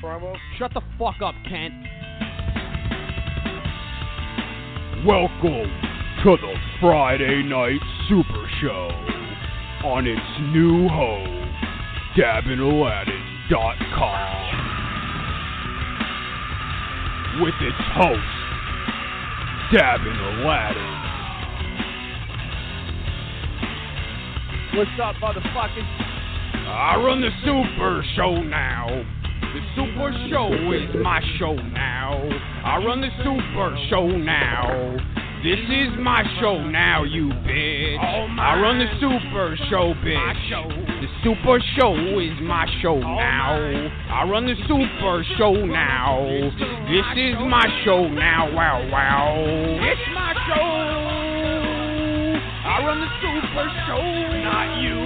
for promo? Shut the fuck up, Kent. Welcome to the Friday Night Super Show on its new home, DabinAladdin.com. With its host, Dabin Aladdin. What's up, motherfuckers? I run the Super Show now. The Super Show is my show now. I run the Super Show now. This is my show now, you bitch. I run the Super Show, bitch. The Super Show is my show now. I run the Super Show now. This is my show now. Wow, wow. It's my show. I run the Super Show, not you.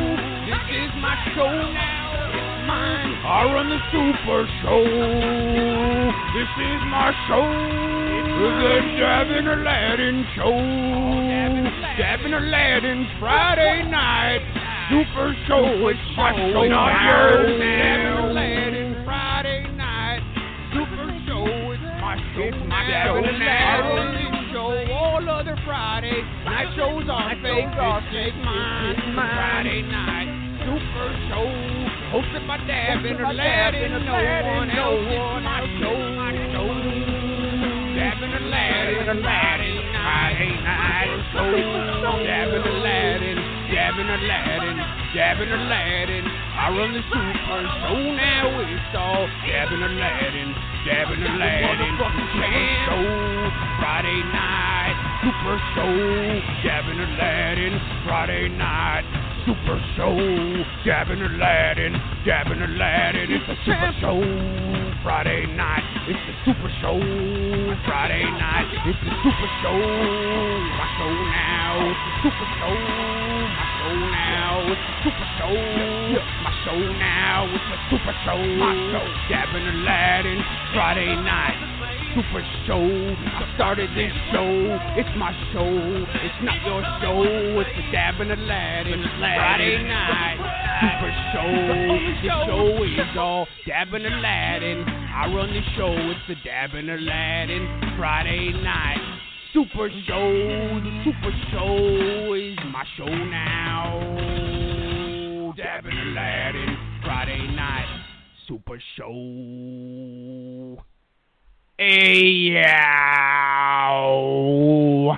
This is my show now. I run the Super Show. This is my show. The Dabbing Aladdin Show. Dabbing Aladdin Friday night. Super Show. It's my show, not yours. Dabbing Aladdin Friday night. Super Show. It's my show. It's my show now. Show all other Friday night shows are fake. This is mine. Friday night. Super Show. Hosted by Dabbing Aladdin. No one else. It's my show. My show. Dabbing Aladdin, Aladdin, Friday night show. Dabbing Aladdin, dabbing Aladdin, dabbing Aladdin. I run the super show now. It's all dabbing Aladdin, dabbing Aladdin. Super show, Friday night, super show. Dabbing Aladdin, Friday night. Super show, dabbing Aladdin, dabbing Aladdin. It's a super show. Friday night, it's the super show. Friday night, it's the super show. My show now, it's the super show. My show now, it's the super show. My show now, it's the super show. My show, dabbing Aladdin. Friday night, super show. I started this show. It's my show. It's not your show. It's the dabbing Aladdin. Friday night, super show. This show is all dabbing Aladdin. I run the show. It's the dabbing Aladdin. Friday night. Super show, the super show is my show now. Dabbing Aladdin, Friday night, super show. Yow.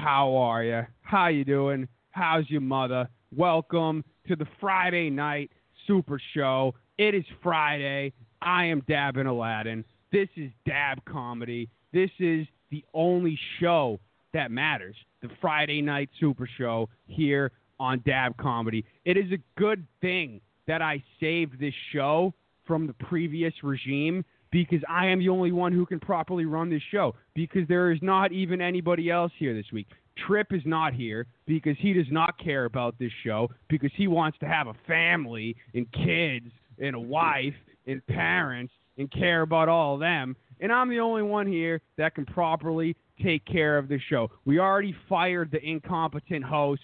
how are you? How you doing? How's your mother? Welcome to the Friday night super show. It is Friday. I am Dabbing Aladdin. This is Dab Comedy. This is the only show that matters. The Friday night super show here on Dab Comedy. It is a good thing that I saved this show from the previous regime because I am the only one who can properly run this show because there is not even anybody else here this week. Trip is not here because he does not care about this show because he wants to have a family and kids and a wife and parents and care about all of them. And I'm the only one here that can properly take care of the show. We already fired the incompetent host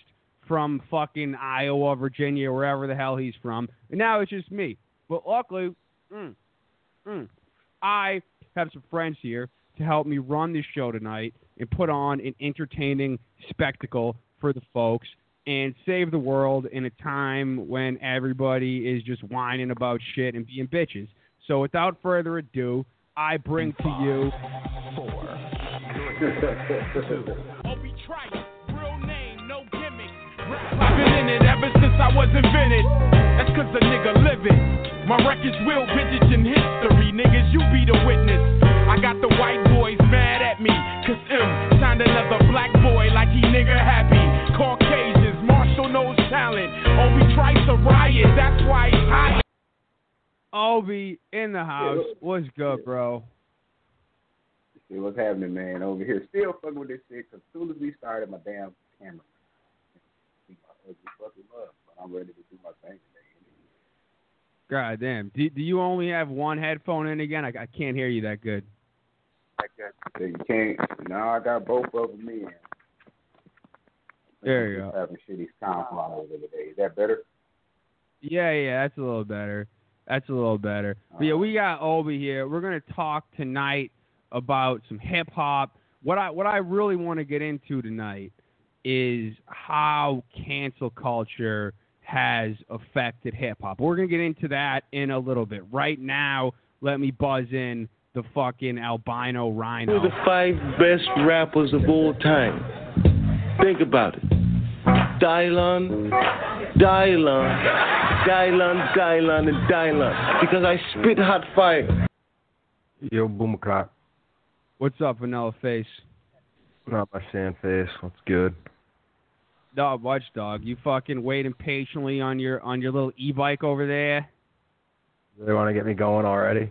from fucking Iowa, Virginia, wherever the hell he's from. And now it's just me. But luckily, mm, mm, I have some friends here to help me run this show tonight and put on an entertaining spectacle for the folks and save the world in a time when everybody is just whining about shit and being bitches. So without further ado, I bring to you four. Obi Trice, real name, no gimmick. I've been in it ever since I was invented. That's cause the nigga living. My record's will vintage in history. Niggas, you be the witness. I got the white boys mad at me. Cause Em signed another black boy like he nigga happy. Caucasians, Marshall knows talent. Obi Trice a riot, that's why he's high. Obi in the house. What's good, bro? See what's happening, man, over here. Still fucking with this shit, because as soon as we started my damn camera, see my ugly fucking love, but I'm ready to do my thing today. God damn. Do, do you only have one headphone in again? I, I can't hear you that good. I got, you can't, now I got both of them in. There you go. Having shitty sound all the day. Is that better? Yeah, yeah, that's a little better. That's a little better. But yeah, we got Obi here. We're gonna talk tonight about some hip hop. What I what I really want to get into tonight is how cancel culture has affected hip hop. We're gonna get into that in a little bit. Right now, let me buzz in the fucking albino Who rhino. are the five best rappers of all time? Think about it. Dylan, Dylan, Dylan, Dylan, and Dylan. Because I spit hot fire. Yo, Boomcock. What's up, Vanilla Face? Not my sand face. What's good? Dog, watch dog. You fucking waiting patiently on your on your little e-bike over there. They want to get me going already.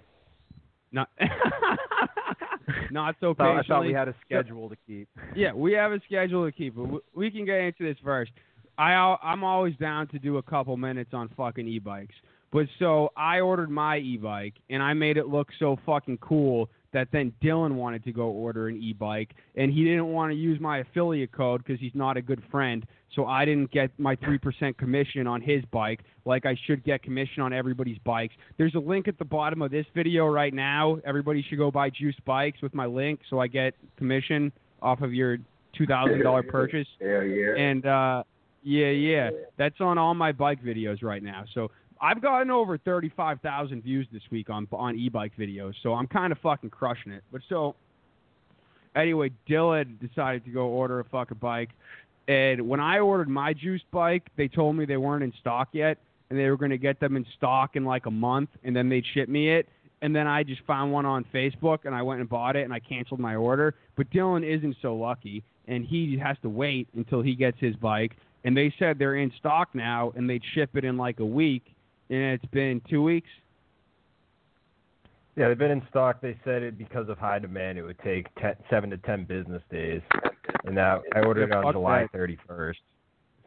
Not not so thought, I patiently. thought we had a schedule to keep. Yeah, we have a schedule to keep, but we- we can get into this first. I I'm always down to do a couple minutes on fucking e-bikes. But so I ordered my e-bike and I made it look so fucking cool that then Dylan wanted to go order an e-bike and he didn't want to use my affiliate code because he's not a good friend. So I didn't get my 3% commission on his bike like I should get commission on everybody's bikes. There's a link at the bottom of this video right now. Everybody should go buy Juiced Bikes with my link so I get commission off of your $2,000 purchase. Hell yeah. And uh, yeah, yeah, that's on all my bike videos right now. So I've gotten over thirty-five thousand views this week on on e-bike videos. So I'm kind of fucking crushing it. But so anyway, Dylan decided to go order a fucking bike, and when I ordered my juiced bike, they told me they weren't in stock yet, and they were going to get them in stock in like a month, and then they'd ship me it. And then I just found one on Facebook, and I went and bought it, and I canceled my order. But Dylan isn't so lucky, and he has to wait until he gets his bike. And they said they're in stock now, and they'd ship it in like a week, and it's been two weeks. Yeah, they've been in stock. They said it because of high demand, it would take ten, seven to ten business days. And now I ordered it on Fuck July 31st.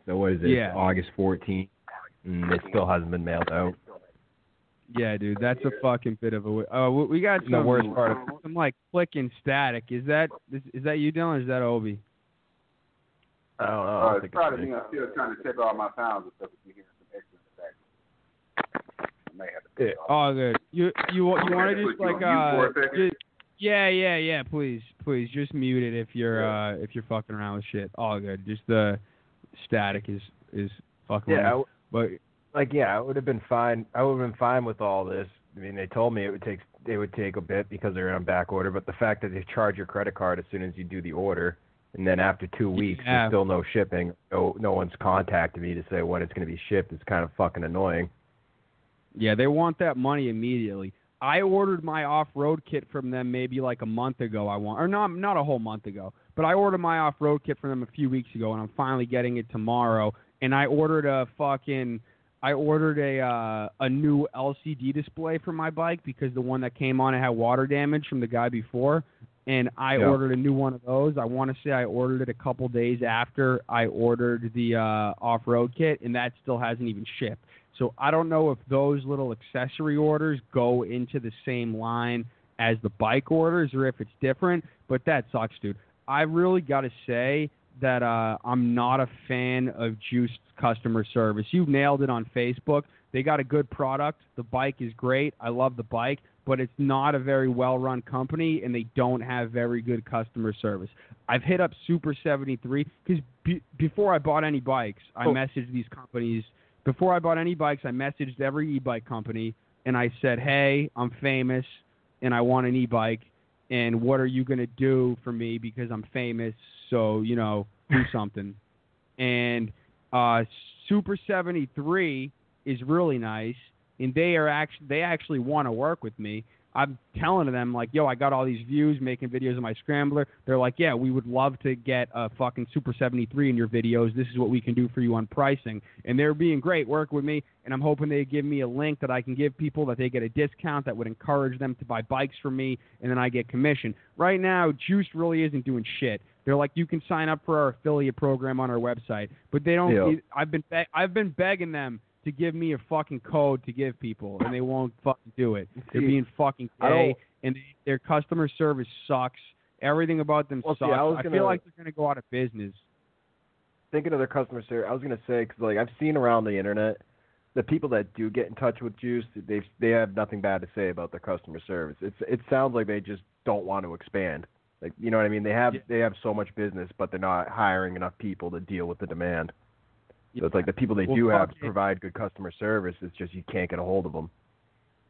So what is it? Yeah. August 14th, and it still hasn't been mailed out. Yeah, dude, that's a fucking bit of a. Oh, we- we got And the worst part of some like clicking static. Is that is, is that you, Dylan? Or is that Obi? I don't know. I Uh, don't it's probably me. I'm still trying to check all my sounds and stuff. If you hear some extra in the back, I may have to. cut it off. Oh, good. You you want you want to just like uh, for a second? ju- yeah, yeah, yeah. Please, please, just mute it if you're uh if you're fucking around with shit. All good. Just the static is is fucking. Yeah, I w- me. like yeah, I would have been fine. I would have been fine with all this. I mean, they told me it would take it would take a bit because they're on back order, but the fact that they charge your credit card as soon as you do the order, and then after two weeks Yeah. there's still no shipping, no no one's contacted me to say when it's going to be shipped. It's kind of fucking annoying. Yeah, they want that money immediately. I ordered my off-road kit from them maybe like a month ago. I want, or not, not a whole month ago, but I ordered my off-road kit from them a few weeks ago, and I'm finally getting it tomorrow. And I ordered a fucking, I ordered a uh, a new LCD display for my bike because the one that came on it had water damage from the guy before, and I Yeah. ordered a new one of those. I want to say I ordered it a couple days after I ordered the uh, off-road kit, and that still hasn't even shipped. So I don't know if those little accessory orders go into the same line as the bike orders or if it's different, but that sucks, dude. I really got to say that uh, I'm not a fan of Juiced customer service. You nailed it on Facebook. They got a good product. The bike is great. I love the bike, but it's not a very well run company and they don't have very good customer service. I've hit up Super 73 because be- before I bought any bikes, I Oh. messaged these companies before I bought any bikes, I messaged every e-bike company and I said, "Hey, I'm famous and I want an e-bike, and what are you gonna do for me because I'm famous? So you know, do something." and uh, Super 73 is really nice, and they are actually they actually want to work with me. I'm telling them like, yo, I got all these views making videos of my scrambler. They're like, yeah, we would love to get a fucking Super 73 in your videos. This is what we can do for you on pricing. And they're being great, work with me, and I'm hoping they give me a link that I can give people that they get a discount that would encourage them to buy bikes from me, and then I get commission. Right now, Juiced really isn't doing shit. They're like, you can sign up for our affiliate program on our website, but they don't. Yeah. I've been be- I've been begging them to give me a fucking code to give people, and they won't fucking do it. They're being fucking I gay, and they, their customer service sucks. Everything about them Well, see, sucks. I was I gonna- feel like they're gonna go out of business. Thinking of their customer service, I was gonna say because like I've seen around the internet, the people that do get in touch with Juiced, they they have nothing bad to say about their customer service. It's it sounds like they just don't want to expand. Like you know what I mean? They have Yeah. they have so much business, but they're not hiring enough people to deal with the demand. So it's like the people they Well, do have to provide good customer service. It's just you can't get a hold of them.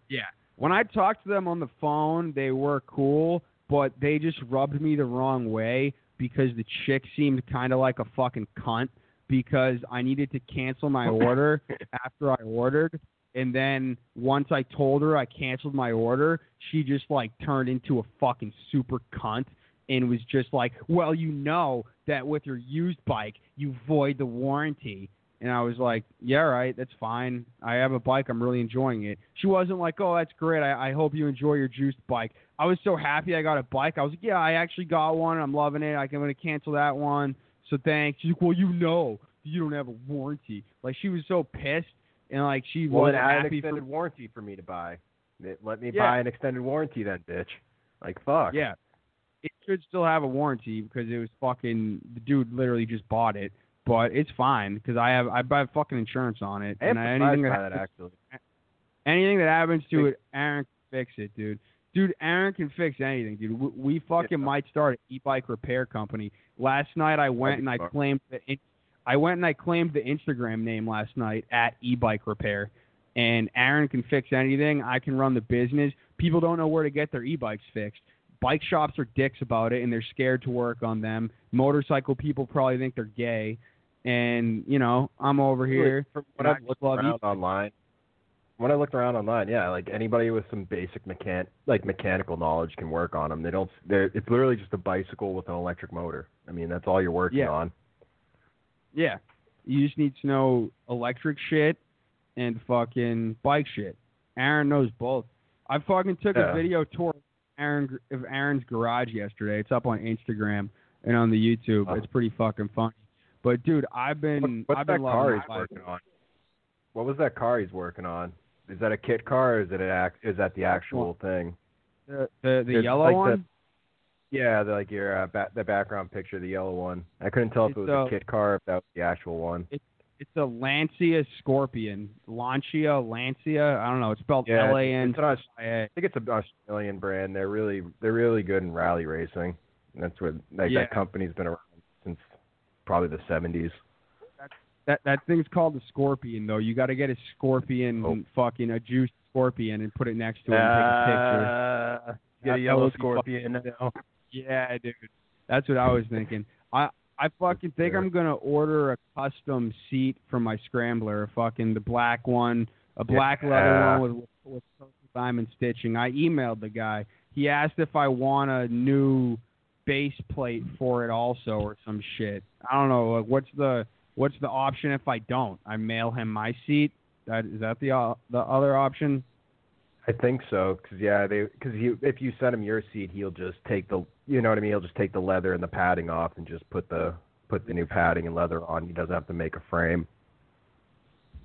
Yeah. When I talked to them on the phone, they were cool, but they just rubbed me the wrong way because the chick seemed kind of like a fucking cunt because I needed to cancel my order after I ordered. And then once I told her I canceled my order, she just like turned into a fucking super cunt and was just like, "Well, you know that with your used bike, you void the warranty." And I was like, "Yeah, right, that's fine. I have a bike. I'm really enjoying it." She wasn't like, "Oh, that's great. I, I hope you enjoy your juiced bike." I was so happy I got a bike. I was like, "Yeah, I actually got one. I'm loving it. I'm gonna cancel that one. So thanks." She's like, "Well, you know, you don't have a warranty." Like she was so pissed and like she Well, wasn't then add an happy for extended warranty for me to buy. It- Let me Yeah. buy an extended warranty then, bitch. Like fuck. Yeah. It should still have a warranty because it was fucking the dude literally just bought it, but it's fine because I have I buy fucking insurance on it I and anything that, that actually. anything that happens to it, Aaron can fix it, dude. Dude, Aaron can fix anything, dude. We, we fucking Yeah. might start an e-bike repair company. Last night I went and I claimed the in- I went and I claimed the Instagram name last night at e-bike repair. And Aaron can fix anything. I can run the business. People don't know where to get their e-bikes fixed. Bike shops are dicks about it, and they're scared to work on them. Motorcycle people probably think they're gay, and you know I'm over here. When I looked around online, when I looked around online, yeah, like anybody with some basic mechan like mechanical knowledge can work on them. They don't. They're, it's literally just a bicycle with an electric motor. I mean, that's all you're working Yeah. on. Yeah. You just need to know electric shit and fucking bike shit. Aaron knows both. I fucking took Yeah. a video tour Aaron of Aaron's garage yesterday. It's up on Instagram and on the YouTube. Oh. It's pretty fucking funny. But dude, I've been What, what's I've that been car loving he's working on? What was that car he's working on? Is that a kit car or is it an act? Is that the actual thing? The the, the yellow like the- one? Yeah, the, like your uh, ba- the background picture, the yellow one. I couldn't tell if It's it was a- a kit car or if that was the actual one. It's a Lancia Scorpion. Lancia, Lancia. I don't know. It's spelled Yeah, L A N it's an Aus- C I A. Think it's an Australian brand. They're really they're really good in rally racing. And that's what like Yeah. that company's been around since probably the seventies. That that thing's called the Scorpion though. You got to get a Scorpion, Oh. fucking a juiced Scorpion, and put it next to it and take a picture. Ah, that- get a yellow scorpion now. Yeah, dude. That's what I was thinking. I I fucking think. I'm gonna order a custom seat for my scrambler, a fucking the black one, a black leather one with with diamond stitching. I emailed the guy. He asked if I want a new base plate for it also or some shit. I don't know. Like, what's the what's the option if I don't? I mail him my seat. That is that the uh, the other option? I think so, cause yeah, they because he if you send him your seat, he'll just take the you know what I mean. He'll just take the leather and the padding off and just put the put the new padding and leather on. He doesn't have to make a frame.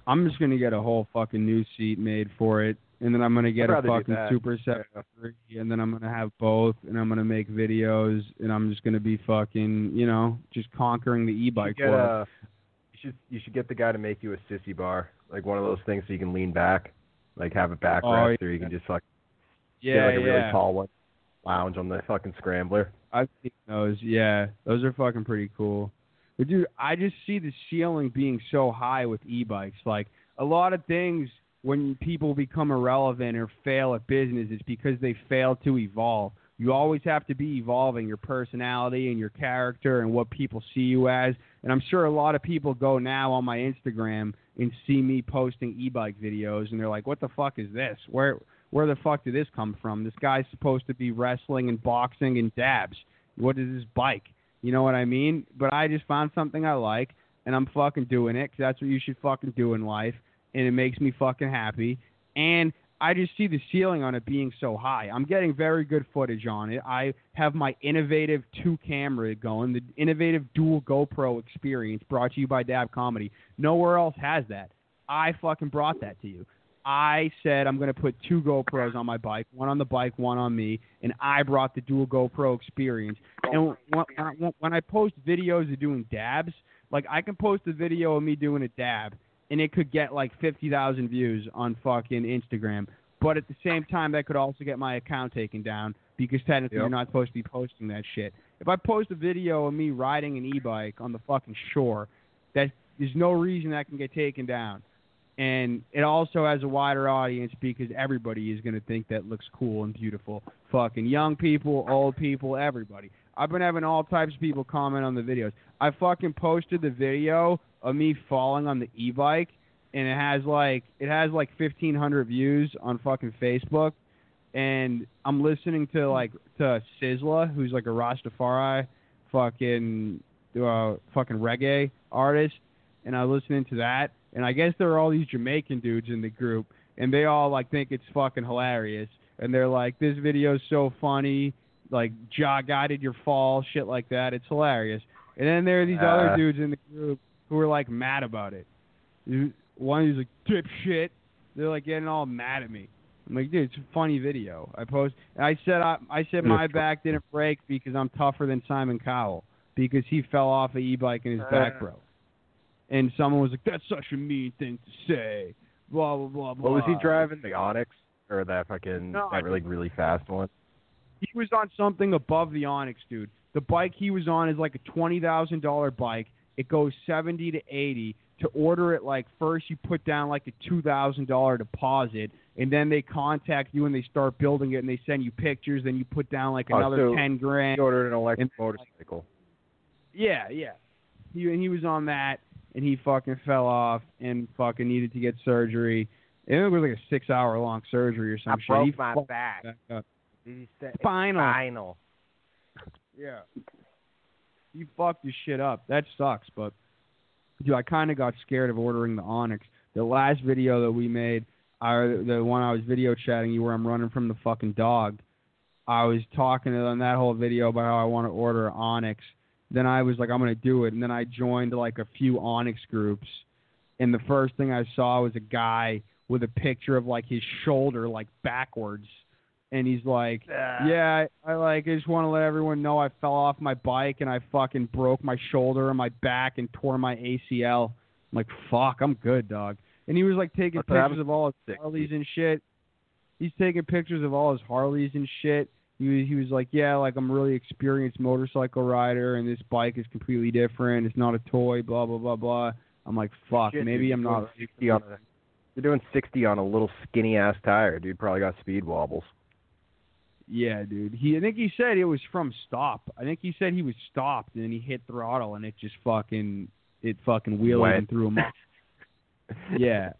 I'm just gonna get a whole fucking new seat made for it, and then I'm gonna get a fucking. Super Set three, and then I'm gonna have both, and I'm gonna make videos, and I'm just gonna be fucking, you know, just conquering the e-bike get world. Uh, you should you should get the guy to make you a sissy bar, like one of those things so you can lean back, like have a backrest, Oh, or you can just like yeah, get like a yeah. really tall one, lounge on the fucking scrambler. I've seen those. Yeah, those are fucking pretty cool. But dude, I just see the ceiling being so high with e-bikes. Like a lot of things, when people become irrelevant or fail at business, it's because they fail to evolve. You always have to be evolving your personality and your character and what people see you as. And I'm sure a lot of people go now on my Instagram and see me posting e-bike videos, and they're like, "What the fuck is this? Where where the fuck did this come from? This guy's supposed to be wrestling and boxing and dabs. What is this bike? You know what I mean? But I just found something I like, and I'm fucking doing it 'cause that's what you should fucking do in life, and it makes me fucking happy. And I just see the ceiling on it being so high. I'm getting very good footage on it. I have my innovative two camera going, the innovative dual GoPro experience brought to you by Dab Comedy. Nowhere else has that. I fucking brought that to you. I said I'm going to put two GoPros on my bike, one on the bike, one on me, and I brought the dual GoPro experience. And when, I post videos of doing dabs, like I can post a video of me doing a dab, and it could get like fifty thousand views on fucking Instagram. But at the same time, that could also get my account taken down because technically Yep. you're not supposed to be posting that shit. If I post a video of me riding an e-bike on the fucking shore, that there's no reason that can get taken down. And it also has a wider audience because everybody is going to think that looks cool and beautiful. Fucking young people, old people, everybody. I've been having all types of people comment on the videos. I fucking posted the video of me falling on the e-bike, and it has like it has like 1,500 views on fucking Facebook. And I'm listening to like to Sizzla, who's like a Rastafari, fucking uh, fucking reggae artist, and I was listening to that, and I guess there are all these Jamaican dudes in the group, and they all like think it's fucking hilarious, and they're like, "This video's so funny, like jaw guided your fall, shit like that. It's hilarious." And then there are these other Uh. dudes in the group who are like mad about it. You- One who's like dipshit. They're like getting all mad at me. I'm like, dude, it's a funny video. I post. And I said I, I said my back didn't break because I'm tougher than Simon Cowell because he fell off a e-bike and his back Uh. broke. And someone was like, "That's such a mean thing to say." Blah blah blah blah. What was he driving? The Onyx or that fucking No, that really really fast one? He was on something above the Onyx, dude. The bike he was on is like a twenty thousand dollar bike. It goes seventy to eighty. To order it, like first you put down like a two thousand dollar deposit, and then they contact you and they start building it and they send you pictures. Then you put down like Oh, another so ten grand. He ordered an electric motorcycle. Yeah, yeah. He and he was on that and he fucking fell off and fucking needed to get surgery. It was like a six hour long surgery or some shit. He fucked back. back up. He said Spinal. Spinal. Yeah. You fucked your shit up. That sucks, but dude, I kind of got scared of ordering the Onyx. The last video that we made, I, the one I was video chatting you where I'm running from the fucking dog. I was talking on that whole video about how I want to order Onyx. Then I was like, I'm gonna do it, and then I joined like a few Onyx groups, and the first thing I saw was a guy with a picture of like his shoulder like backwards, and he's like, yeah, I, I like. I just want to let everyone know I fell off my bike and I fucking broke my shoulder and my back and tore my ACL. I'm like, fuck, I'm good, dog. And he was like taking happens pictures of all his sick Harleys and shit. He's taking pictures of all his Harleys and shit. He was, he was like, yeah, like I'm a really experienced motorcycle rider and this bike is completely different. It's not a toy. Blah blah blah blah. I'm like, fuck, Shit, maybe dude, I'm not. 60 on a, You're doing 60 on a little skinny ass tire, dude. Probably got speed wobbles. Yeah, dude. He I think he said it was from stop. I think he said he was stopped and then he hit throttle and it just fucking it fucking wheeled Went. him through him off. yeah.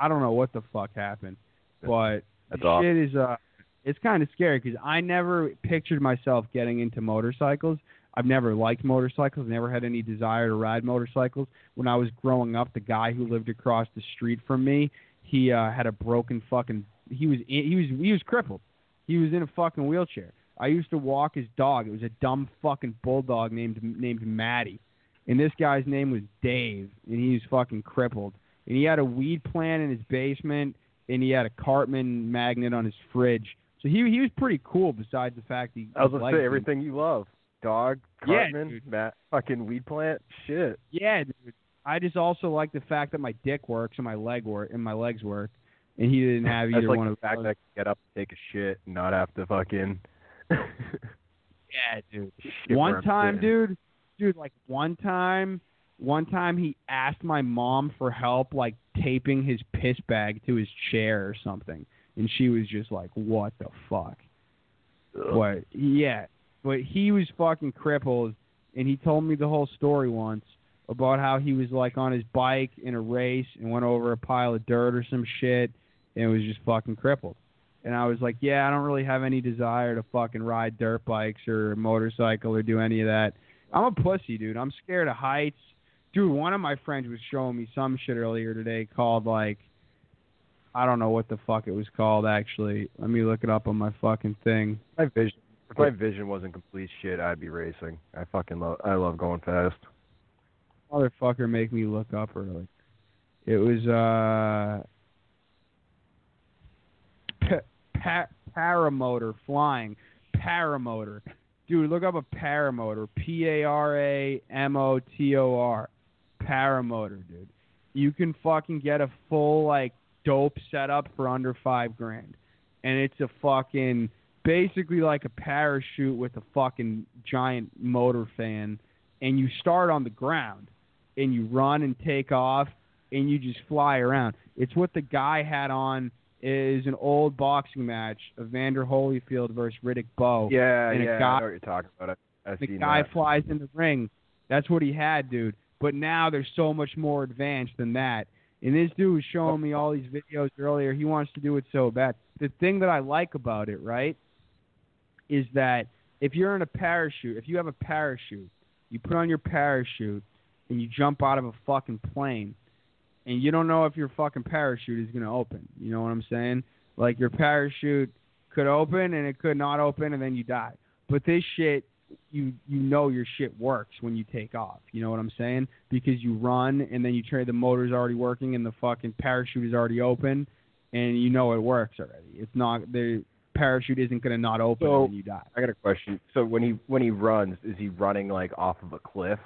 I don't know what the fuck happened, but That's awesome. shit is uh it's kind of scary because I never pictured myself getting into motorcycles. I've never liked motorcycles, never had any desire to ride motorcycles. When I was growing up, the guy who lived across the street from me, he uh had a broken fucking he was he was he was crippled. He was in a fucking wheelchair. I used to walk his dog. It was a dumb fucking bulldog named named Matty. And this guy's name was Dave, and he was fucking crippled. And he had a weed plant in his basement, and he had a Cartman magnet on his fridge. So he he was pretty cool. Besides the fact he I was gonna say didn't- everything you love. Dog, Cartman, dude. Matt, fucking weed plant, shit. Yeah, dude. I just also like the fact that my dick works and my leg work and my legs work, and he didn't have That's either like one the of fact those. that I can get up, and take a shit, and not have to fucking. Yeah, dude. one time, dude, dude, like one time, one time he asked my mom for help, like taping his piss bag to his chair or something, and she was just like, "What the fuck?" But yeah, but he was fucking crippled, and he told me the whole story once about how he was like on his bike in a race and went over a pile of dirt or some shit, and was just fucking crippled. And I was like, yeah, I don't really have any desire to fucking ride dirt bikes or motorcycle or do any of that. I'm a pussy, dude. I'm scared of heights. Dude, one of my friends was showing me some shit earlier today called like I don't know what the fuck it was called actually. Let me look it up on my fucking thing. My vision. If my vision wasn't complete shit, I'd be racing. I fucking love. I love going fast. Motherfucker make me look up early. It was uh pa- pa- paramotor flying. Paramotor. Dude, look up a paramotor. P A R A M O T O R. Paramotor, dude. you can fucking get a full like dope setup for under five grand, and it's a fucking basically like a parachute with a fucking giant motor fan, and you start on the ground, and you run and take off, and you just fly around. It's what the guy had on is an old boxing match of Evander Holyfield versus Riddick Bowe. Yeah, and a yeah, guy- I know what you're talking about. I, I've the guy that. flies in the ring. That's what he had, dude. But now they're so much more advanced than that. And this dude was showing me all these videos earlier. He wants to do it so bad. The thing that I like about it, right, is that if you're in a parachute, if you have a parachute, you put on your parachute and you jump out of a fucking plane, and you don't know if your fucking parachute is gonna open. You know what I'm saying? Like your parachute could open and it could not open, and then you die. But this shit, you you know your shit works when you take off. You know what I'm saying? Because you run and then you try the motor's already working and the fucking parachute is already open, and you know it works already. It's not the parachute isn't gonna not open So- when you die. I got a question. So when he when he runs, is he running like off of a cliff,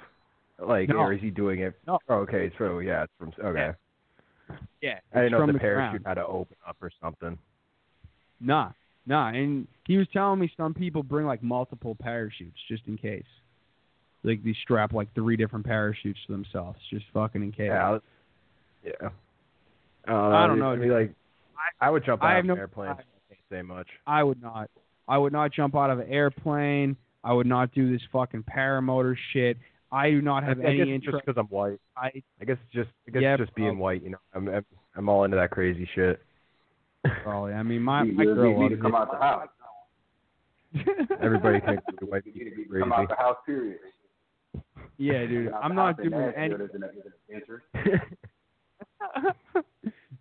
like, No. or is he doing it? No. Oh, okay, so yeah, it's from okay. Yeah, I didn't know from the the parachute ground. had to open up or something. Nah, nah. And he was telling me some people bring like multiple parachutes just in case. Like they strap like three different parachutes to themselves, just fucking in case. Yeah. I Yeah. Uh, I don't know, I dude. like, I would jump out I of have an no- airplane. I can't say much. I would not. I would not jump out of an airplane. I would not do this fucking paramotor shit. I do not have I, I any guess interest. because I'm white. I I guess just I guess Yeah, just being probably. white, you know, I'm I'm, I'm all into that crazy shit. probably. I mean, my You my girl need me to come it. out the house. Everybody thinks the white You need people me to are come out the house, period. yeah, dude. I'm not doing Nashville any. is an- is an adventure.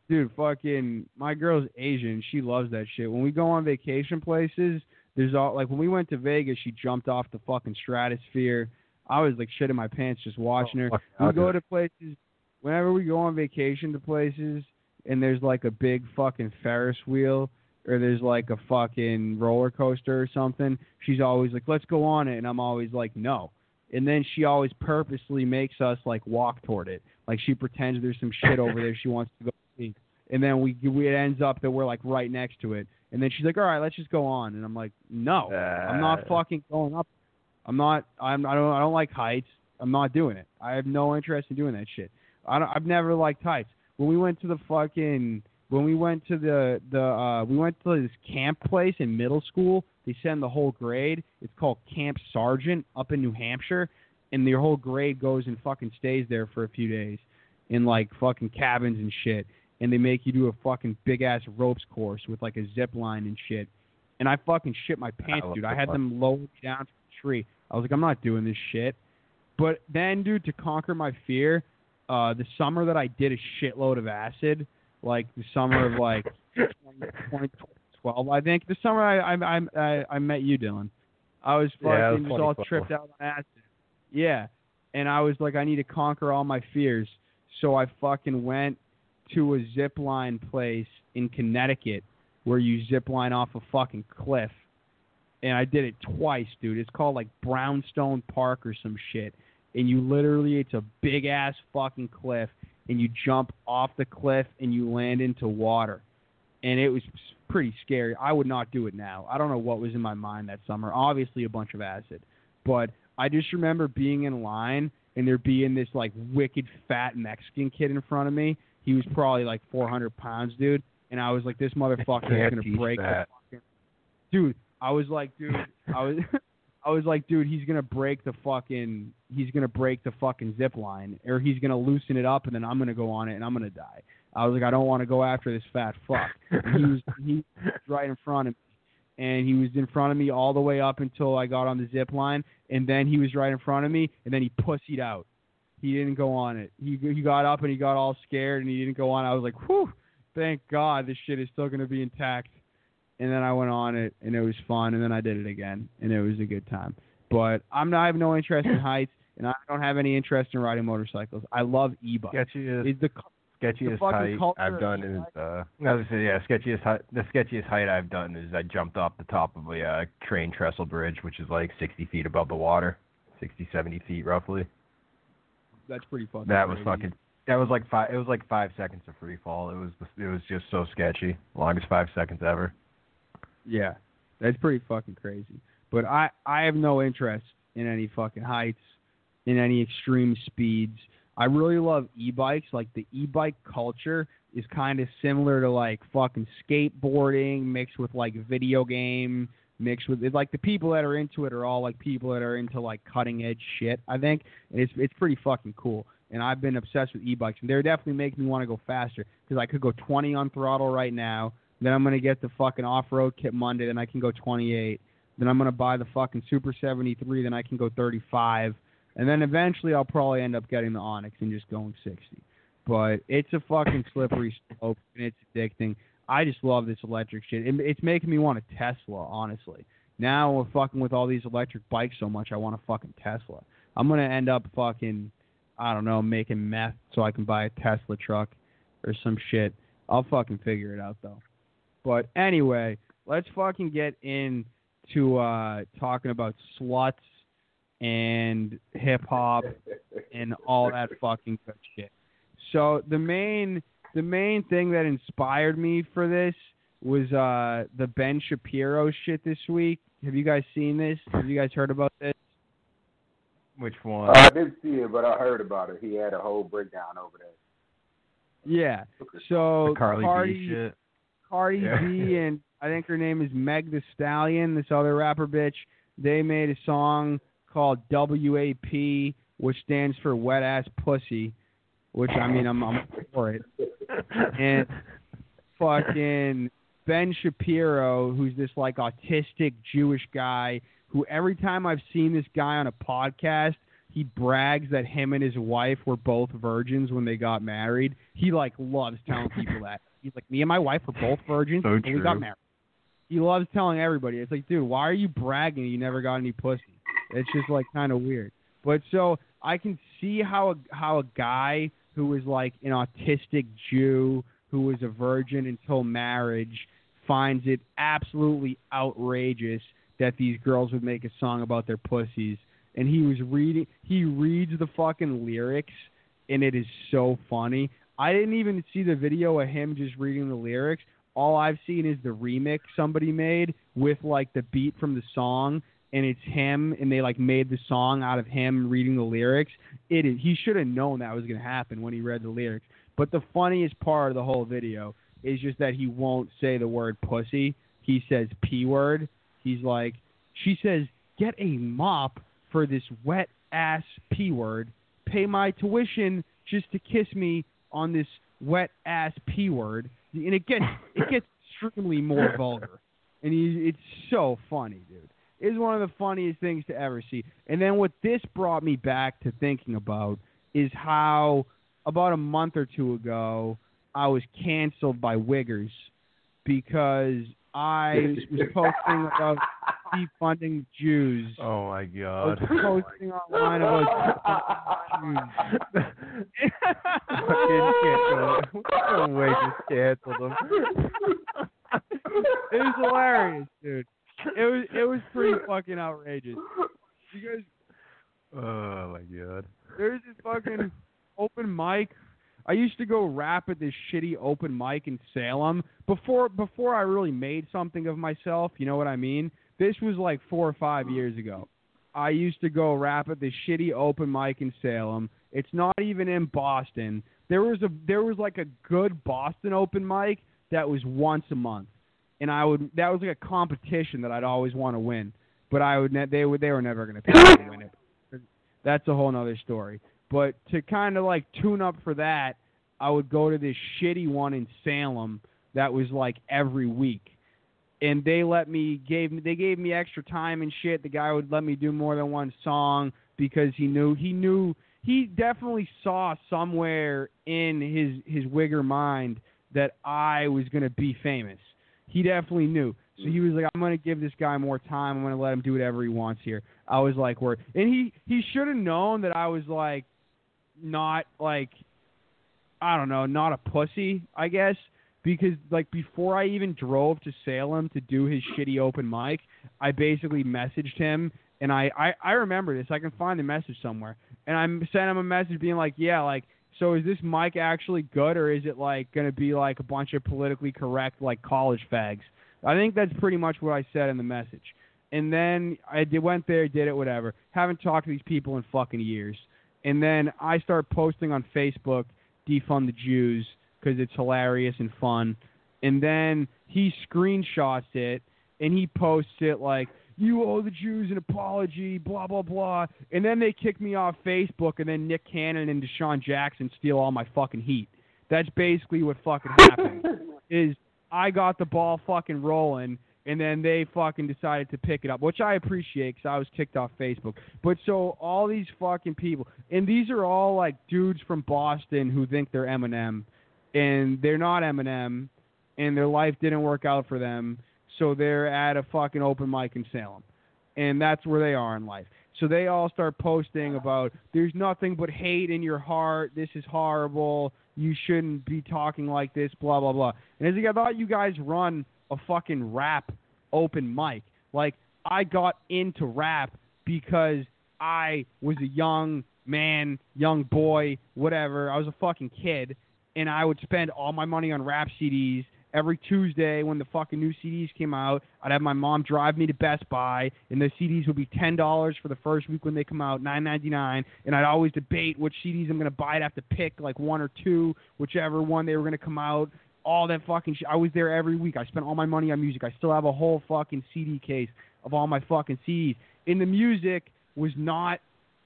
Dude, fucking my girl's Asian. She loves that shit. When we go on vacation places, there's all like when we went to Vegas, she jumped off the fucking stratosphere. I was like shitting my pants just watching her. We go to places whenever we go on vacation to places and there's like a big fucking Ferris wheel or there's like a fucking roller coaster or something, she's always like, "Let's go on it," and I'm always like, "No." And then she always purposely makes us like walk toward it, like she pretends there's some shit over there she wants to go see, and then we we it ends up that we're like right next to it, and then she's like, "All right, let's just go on," and I'm like, "No, I'm not Uh, fucking going up. I'm not. I'm. I don't. I don't like heights. I'm not doing it. I have no interest in doing that shit. I don't, I've never liked heights. When we went to the fucking. When we went to the the uh we went to this camp place in middle school. They send the whole grade. It's called Camp Sergeant up in New Hampshire, and the whole grade goes and fucking stays there for a few days, in like fucking cabins and shit. And they make you do a fucking big ass ropes course with like a zip line and shit. And I fucking shit my pants, what dude. I had them lower down tree. I was like, I'm not doing this shit. But then, dude, to conquer my fear, uh, the summer that I did a shitload of acid, like the summer of like 2012, I think. The summer I I I, I, met you, Dylan. I was fucking Yeah, was just all tripped out on acid. Yeah, and I was like, I need to conquer all my fears. So I fucking went to a zip line place in Connecticut where you zip line off a fucking cliff. And I did it twice, dude. It's called like Brownstone Park or some shit. And you literally, it's a big ass fucking cliff. And you jump off the cliff and you land into water. And it was pretty scary. I would not do it now. I don't know what was in my mind that summer. Obviously, a bunch of acid. But I just remember being in line and there being this like wicked fat Mexican kid in front of me. He was probably like 400 pounds, dude. And I was like, this motherfucker is gonna teach break. Dude, I was like, dude, I was, I was like, dude, he's gonna break the fucking, he's gonna break the fucking zip line, or he's gonna loosen it up, and then I'm gonna go on it, and I'm gonna die. I was like, I don't want to go after this fat fuck. And he was, he was right in front of me, and he was in front of me all the way up until I got on the zip line, and then he was right in front of me, and then he pussied out. He didn't go on it. He he got up and he got all scared, and he didn't go on. I was like, whew, thank God this shit is still gonna be intact. And then I went on it, and it was fun. And then I did it again, and it was a good time. But I'm not, I have no interest in heights, and I don't have any interest in riding motorcycles. I love e-bikes. Sketchiest, It's the sketchiest fucking height culture I've done is uh, I was say, yeah, sketchiest height. The sketchiest height I've done is I jumped off the top of a uh, train trestle bridge, which is like 60 feet above the water, 60, 70 feet roughly. that's pretty fucking. That was crazy. fucking That was like five. It was like five seconds of free fall. It was it was just so sketchy. Longest five seconds ever. Yeah, that's pretty fucking crazy. But I I have no interest in any fucking heights, in any extreme speeds. I really love e-bikes. Like the e-bike culture is kind of similar to like fucking skateboarding mixed with like video game mixed with it. Like the people that are into it are all like people that are into like cutting edge shit. I think and it's it's pretty fucking cool. And I've been obsessed with e-bikes, and they're definitely making me want to go faster because I could go 20 on throttle right now. Then I'm gonna get the fucking off-road kit Monday, then I can go 28. Then I'm gonna buy the fucking Super 73, then I can go 35, and then eventually I'll probably end up getting the Onyx and just going 60. But it's a fucking slippery slope and it's addicting. I just love this electric shit. It, it's making me want a Tesla, honestly. Now we're fucking with all these electric bikes so much, I want a fucking Tesla. I'm gonna end up fucking, I don't know, making meth so I can buy a Tesla truck or some shit. I'll fucking figure it out though. But anyway, let's fucking get into uh, talking about sluts and hip hop and all that fucking good shit. So the main the main thing that inspired me for this was uh, the Ben Shapiro shit this week. Have you guys seen this? Have you guys heard about this? Which one? Uh, I didn't see it, but I heard about it. He had a whole breakdown over that. Yeah. So the Carly Cardi, B shit. Cardi Yeah. B and I think her name is Meg the Stallion, this other rapper bitch. They made a song called WAP, which stands for Wet Ass Pussy, which I mean I'm I'm for it. And fucking Ben Shapiro, who's this like autistic Jewish guy who every time I've seen this guy on a podcast, he brags that him and his wife were both virgins when they got married. He like loves telling people that. He's like, Me and my wife were both virgins So when we got married. He loves telling everybody. It's like, dude, why are you bragging you never got any pussy? It's just like kind of weird. But so I can see how a how a guy who was like an autistic Jew who was a virgin until marriage finds it absolutely outrageous that these girls would make a song about their pussies. And he was reading he reads the fucking lyrics and it is so funny. I didn't even see the video of him just reading the lyrics. All I've seen is the remix somebody made with like the beat from the song and it's him and they like made the song out of him reading the lyrics. It is he should have known that was to happen when he read the lyrics. But the funniest part of the whole video is just that he won't say the word pussy. He says p word. He's like she says get a mop for this wet ass p word. Pay my tuition just to kiss me on this wet ass p word. And it gets it gets extremely more vulgar. And he, it's so funny, dude. It's one of the funniest things to ever see. And then what this brought me back to thinking about is how about a month or two ago I was canceled by Wiggers because I was posting about defunding Jews. Oh my god. posting online about Jews. Fucking cancel him. Way just cancel him. it was hilarious, dude. It was it was pretty fucking outrageous. You guys, Oh my god. there's this fucking open mic. I used to go rap at this shitty open mic in Salem before before I really made something of myself. You know what I mean? This was like four or five mm. years ago. I used to go rap at this shitty open mic in Salem. It's not even in Boston. There was a there was like a good Boston open mic that was once a month, and I would that was like a competition that I'd always want to win, but I would ne- they would they were never going to pay me to win it. That's a whole nother story. But to kind of like tune up for that, I would go to this shitty one in Salem that was like every week. And they let me gave me they gave me extra time and shit. The guy would let me do more than one song because he knew he knew he definitely saw somewhere in his his wigger mind that I was gonna be famous. He definitely knew. So he was like, I'm gonna give this guy more time. I'm gonna let him do whatever he wants here. I was like, word. And he he should have known that I was like, not like, I don't know, not a pussy. I guess because like before I even drove to Salem to do his shitty open mic, I basically messaged him and I I, I remember this. I can find the message somewhere. And I sent him a message being like, yeah, like So is this mic actually good, or is it like going to be like a bunch of politically correct like college fags? I think that's pretty much what I said in the message. And then I did, went there, did it, whatever. Haven't talked to these people in fucking years. And then I start posting on Facebook, defund the Jews, because it's hilarious and fun. And then he screenshots it and he posts it like, you owe the Jews an apology, blah blah blah. And then they kick me off Facebook, and then Nick Cannon and DeSean Jackson steal all my fucking heat. That's basically what fucking happened. is I got the ball fucking rolling, and then they fucking decided to pick it up, which I appreciate because I was kicked off Facebook. But so all these fucking people, and these are all like dudes from Boston who think they're Eminem, and they're not Eminem, and their life didn't work out for them so they're at a fucking open mic in Salem. And that's where they are in life. So they all start posting about there's nothing but hate in your heart. This is horrible. You shouldn't be talking like this, blah, blah, blah. And as I thought you guys run a fucking rap open mic. Like, I got into rap because I was a young man, young boy, whatever. I was a fucking kid, and I would spend all my money on rap CDs every Tuesday when the fucking new CDs came out, I'd have my mom drive me to Best Buy, and the CDs would be ten dollars for the first week when they come out, nine ninety nine, and I'd always debate which CDs I'm gonna buy. I'd have to pick like one or two, whichever one they were gonna come out. All that fucking shit. I was there every week. I spent all my money on music. I still have a whole fucking CD case of all my fucking CDs. And the music was not.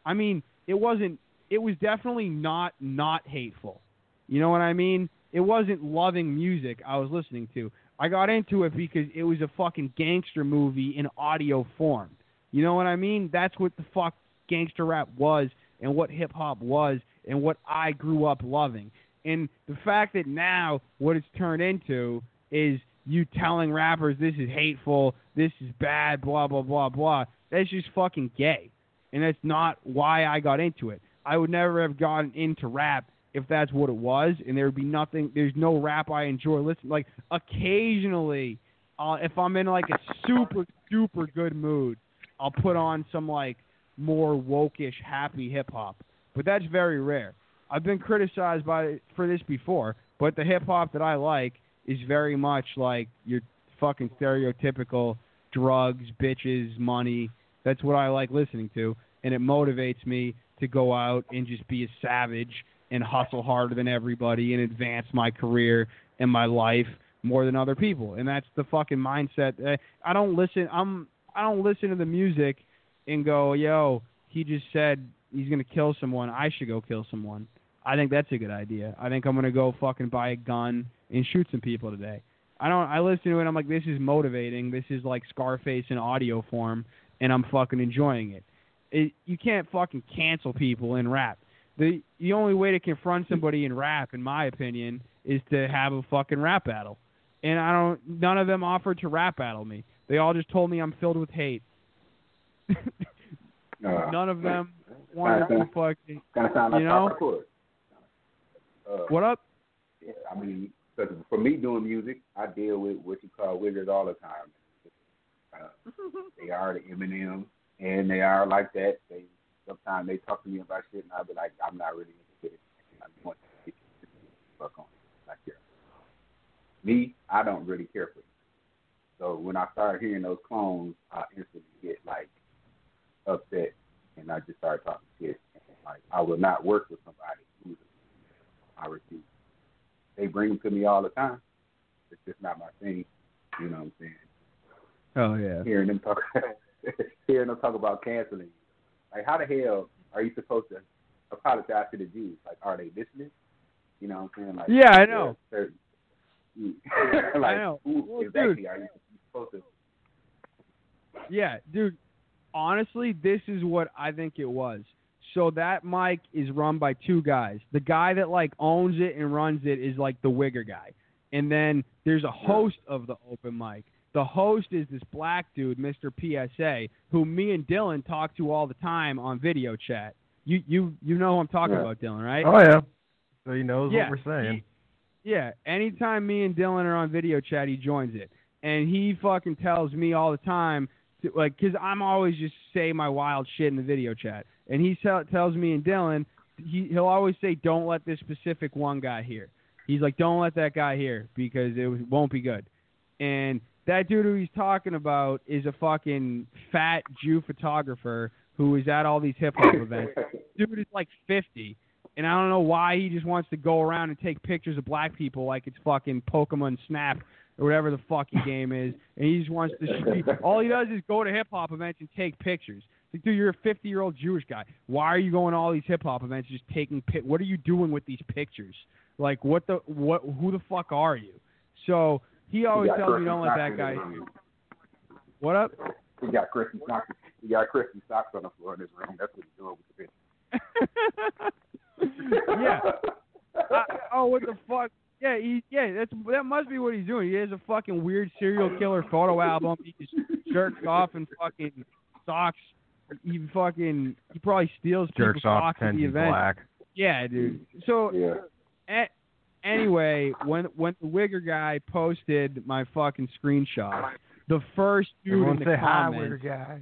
I mean, it wasn't. It was definitely not not hateful. You know what I mean? it wasn't loving music I was listening to. I got into it because it was a fucking gangster movie in audio form. You know what I mean? That's what the fuck gangster rap was and what hip hop was and what I grew up loving. And the fact that now what it's turned into is you telling rappers this is hateful, this is bad, blah blah blah blah. That's just fucking gay. And that's not why I got into it. I would never have gotten into rap if that's what it was, and there would be nothing. There's no rap I enjoy listening. Like occasionally, uh, if I'm in like a super super good mood, I'll put on some like more wokish, happy hip hop. But that's very rare. I've been criticized by for this before, but the hip hop that I like is very much like your fucking stereotypical drugs, bitches, money. That's what I like listening to, and it motivates me to go out and just be a savage and hustle harder than everybody and advance my career and my life more than other people. And that's the fucking mindset. I don't listen. I'm. I don't listen to the music and go, "Yo, he just said he's gonna kill someone. I should go kill someone." I think that's a good idea. I think I'm gonna go fucking buy a gun and shoot some people today. I don't. I listen to it. I'm like, this is motivating. This is like Scarface in audio form, and I'm fucking enjoying it. it you can't fucking cancel people in rap the the only way to confront somebody in rap, in my opinion, is to have a fucking rap battle. And I don't. None of them offered to rap battle me. They all just told me I'm filled with hate. Uh, none of them wanted to fucking. Kind of sound like you know? Papa uh, What up? Yeah, I mean, cause for me doing music, I deal with what you call wizards all the time. Uh, they are the Eminem, and they are like that. They sometimes they talk to me about shit, and I'll be like, I'm not really interested. I just want to get fuck on. Like, yeah. Me, I don't really care for you. So when I start hearing those clones, I instantly get like upset, and I just start talking shit. And, like, I will not work with somebody who's I refuse. They bring them to me all the time. It's just not my thing. You know what I'm saying? Oh yeah. Hearing them talk, hearing them talk about canceling like, how the hell are you supposed to apologize to the Jews? Like, are they listening? You know what I'm saying? Like, Yeah, I know. like, I know. Who Well, exactly dude. are you supposed to? Yeah, dude. Honestly, this is what I think it was. So that mic is run by two guys. The guy that like owns it and runs it is like the wigger guy. And then there's a host of the open mic. The host is this black dude, Mr. PSA, who me and Dylan talk to all the time on video chat. You you you know who I'm talking Yeah. about, Dylan, right? Oh yeah. So he knows Yeah, what we're saying. He- yeah. Anytime me and Dylan are on video chat, he joins it, and he fucking tells me all the time, to, like, because I'm always just say my wild shit in the video chat, and he tell, tells me and Dylan, he he'll always say, "Don't let this specific one guy hear." He's like, "Don't let that guy hear because it won't be good." And that dude who he's talking about is a fucking fat Jew photographer who is at all these hip hop events. Dude is like 50, and I don't know why he just wants to go around and take pictures of black people like it's fucking Pokemon Snap or whatever the fucking game is, and he just wants to. Sh- all he does is go to hip hop events and take pictures. Like, dude, you're a 50 year old Jewish guy. Why are you going to all these hip hop events just taking? Pi- what are you doing with these pictures? Like, what the what? Who the fuck are you? So he always got tells me don't let that guy. What up? He got Christian socks. He got Christian socks on the floor in his room. That's what he's doing with the picture. yeah. I, oh, what the fuck? Yeah, he, yeah, that's that must be what he's doing. He has a fucking weird serial killer photo album. He just jerks off in fucking socks. He fucking he probably steals Jerks people's off, socks at the event. black. Yeah, dude. So yeah. a- anyway, when when the Wigger guy posted my fucking screenshot, the first dude Everyone in the say hi, comments, weird guy.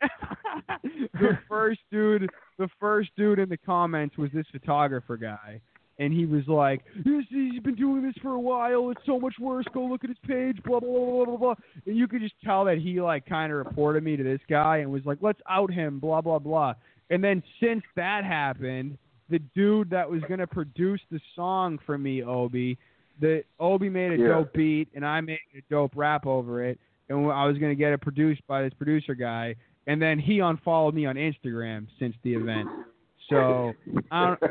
the first dude, the first dude in the comments was this photographer guy, and he was like, "This he's been doing this for a while. It's so much worse. Go look at his page." Blah blah blah blah blah. blah. And you could just tell that he like kind of reported me to this guy and was like, "Let's out him." Blah blah blah. And then since that happened, the dude that was gonna produce the song for me, Obi, the Obi made a Yeah. dope beat and I made a dope rap over it, and I was gonna get it produced by this producer guy, and then he unfollowed me on Instagram since the event. So I don't,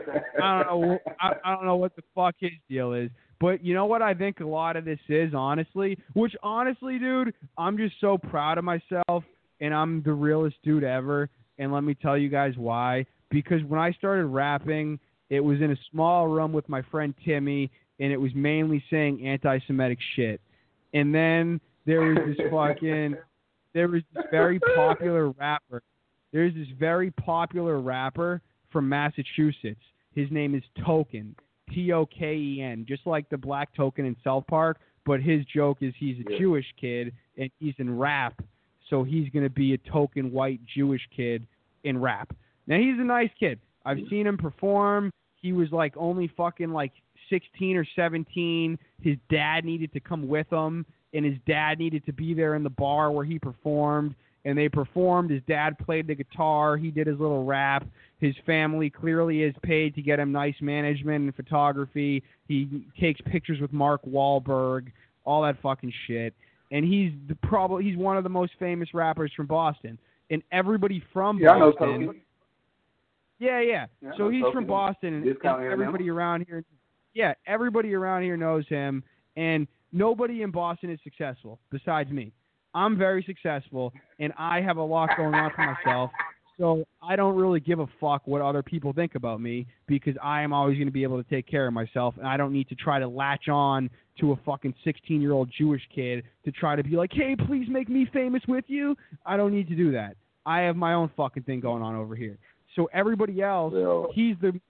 I don't know, I, I don't know what the fuck his deal is. But you know what I think a lot of this is, honestly. Which honestly, dude, I'm just so proud of myself, and I'm the realest dude ever. And let me tell you guys why. Because when I started rapping, it was in a small room with my friend Timmy, and it was mainly saying anti-Semitic shit. And then there was this fucking, there was this very popular rapper. There's this very popular rapper from Massachusetts. His name is Token, T O K E N, just like the Black Token in South Park. But his joke is he's a Yeah. Jewish kid and he's in rap, so he's gonna be a token white Jewish kid in rap. Now he's a nice kid. I've seen him perform. He was like only fucking like 16 or 17. His dad needed to come with him, and his dad needed to be there in the bar where he performed. And they performed. His dad played the guitar. He did his little rap. His family clearly is paid to get him nice management and photography. He takes pictures with Mark Wahlberg, all that fucking shit. And he's the probably he's one of the most famous rappers from Boston. And everybody from Yeah, Boston. Yeah, yeah. Yeah, so he's from Boston, and, and everybody around here. Yeah, everybody around here knows him, and nobody in Boston is successful besides me. I'm very successful, and I have a lot going on for myself. So I don't really give a fuck what other people think about me because I am always going to be able to take care of myself, and I don't need to try to latch on to a fucking 16 year old Jewish kid to try to be like, hey, please make me famous with you. I don't need to do that. I have my own fucking thing going on over here. So everybody else, Well- he's the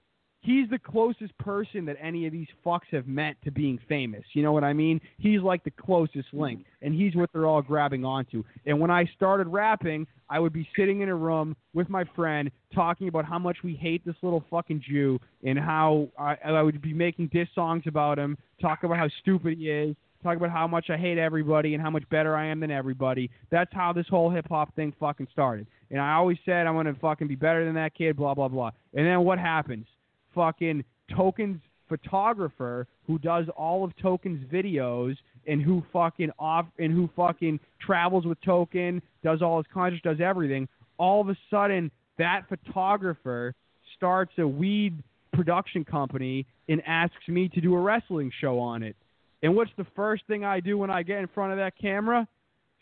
he's the closest person that any of these fucks have met to being famous. You know what I mean? He's like the closest link, and he's what they're all grabbing onto. And when I started rapping, I would be sitting in a room with my friend talking about how much we hate this little fucking Jew and how I, I would be making diss songs about him, talk about how stupid he is, talk about how much I hate everybody and how much better I am than everybody. That's how this whole hip hop thing fucking started. And I always said I'm gonna fucking be better than that kid, blah blah blah. And then what happens? Fucking Token's photographer who does all of Token's videos and who fucking off and who fucking travels with Token, does all his concerts, does everything. All of a sudden, that photographer starts a weed production company and asks me to do a wrestling show on it. And what's the first thing I do when I get in front of that camera?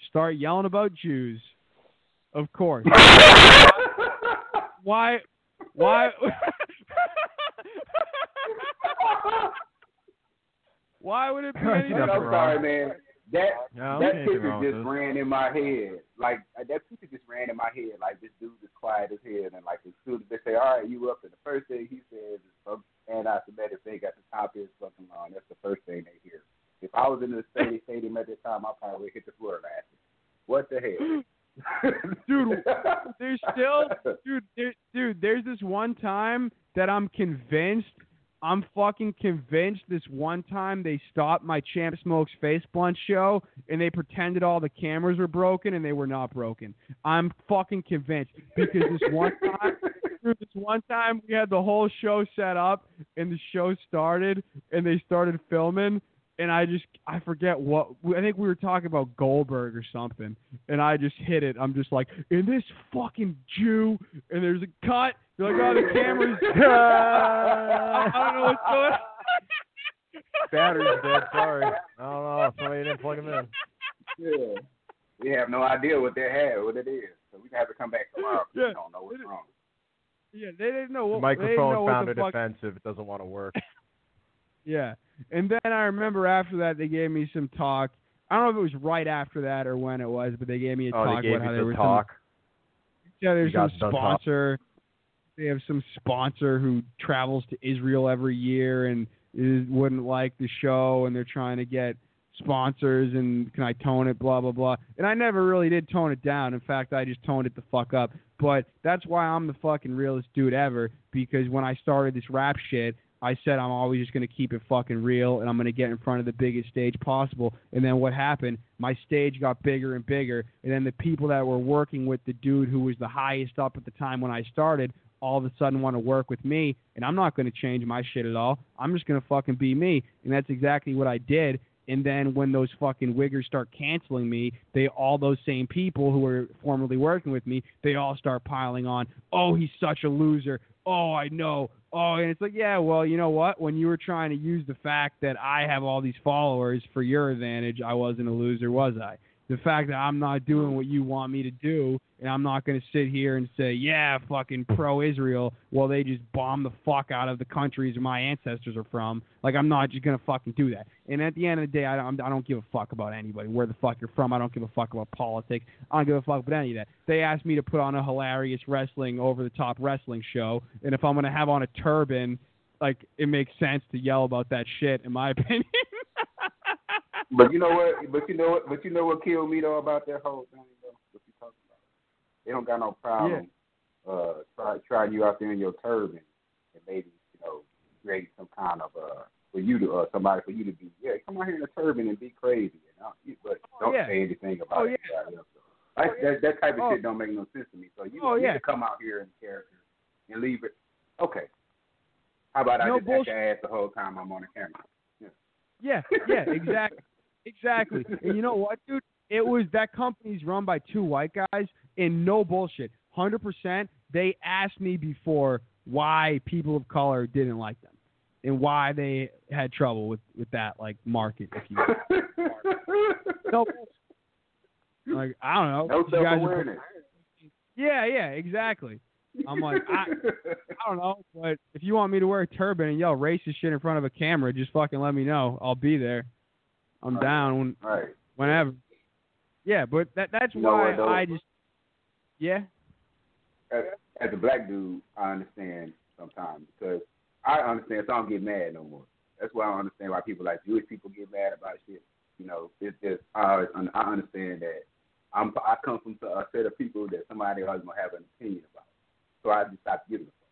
Start yelling about Jews. Of course. why? Why? why would it be There's anything? I'm nothing sorry, man. That No, that picture just this. ran in my head. Like that picture just ran in my head. Like this dude is quiet as hell, and like as soon as they say, "All right, you up," and the first thing he says is some anti-Semitic thing at the top of his fucking line. That's the first thing they hear. If I was in the stadium, stadium at that time, I probably would hit the floor laughing. What the hell? Dude, there's still, dude, there, dude. There's this one time that I'm convinced. I'm fucking convinced. This one time they stopped my Champ Smokes Face Blunt show and they pretended all the cameras were broken and they were not broken. I'm fucking convinced because this one time, this one time we had the whole show set up and the show started and they started filming and I just I forget what I think we were talking about Goldberg or something, and I just hit it. I'm just like, in this fucking Jew, and there's a cut. You're like, oh, the camera's. I don't know what's going. on. Battery's dead. Sorry. I don't know. Somebody didn't plug him in. yeah. We have no idea what they have, what it is. So we have to come back tomorrow. Yeah. We don't know what's wrong. Yeah, they didn't know. The What, they didn't know microphone what found the it fuck, offensive. It doesn't want to work. Yeah, and then I remember after that they gave me some talk. I don't know if it was right after that or when it was, but they gave me a Oh, talk they gave about how there was talk. some yeah, there's some talk. sponsor. They have some sponsor who travels to Israel every year and is, wouldn't like the show, and they're trying to get sponsors and can I tone it, blah blah blah. And I never really did tone it down. In fact, I just toned it the fuck up. But that's why I'm the fucking realest dude ever because when I started this rap shit, I said I'm always just gonna keep it fucking real and I'm gonna get in front of the biggest stage possible. And then what happened? My stage got bigger and bigger, and then the people that were working with the dude who was the highest up at the time when I started all of a sudden want to work with me, and I'm not going to change my shit at all. I'm just going to fucking be me, and that's exactly what I did. And then when those fucking wiggers start canceling me, they all those same people who were formerly working with me, they all start piling on. Oh, he's such a loser. Oh, I know. Oh, and it's like, yeah, well, you know what? When you were trying to use the fact that I have all these followers for your advantage, I wasn't a loser, was I? The fact that I'm not doing what you want me to do, and I'm not going to sit here and say, yeah, fucking pro Israel, while they just bomb the fuck out of the countries my ancestors are from. Like, I'm not just going to fucking do that. And at the end of the day, I don't, I don't give a fuck about anybody, where the fuck you're from. I don't give a fuck about politics. I don't give a fuck about any of that. They asked me to put on a hilarious wrestling, over the top wrestling show, and if I'm going to have on a turban, like, it makes sense to yell about that shit, in my opinion. But you know what? But you know what? But you know what killed me though about that whole thing though. What you talking about? They don't got no problem. Uh, try try you out there in your turban and maybe you know create some kind of uh for you to uh somebody for you to be yeah come out here in a turban and be crazy you know but don't yeah. say anything about Oh, it. yeah. Yeah, so, that that type of Oh. shit don't make no sense to me. So you, Oh, you yeah. need to come out here in character and leave it. Okay. How about I just bullshit. act your ass the whole time I'm on the camera? Yeah, yeah, exactly, exactly. And you know what, dude? It was that company's run by two white guys, and no bullshit, hundred percent. They asked me before why people of color didn't like them, and why they had trouble with with that like market, if you no. Like I don't know. No guys self are- awareness. Yeah, yeah, exactly. I'm like, I, I don't know, but if you want me to wear a turban and yell racist shit in front of a camera, just fucking let me know. I'll be there. I'm Right. down when, right. whenever. Yeah, but that that's You why. I just yeah. as, as a black dude, I understand sometimes because I understand. So I don't get mad no more. That's why I don't understand why people like Jewish people get mad about shit. You know, it's just I I understand that I'm I come from a set of people that somebody always gonna have an opinion about. So I just stop giving a fuck.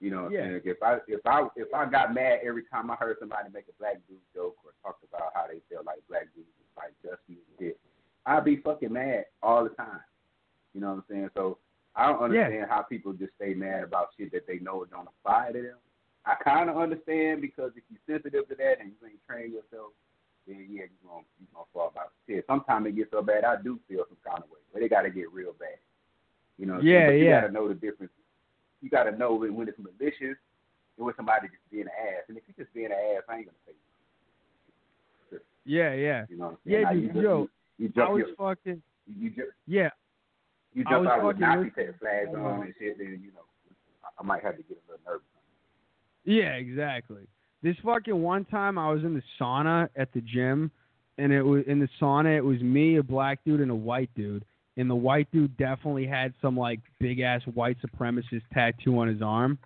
You know, Yeah. I'm if I if I if I got mad every time I heard somebody make a black dude joke or talk about how they feel like black dudes is like just and shit, I'd be fucking mad all the time. You know what I'm saying? So I don't Yeah. understand how people just stay mad about shit that they know don't apply to them. I kind of understand because if you're sensitive to that and you ain't train yourself, then yeah, you're gonna you're gonna fall about the shit. Sometimes it gets so bad, I do feel some kind of way, but it got to get real bad. You know? what Yeah, saying? but you yeah. got to know the difference. You got to know when, when it's malicious and when somebody just being an ass. And if you're just being an ass, I ain't gonna say. you. Yeah, yeah. You know? What I'm saying? Yeah, dude, you yo, you, you I was your, fucking you, you just yeah. you jump out with Nazi flags on and shit, then you know I, I might have to get a little nervous. Yeah, exactly. This fucking one time I was in the sauna at the gym, and it was in the sauna. It was me, a black dude, and a white dude. And the white dude definitely had some like big ass white supremacist tattoo on his arm,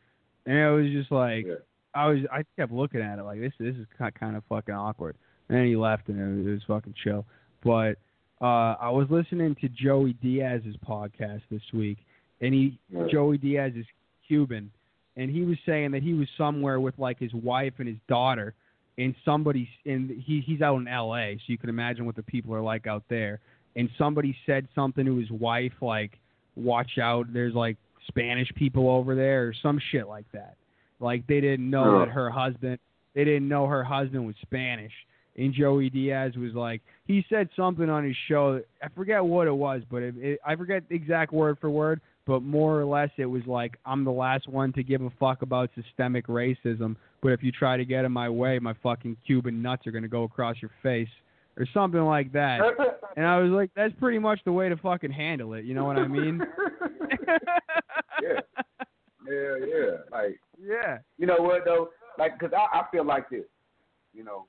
and it was just like Yeah. I was. I kept looking at it like this. This is kind of fucking awkward. And then he left, and it was, it was fucking chill. But Uh, I was listening to Joey Diaz's podcast this week, and he Right. Joey Diaz is Cuban, and he was saying that he was somewhere with like his wife and his daughter, and somebody and he he's out in L.A. So you can imagine what the people are like out there. And somebody said something to his wife like, "Watch out, there's like Spanish people over there," or some shit like that. Like they didn't know that her husband they didn't know her husband was Spanish. And Joey Diaz was like, he said something on his show. I forget what it was, but it, it, I forget the exact word for word. But more or less, it was like, I'm the last one to give a fuck about systemic racism. But if you try to get in my way, my fucking Cuban nuts are gonna go across your face, or something like that. And I was like, that's pretty much the way to fucking handle it. You know what I mean? yeah, yeah, yeah. Like yeah. you know what though? Like, cause I, I feel like this. You know,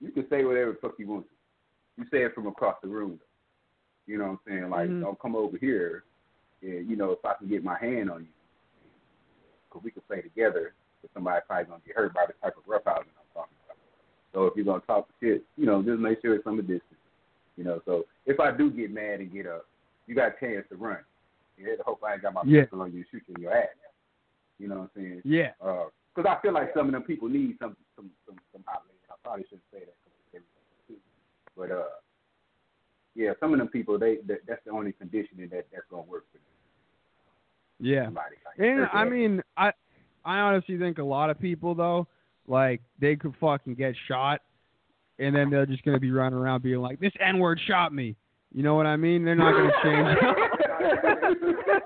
you can say whatever the fuck you want to. You say it from across the room. You know what I'm saying? Like, Mhm. don't come over here. And you know, if I can get my hand on you, cause we can play together. But somebody probably gonna get hurt by the type of roughhousing I'm talking about. So if you're gonna talk shit, you know, just make sure it's from a distance. You know, so if I do get mad and get up, you got a chance to run. Yeah, hope I ain't got my Yeah. pistol on you and shoot you in your ass. You know what I'm saying? Yeah. because I feel like some of them people need some some some, some outlet. I probably shouldn't say that, 'cause it's everything too. but uh, yeah, some of them people they that, that's the only conditioning that that's gonna work for them. Yeah. Somebody like And I mean, I I honestly think a lot of people though, like they could fucking get shot, and then they're just gonna be running around being like, "This N word shot me." You know what I mean? They're not gonna change.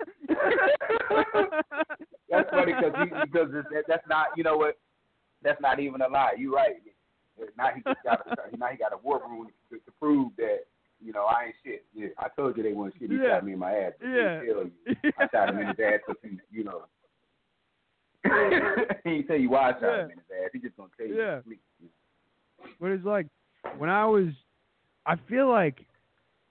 that's funny because because it's, that, that's not you know what that's not even a lie. You're right. Now he just got a, now he got a war room to, to prove that you know I ain't shit. Yeah, I told you they weren't shit. He Yeah. shot me in my ass. But he Yeah. tell you. I shot him in his ass because he, you know. he ain't tell you why I shot him Yeah. in his ass. He just gonna tell you. Yeah. But it's like when I was, I feel like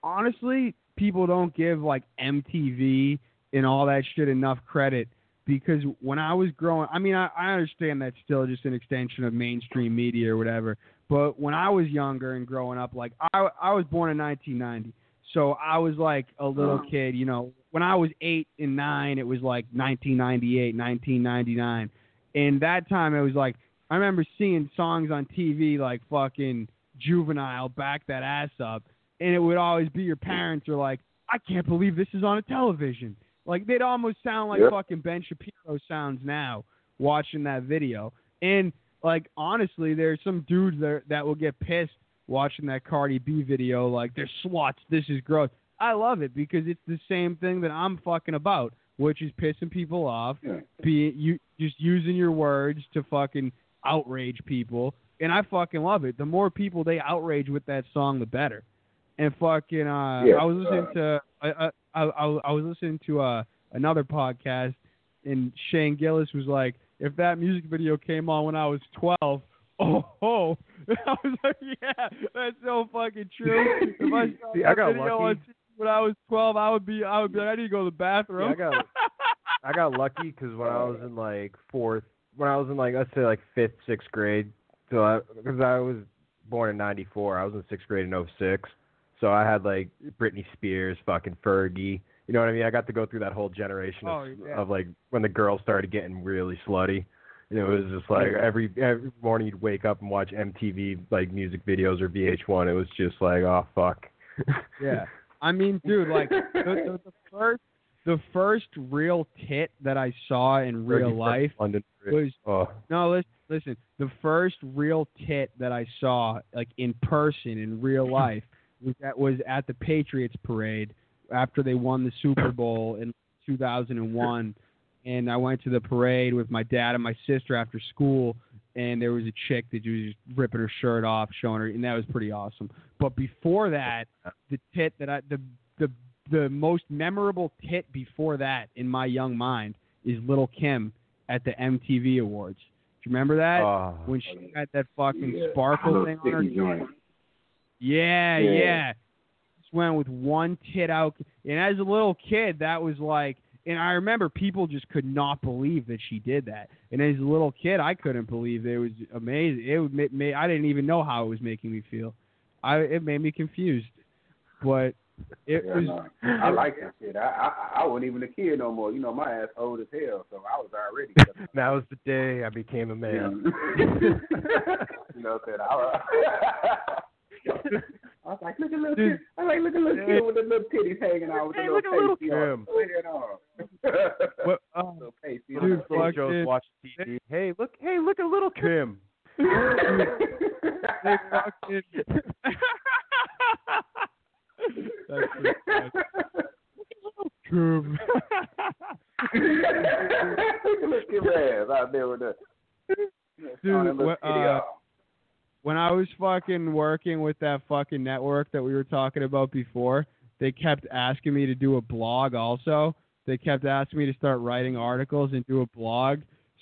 honestly, people don't give like MTV and all that shit enough credit because when I was growing, I mean, I, I understand that's still just an extension of mainstream media or whatever. But when I was younger and growing up, like I, I was born in 1990, so I was like a little kid. You know, when I was eight and nine, it was like 1998, 1999, and that time it was like I remember seeing songs on TV like fucking Juvenile, back that ass up, and it would always be your parents are like, I can't believe this is on a television. Like they'd almost sound like Yep. fucking Ben Shapiro sounds now watching that video. And like honestly, there's some dudes there that will get pissed watching that Cardi B video like they're sluts, this is gross. I love it because it's the same thing that I'm fucking about, which is pissing people off Yeah. be you just using your words to fucking outrage people, and I fucking love it. The more people they outrage with that song, the better. And fucking, uh, Yeah, I was listening uh, to I, I, I, I was listening to uh, another podcast, and Shane Gillis was like, if that music video came on when I was twelve. Oh, oh, I was like, yeah, that's so fucking true. If I saw See, I got video lucky. when I was twelve, I would be, I would be like, I need to go to the bathroom. Yeah, I got I got lucky because when I was in like fourth, when I was in like let's say like fifth, sixth grade, so I because I was born in '94, I was in sixth grade in '06, so I had like Britney Spears, fucking Fergie. You know what I mean? I got to go through that whole generation of, Oh, yeah. of like when the girls started getting really slutty. It was just like every every morning you'd wake up and watch MTV like music videos or VH1. It was just like, oh fuck. Yeah. I mean, dude, like the, the, the first the first real tit that I saw in real life London. was Oh, no, listen, listen. The first real tit that I saw, like in person in real life, was that was at the Patriots parade after they won the Super Bowl in 2001, and I went to the parade with my dad and my sister after school, and there was a chick that was just ripping her shirt off, showing her, and that was pretty awesome. But before that, the tit that I the the the most memorable tit before that in my young mind is Little Kim at the MTV Awards. Do you remember that? oh. when she had that fucking Yeah. sparkle thing on her joint. Yeah, Yeah. yeah. Just went with one tit out. And as a little kid, that was like, and I remember people just could not believe that she did that. And as a little kid, I couldn't believe it. It was amazing. It would ma- ma- I didn't even know how it was making me feel. I it made me confused. but it Yeah, was no. I like that shit. I, I I wasn't even a kid no more. You know, my ass old as hell, so I was already. That was the day I became a man. you know what I'm saying? I was, I was like, look at little kid. I was like, look at little kid with the little titties hanging out with Hey, the look little at little pasty on. Kim. Go what, uh, little pasty Dude, on. fuck Joe's it. watching TV. Hey, look! Hey, look at little Kim. they fucking That's pretty funny. True. Look at your ass out there with the Dude, on that little what, uh, off. When I was fucking working with that fucking network that we were talking about before, they kept asking me to do a blog also. They kept asking me to start writing articles and do a blog.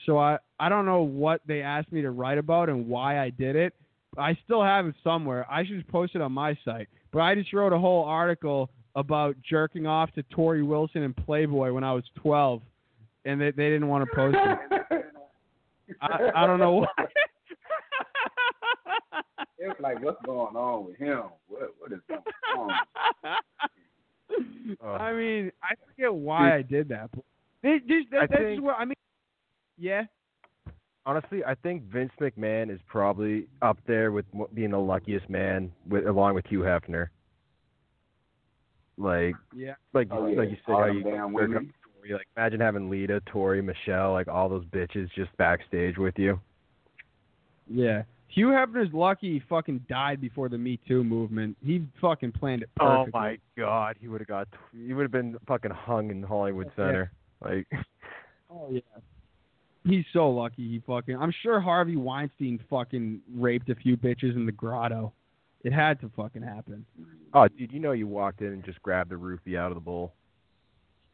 So I I don't know what they asked me to write about and why I did it. I still have it somewhere. I should just post it on my site. But I just wrote a whole article about jerking off to Torrie Wilson and Playboy when I was 12 and they they didn't want to post it. I I don't know why. It's like, what's going on with him? What what is going on? Oh. I mean, I forget why I did that. But they, just, that, I that's think- what I mean. Yeah, Honestly, I think Vince McMahon is probably up there with being the luckiest man, with along with Hugh Hefner. Like, yeah. like, Oh, yeah. like you said, All how you damn work women. up like imagine having Lita, Tori, Michelle, like all those bitches just backstage with you. Yeah. Hugh Hefner's lucky he fucking died before the Me Too movement. He fucking planned it oh, perfectly. Oh my god, he would have got, he would have been fucking hung in Hollywood oh, Yeah. Center. Like, Oh yeah. He's so lucky he fucking I'm sure Harvey Weinstein fucking raped a few bitches in the grotto. It had to fucking happen. oh dude, you know you walked in and just grabbed the roofie out of the bowl.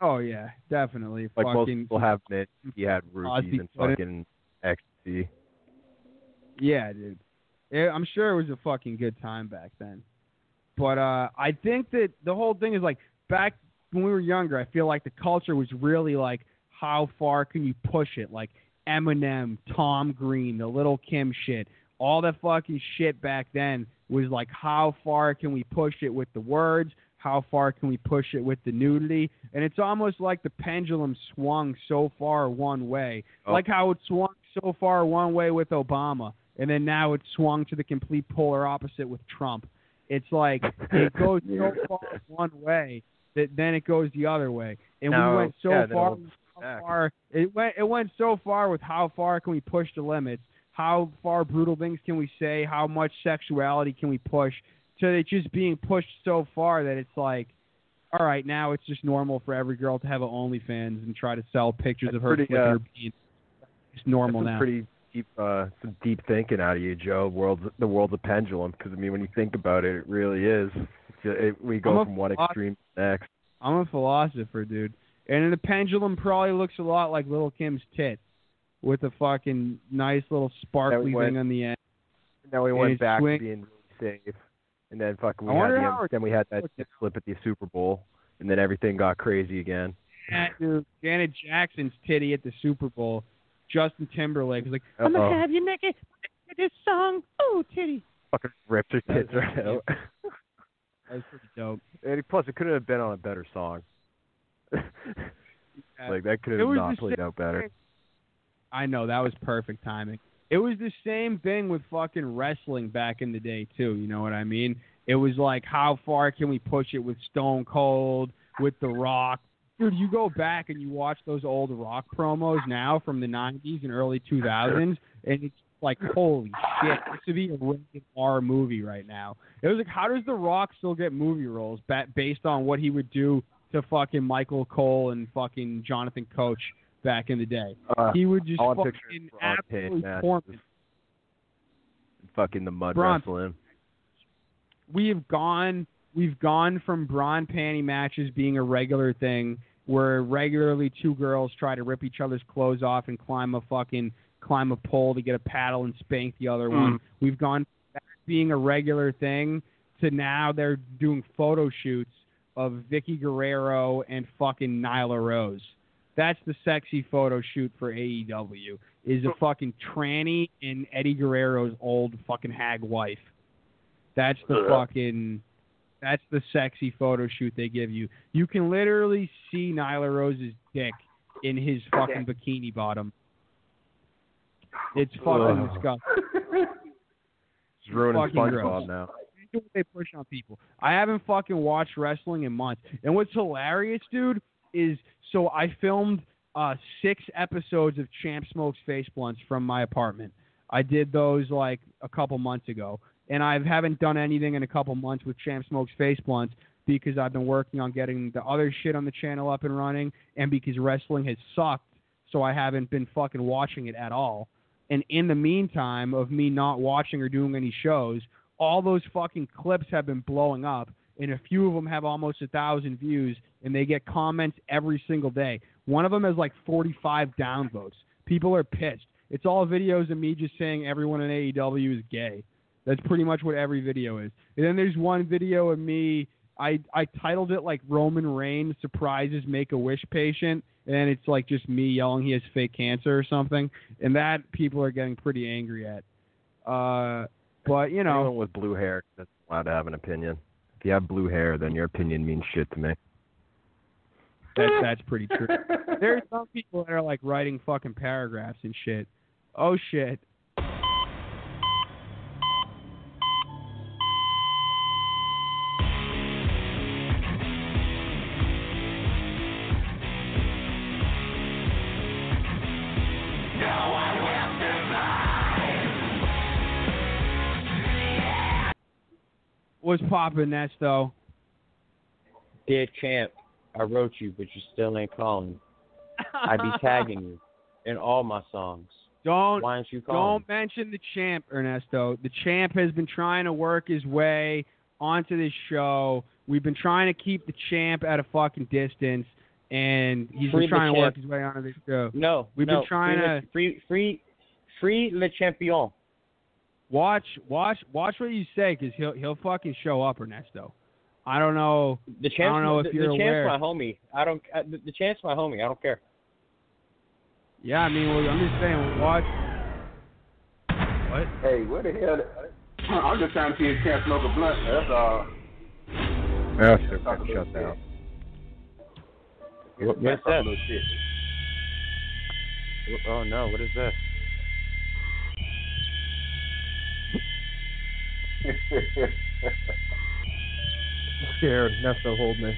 Oh yeah, definitely. Like most people have it, he had roofies and fucking ecstasy. Yeah, dude. Yeah, I'm sure it was a fucking good time back then. But uh I think that the whole thing is like back when we were younger, I feel like the culture was really like how far can you push it? Like Eminem, Tom Green, the Little Kim shit, all that fucking shit back then was like how far can we push it with the words? How far can we push it with the nudity? And it's almost like the pendulum swung so far one way. Oh. Like how it swung so far one way with Obama and then now it's swung to the complete polar opposite with Trump. It's like it goes so far one way that then it goes the other way, and No, we went so yeah, far. it'll How back. far it went? It went so far with how far can we push the limits? How far brutal things can we say? How much sexuality can we push? To it just being pushed so far that it's like, all right, now it's just normal for every girl to have an OnlyFans and try to sell pictures That's of her pretty, uh. It's normal now. pretty deep, uh, some deep thinking out of you, Joe. World's the world's a pendulum. Because I mean, when you think about it, it really is. It's, it, we go from one extreme to next. I'm a philosopher, dude. And the pendulum probably looks a lot like Little Kim's tit, with a fucking nice little sparkly went- thing on the end. Now we And went back swing- to being really safe, and then fucking I we had the, then we had that slip at the Super Bowl, and then everything got crazy again. Yeah, dude, Janet Jackson's titty at the Super Bowl. Justin Timberlake was like, "I'm gonna have you naked to this song." Oh, titty. Fucking ripped her tits right out. That was pretty dope. and plus, it couldn't have been on a better song. like that could have not played out better. I know that was perfect timing. It was the same thing with fucking wrestling back in the day too. You know what I mean? It was like, how far can we push it with Stone Cold, with The Rock? Dude, you go back and you watch those old Rock promos now from the '90s and early 2000s, and it's like, holy shit, this would be a rated R movie right now. It was like, how does The Rock still get movie roles ba- based on what he would do to fucking Michael Cole and fucking Jonathan Coach back in the day? Uh, He would just fucking picturing is Braun Page absolutely torment. fucking the mud Braun- wrestling. We have gone, we've gone from bra and panty matches being a regular thing, where regularly two girls try to rip each other's clothes off and climb a fucking climb a pole to get a paddle and spank the other one. Mm. We've gone from being a regular thing to now they're doing photo shoots of Vickie Guerrero and fucking Nyla Rose. That's the sexy photo shoot for AEW. Is a mm. fucking tranny and Eddie Guerrero's old fucking hag wife. That's the fucking That's the sexy photo shoot they give you. You can literally see Nyla Rose's dick in his fucking bikini bottom. It's fucking Ugh. disgusting. It's ruining Fucking SpongeBob gross. now. do what they push on people. I haven't fucking watched wrestling in months. And what's hilarious, dude, is so I filmed uh six episodes of Champ Smokes Face Blunts from my apartment. I did those like a couple months ago. And I haven't done anything in a couple months with Champ Smokes Face Blunts because I've been working on getting the other shit on the channel up and running and because wrestling has sucked, so I haven't been fucking watching it at all. And in the meantime of me not watching or doing any shows, all those fucking clips have been blowing up, and a few of them have almost a thousand views, and they get comments every single day. One of them has like 45 downvotes. People are pissed. It's all videos of me just saying everyone in AEW is gay. That's pretty much what every video is. And then there's one video of me. I I titled it like Roman Reigns surprises Make a Wish patient, and it's like just me yelling he has fake cancer or something, and that people are getting pretty angry at. Uh, but you know, Anyone with blue hair that's allowed to have an opinion. If you have blue hair, then your opinion means shit to me. That's that's pretty true. There's some people that are like writing fucking paragraphs and shit. Oh shit. What's poppin', Nesto? Dear champ, I wrote you, but you still ain't calling. I'd be tagging you in all my songs. Don't Why aren't you calling? Don't mention the champ, Ernesto. The champ has been trying to work his way onto this show. We've been trying to keep the champ at a fucking distance, and he's Free been trying to work his way onto this show. No, We've been trying free, to- le- free, free, free le champion. Watch, watch, watch what you say, because he'll he'll fucking show up, Ernesto. I don't know. The champ's, don't know if the, you're the aware. champ's my homie. I don't. Uh, the, the champ's my homie. I don't care. Yeah, I mean, well, I'm just saying, watch. What? Hey, where the hell? I'm just trying to see if Champ smoke a blunt. That's all. Yeah, they're fucking shut down. What, what's that? Oh no, what is this? I'm scared. Nesto, hold me.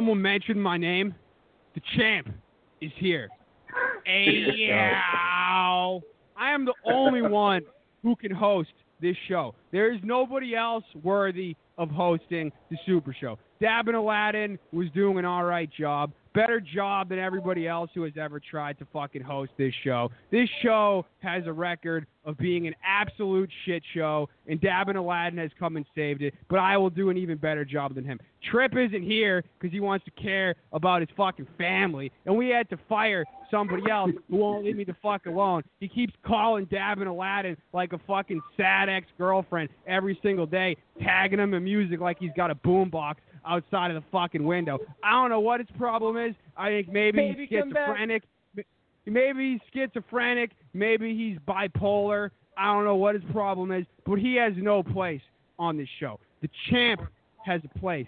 Someone mentioned my name. The champ is here. Ayow. I am the only one who can host this show. There is nobody else worthy of hosting the Super Show. Dab and Aladdin was doing an all right job. Better job than everybody else who has ever tried to fucking host this show. This show has a record of being an absolute shit show, and Dab and Aladdin has come and saved it, but I will do an even better job than him. Trip isn't here because he wants to care about his fucking family, and we had to fire somebody else who won't leave me the fuck alone. He keeps calling Dab and Aladdin like a fucking sad ex girlfriend every single day, tagging him in music like he's got a boombox outside of the fucking window. I don't know what his problem is. I think maybe Baby, he's schizophrenic. Maybe he's schizophrenic. Maybe he's bipolar. I don't know what his problem is, but he has no place on this show. The champ has a place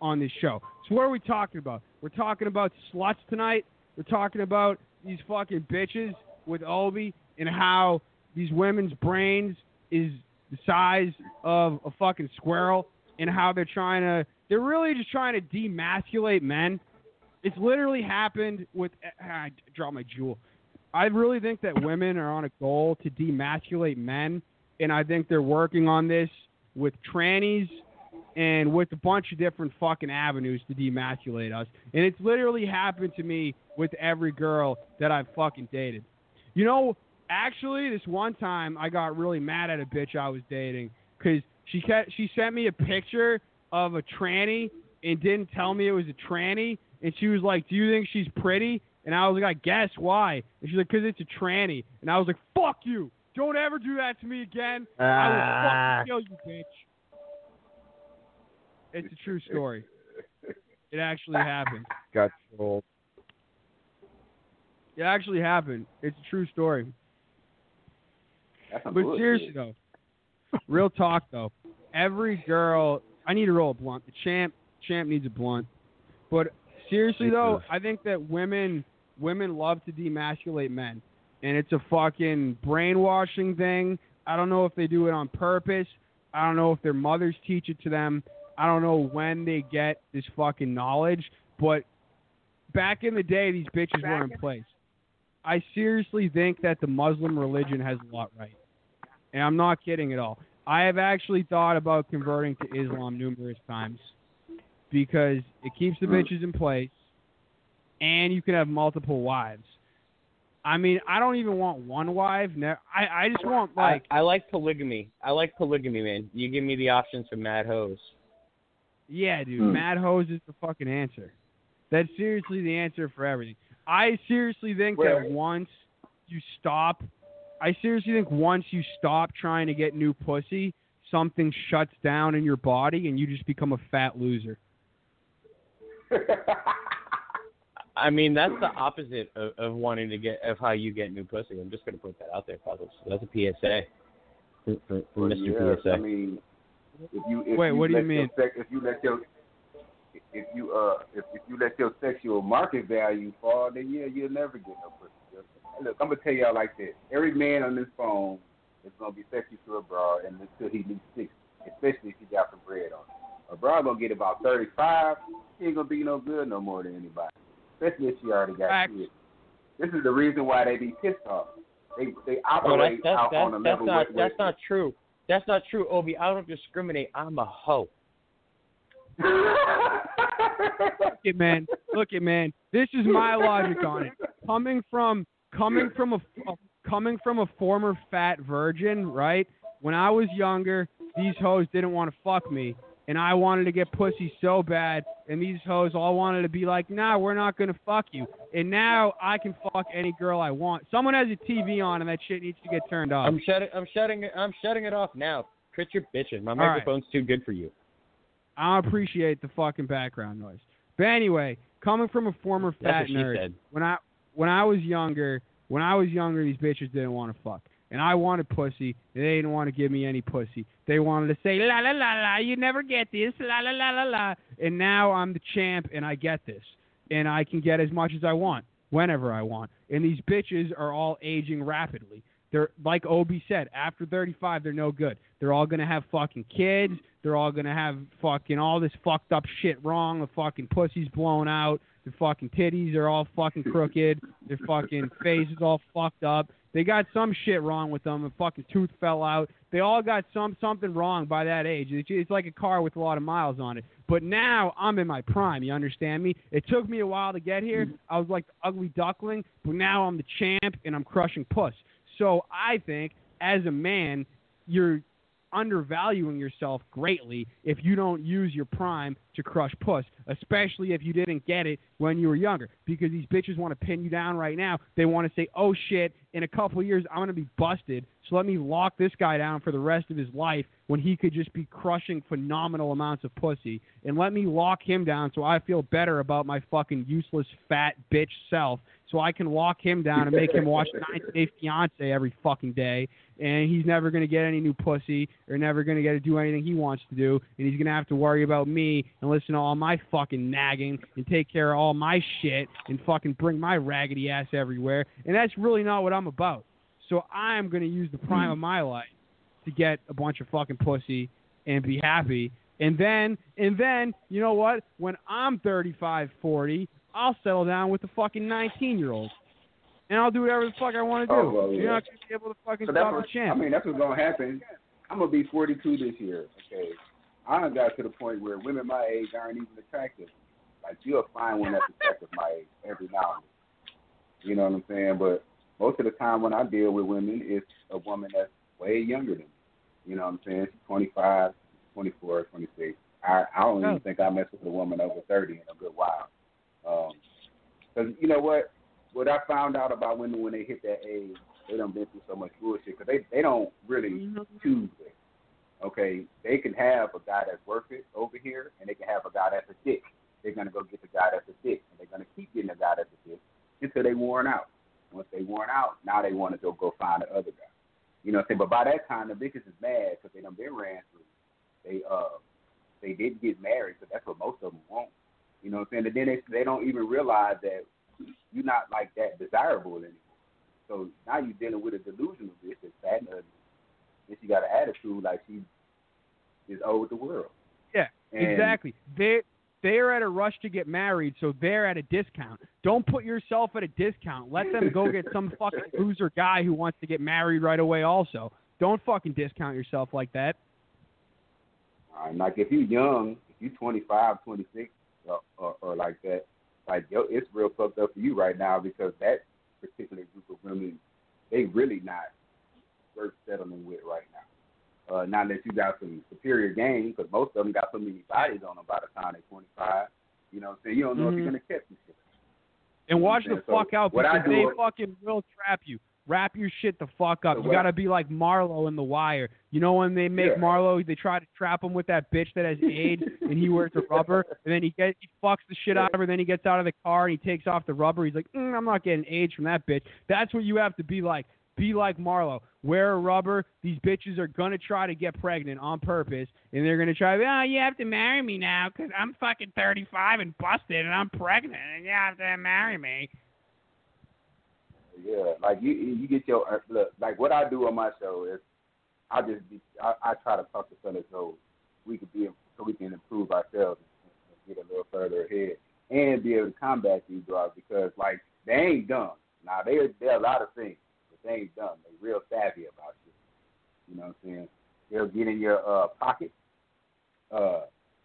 on this show. So what are we talking about? We're talking about sluts tonight. We're talking about these fucking bitches with Obi and how these women's brains is the size of a fucking squirrel and how they're trying to they're really just trying to demasculate men. It's literally happened with ah, I dropped my jewel. I really think that women are on a goal to demasculate men, and I think they're working on this with trannies and with a bunch of different fucking avenues to demasculate us. And it's literally happened to me with every girl that I've fucking dated. You know, actually, this one time I got really mad at a bitch I was dating because she kept, she sent me a picture of a tranny and didn't tell me it was a tranny. And she was like, "Do you think she's pretty?" And I was like, "I guess why?" And she's like, "Cause it's a tranny." And I was like, "Fuck you! Don't ever do that to me again. I Ah. will fucking kill you, bitch." It's a true story. It actually happened. Got trolled. It actually happened. It's a true story. That's But seriously though, real talk though, every girl, I need to roll a blunt. The champ, champ needs a blunt. But seriously Me though, too. I think that women, women love to demasculate men, and it's a fucking brainwashing thing. I don't know if they do it on purpose. I don't know if their mothers teach it to them. I don't know when they get this fucking knowledge. But back in the day, these bitches were in place. I seriously think that the Muslim religion has a lot right. And I'm not kidding at all. I have actually thought about converting to Islam numerous times because it keeps the bitches in place and you can have multiple wives. I mean, I don't even want one wife. Ne- I, I just want like I, I like polygamy. I like polygamy, man. You give me the options for mad hoes. Yeah, dude, Hmm. mad hoes is the fucking answer. That's seriously the answer for everything. I seriously think that once you stop, I seriously think once you stop trying to get new pussy, something shuts down in your body and you just become a fat loser. I mean, that's the opposite of, of wanting to get of how you get new pussy. I'm just gonna put that out there, Puzzles. That's a PSA for, for, for Well, Mr. yeah, PSA. I mean, if you if Wait, you what do you let your mean? Sex, if you let your if you uh if, if you let your sexual market value fall, then yeah, you'll never get no pussy. Look, I'm gonna tell y'all like this: every man on this phone is gonna be sexy to a broad and until he meets sixty, especially if he got some bread on. him. A broad gonna get about thirty-five. He ain't gonna be no good no more than anybody, especially if she already got Facts. kids. This is the reason why they be pissed off. They they Oh, that's operate that's out that's, on a that's level not with, that's with, not true. That's not true, Obi. I don't discriminate. I'm a hoe. Look it, man. Look it, man. This is my logic on it. Coming from coming from a, a uh, coming from a former fat virgin, right? When I was younger, these hoes didn't want to fuck me, and I wanted to get pussy so bad, and these hoes all wanted to be like, "Nah, we're not gonna fuck you." And now I can fuck any girl I want. Someone has a TV on, and that shit needs to get turned off. I'm shutting I'm shutting it I'm shutting it off now. Quit your bitching. My All right. microphone's too good for you. I appreciate the fucking background noise. But anyway, coming from a former fat nerd, said. when I when I was younger, when I was younger, these bitches didn't want to fuck, and I wanted pussy, and they didn't want to give me any pussy. They wanted to say la la la la, you never get this, la la la la la, and now I'm the champ, and I get this, and I can get as much as I want whenever I want, and these bitches are all aging rapidly. They're like Obi said, after 35, they're no good. They're all gonna have fucking kids. They're all gonna have fucking all this fucked up shit wrong. The fucking pussy's blown out. Their fucking titties are all fucking crooked. Their fucking face is all fucked up. They got some shit wrong with them. A fucking tooth fell out. They all got some something wrong by that age. It's, it's like a car with a lot of miles on it. But now I'm in my prime. You understand me? It took me a while to get here. Mm-hmm. I was like the ugly duckling, but now I'm the champ and I'm crushing puss. So I think as a man, you're undervaluing yourself greatly if you don't use your prime to crush puss, especially if you didn't get it when you were younger. Because these bitches want to pin you down right now. They want to say, oh shit, in a couple of years I'm going to be busted, so let me lock this guy down for the rest of his life when he could just be crushing phenomenal amounts of pussy. And let me lock him down so I feel better about my fucking useless fat bitch self so I can lock him down and make him watch 90 Day Fiance every fucking day, and he's never gonna get any new pussy or never gonna get to do anything he wants to do, and he's gonna have to worry about me and listen to all my fucking nagging and take care of all my shit and fucking bring my raggedy ass everywhere, and that's really not what I'm about. So I'm gonna use the prime of my life to get a bunch of fucking pussy and be happy. And then, and then, you know what? When I'm 35, 40, I'll settle down with the fucking 19 year old. And I'll do whatever the fuck I want to do. Oh, well, You're not going to be able to fucking So stop the champ. I mean, that's what's gonna happen. I'm gonna be 42 this year. Okay, I done got to the point where women my age aren't even attractive. Like you'll find one that's attractive my age every now and then. You know what I'm saying? But most of the time when I deal with women, it's a woman that's way younger than me. You know what I'm saying? She's 25, 24, 26. I I don't Oh. even think I mess with a woman over 30 in a good while. Um, cause you know what? What I found out about women when they hit that age, they done been through so much bullshit because they they don't really choose it. Okay, they can have a guy that's worth it over here, and they can have a guy that's a dick. They're gonna go get the guy that's a dick, and they're gonna keep getting the guy that's a dick until they worn out. Once they worn out, now they want to go go find the other guy. You know what I'm saying? But by that time, the bitches is mad because they done been ran through. They uh they did get married, so that's what most of them want. You know what I'm saying? And then they they don't even realize that you're not like that desirable anymore. So now you're dealing with a delusional bitch that's fat and ugly. And she got an attitude like she is owed the world. Yeah, And- exactly. They they're at a rush to get married, so they're at a discount. Don't put yourself at a discount. Let them go get some fucking loser guy who wants to get married right away. Also, don't fucking discount yourself like that. Uh, like if you're young, if you're 25, 26, or, or, or like that, like yo, it's real fucked up for you right now because that particular group of women, they really not worth settling with right now. Uh, now that you got some superior game, because most of them got so many bodies on them by the time they're 25. You know what I'm saying? You don't know if Mhm. you're gonna catch this shit. And watch the Yeah, so fuck out because they fucking will trap you. Wrap your shit the fuck up. You gotta be like Marlo in The Wire. You know when they make Yeah. Marlo, they try to trap him with that bitch that has AIDS, and he wears a rubber, and then he gets he fucks the shit out of her. Then he gets out of the car and he takes off the rubber. He's like, mm, I'm not getting AIDS from that bitch. That's what you have to be like. Be like Marlo. Wear a rubber. These bitches are gonna try to get pregnant on purpose, and they're gonna try. Oh, you have to marry me now because I'm fucking 35 and busted, and I'm pregnant, and you have to marry me. Yeah, like you you get your uh, look. Like what I do on my show is I just be I, I try to talk to fellas so we could be so we can improve ourselves and, and get a little further ahead and be able to combat these drugs because like they ain't dumb. Now they they're a lot of things, but they ain't dumb. They real savvy about shit. You know what I'm saying? They'll get in your uh pocket uh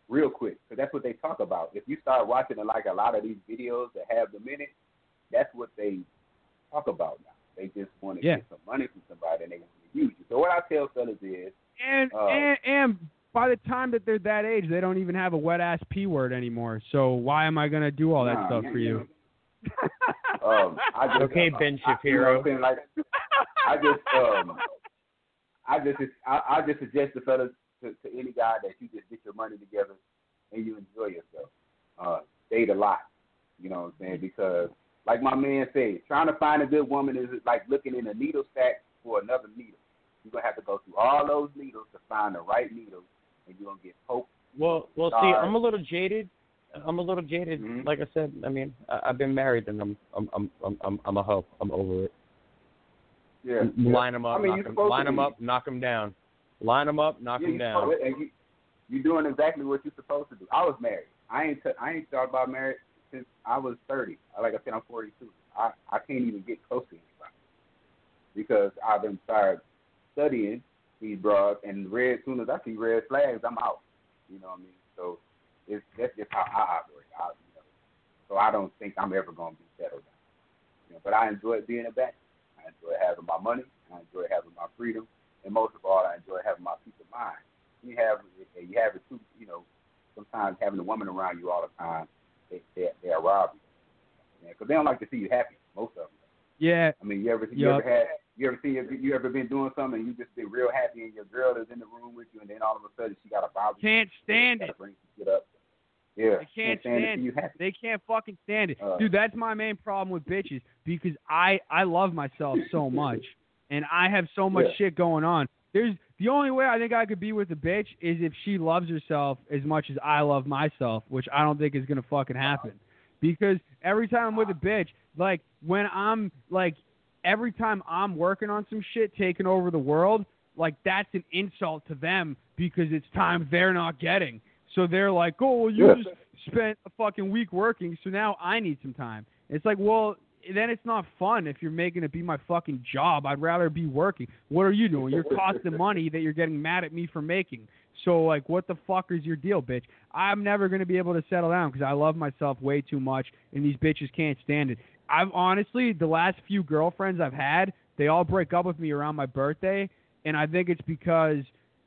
real quick because that's what they talk about. If you start watching like a lot of these videos that have the minute, that's what they talk about now. They just want to Yeah. get some money from somebody and they want to use you. So what I tell fellas is, And Uh, and and by the time that they're that age, they don't even have a wet ass p word anymore. So why am I gonna do all that Nah, stuff for you? um, I just, Okay, uh, Ben I- you know Shapiro. I'm? Like, I just, um, I just, I, I just suggest to fellas to, to any guy that you just get your money together and you enjoy yourself. Uh, date a lot. You know what I'm saying? Because, like my man said, trying to find a good woman is like looking in a needle stack for another needle. You're gonna have to go through all those needles to find the right needle, and you're gonna get poked. Well, well, see, I'm a little jaded. I'm a little jaded. Mhm. Like I said, I mean, I, I've been married, and I'm, I'm, I'm, I'm, I'm, I'm a hoe. I'm over it. Yeah, Line them up, I mean, knock you're 'em- supposed line them up, knock them down. Line them up, knock Yeah, them down. and you, you're doing exactly what you're supposed to do. I was married. I ain't t- I ain't thought about marriage since I was 30. Like I said, I'm 42. I I can't even get close to anybody because I've been started studying these broads and red. As soon as I see red flags, I'm out. You know what I mean? So it's that's just how I operate. I, you know, so I don't think I'm ever gonna be settled down. You know, but I enjoy being a bachelor. I enjoy having my money. I enjoy having my freedom, and most of all, I enjoy having my peace of mind. You have you have it too. You know, sometimes having a woman around you all the time, they they they'll rob you. Because they don't like to see you happy. Most of them. Yeah, I mean, you ever you Yup. ever had you ever seen you ever been doing something and you just been real happy and your girl is in the room with you and then all of a sudden she got a bother you. can't stand it. some up. Yeah, I can't stand, it stand you happy. They can't fucking stand it, Uh. dude. That's my main problem with bitches because I I love myself so much, and I have so much Yeah. shit going on. There's the only way I think I could be with a bitch is if she loves herself as much as I love myself, which I don't think is gonna fucking happen. Because every time I'm with a bitch, like when I'm like every time I'm working on some shit taking over the world, like that's an insult to them because it's time they're not getting. So they're like, "Oh, well, you Yeah. just spent a fucking week working, so now I need some time." It's like, well, then it's not fun if you're making it be my fucking job. I'd rather be working. What are you doing? You're costing money that you're getting mad at me for making. So like, what the fuck is your deal, bitch? I'm never gonna be able to settle down because I love myself way too much, and these bitches can't stand it. I've honestly the last few girlfriends I've had, they all break up with me around my birthday, and I think it's because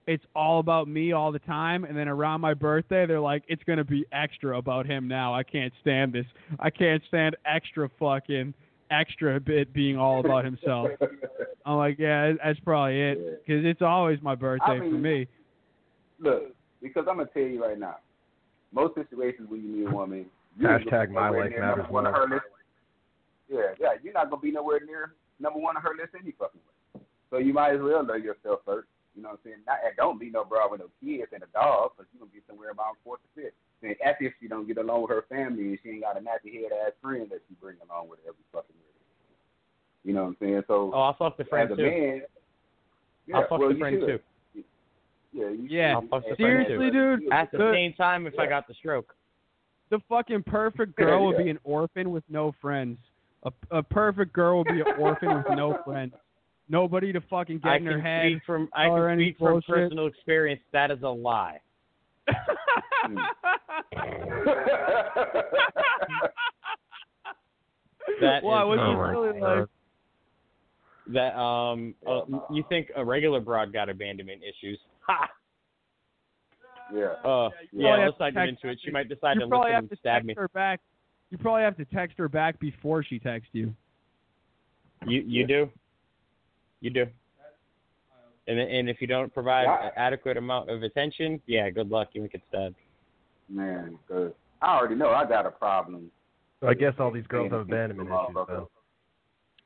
it's all about me all the time, and then around my birthday, they're like, it's gonna be extra about him now. I can't stand this. I can't stand extra fucking extra bit being all about himself. I'm like, yeah, that's probably it, because it's always my birthday for mean, me. Look, because I'm gonna tell you right now, most situations when you meet a woman, Hashtag my life matters number one on more. her list. Yeah, yeah, you're not gonna be nowhere near number one on her list any fucking way. So you might as well know yourself first. You know what I'm saying? Not, and don't be no bro with no kids and a dog, because you're gonna be somewhere about fourth or fifth. Then after if she don't get along with her family and she ain't got a nappy head ass friend that she bring along with her every fucking year. You know what I'm saying? So Oh, I'll fuck the friend as a too. man, yeah, I'll fuck well, the friend should. too. Yeah, you Yeah. I'll fuck the Seriously, too. dude, At the The- same time, if I got the stroke. the fucking perfect girl would be an orphan with no friends. A, a perfect girl would be an orphan with no friends. Nobody to fucking get I in her can head. speak from I tell can any speak from bullshit. personal experience. That is a lie. That Why? is What's Oh really like? that um uh, you think a regular broad got abandonment issues? Ha! yeah. Uh, you yeah, probably have let's to not get into it. She might decide You to probably listen have and to stab text me. her back. You probably have to text her back before she texts you. You you do, you do. And and if you don't provide Yeah. an adequate amount of attention, yeah, good luck. You can get stabbed. Man, 'cause I already know I got a problem. I guess all these girls have abandonment issues. Though.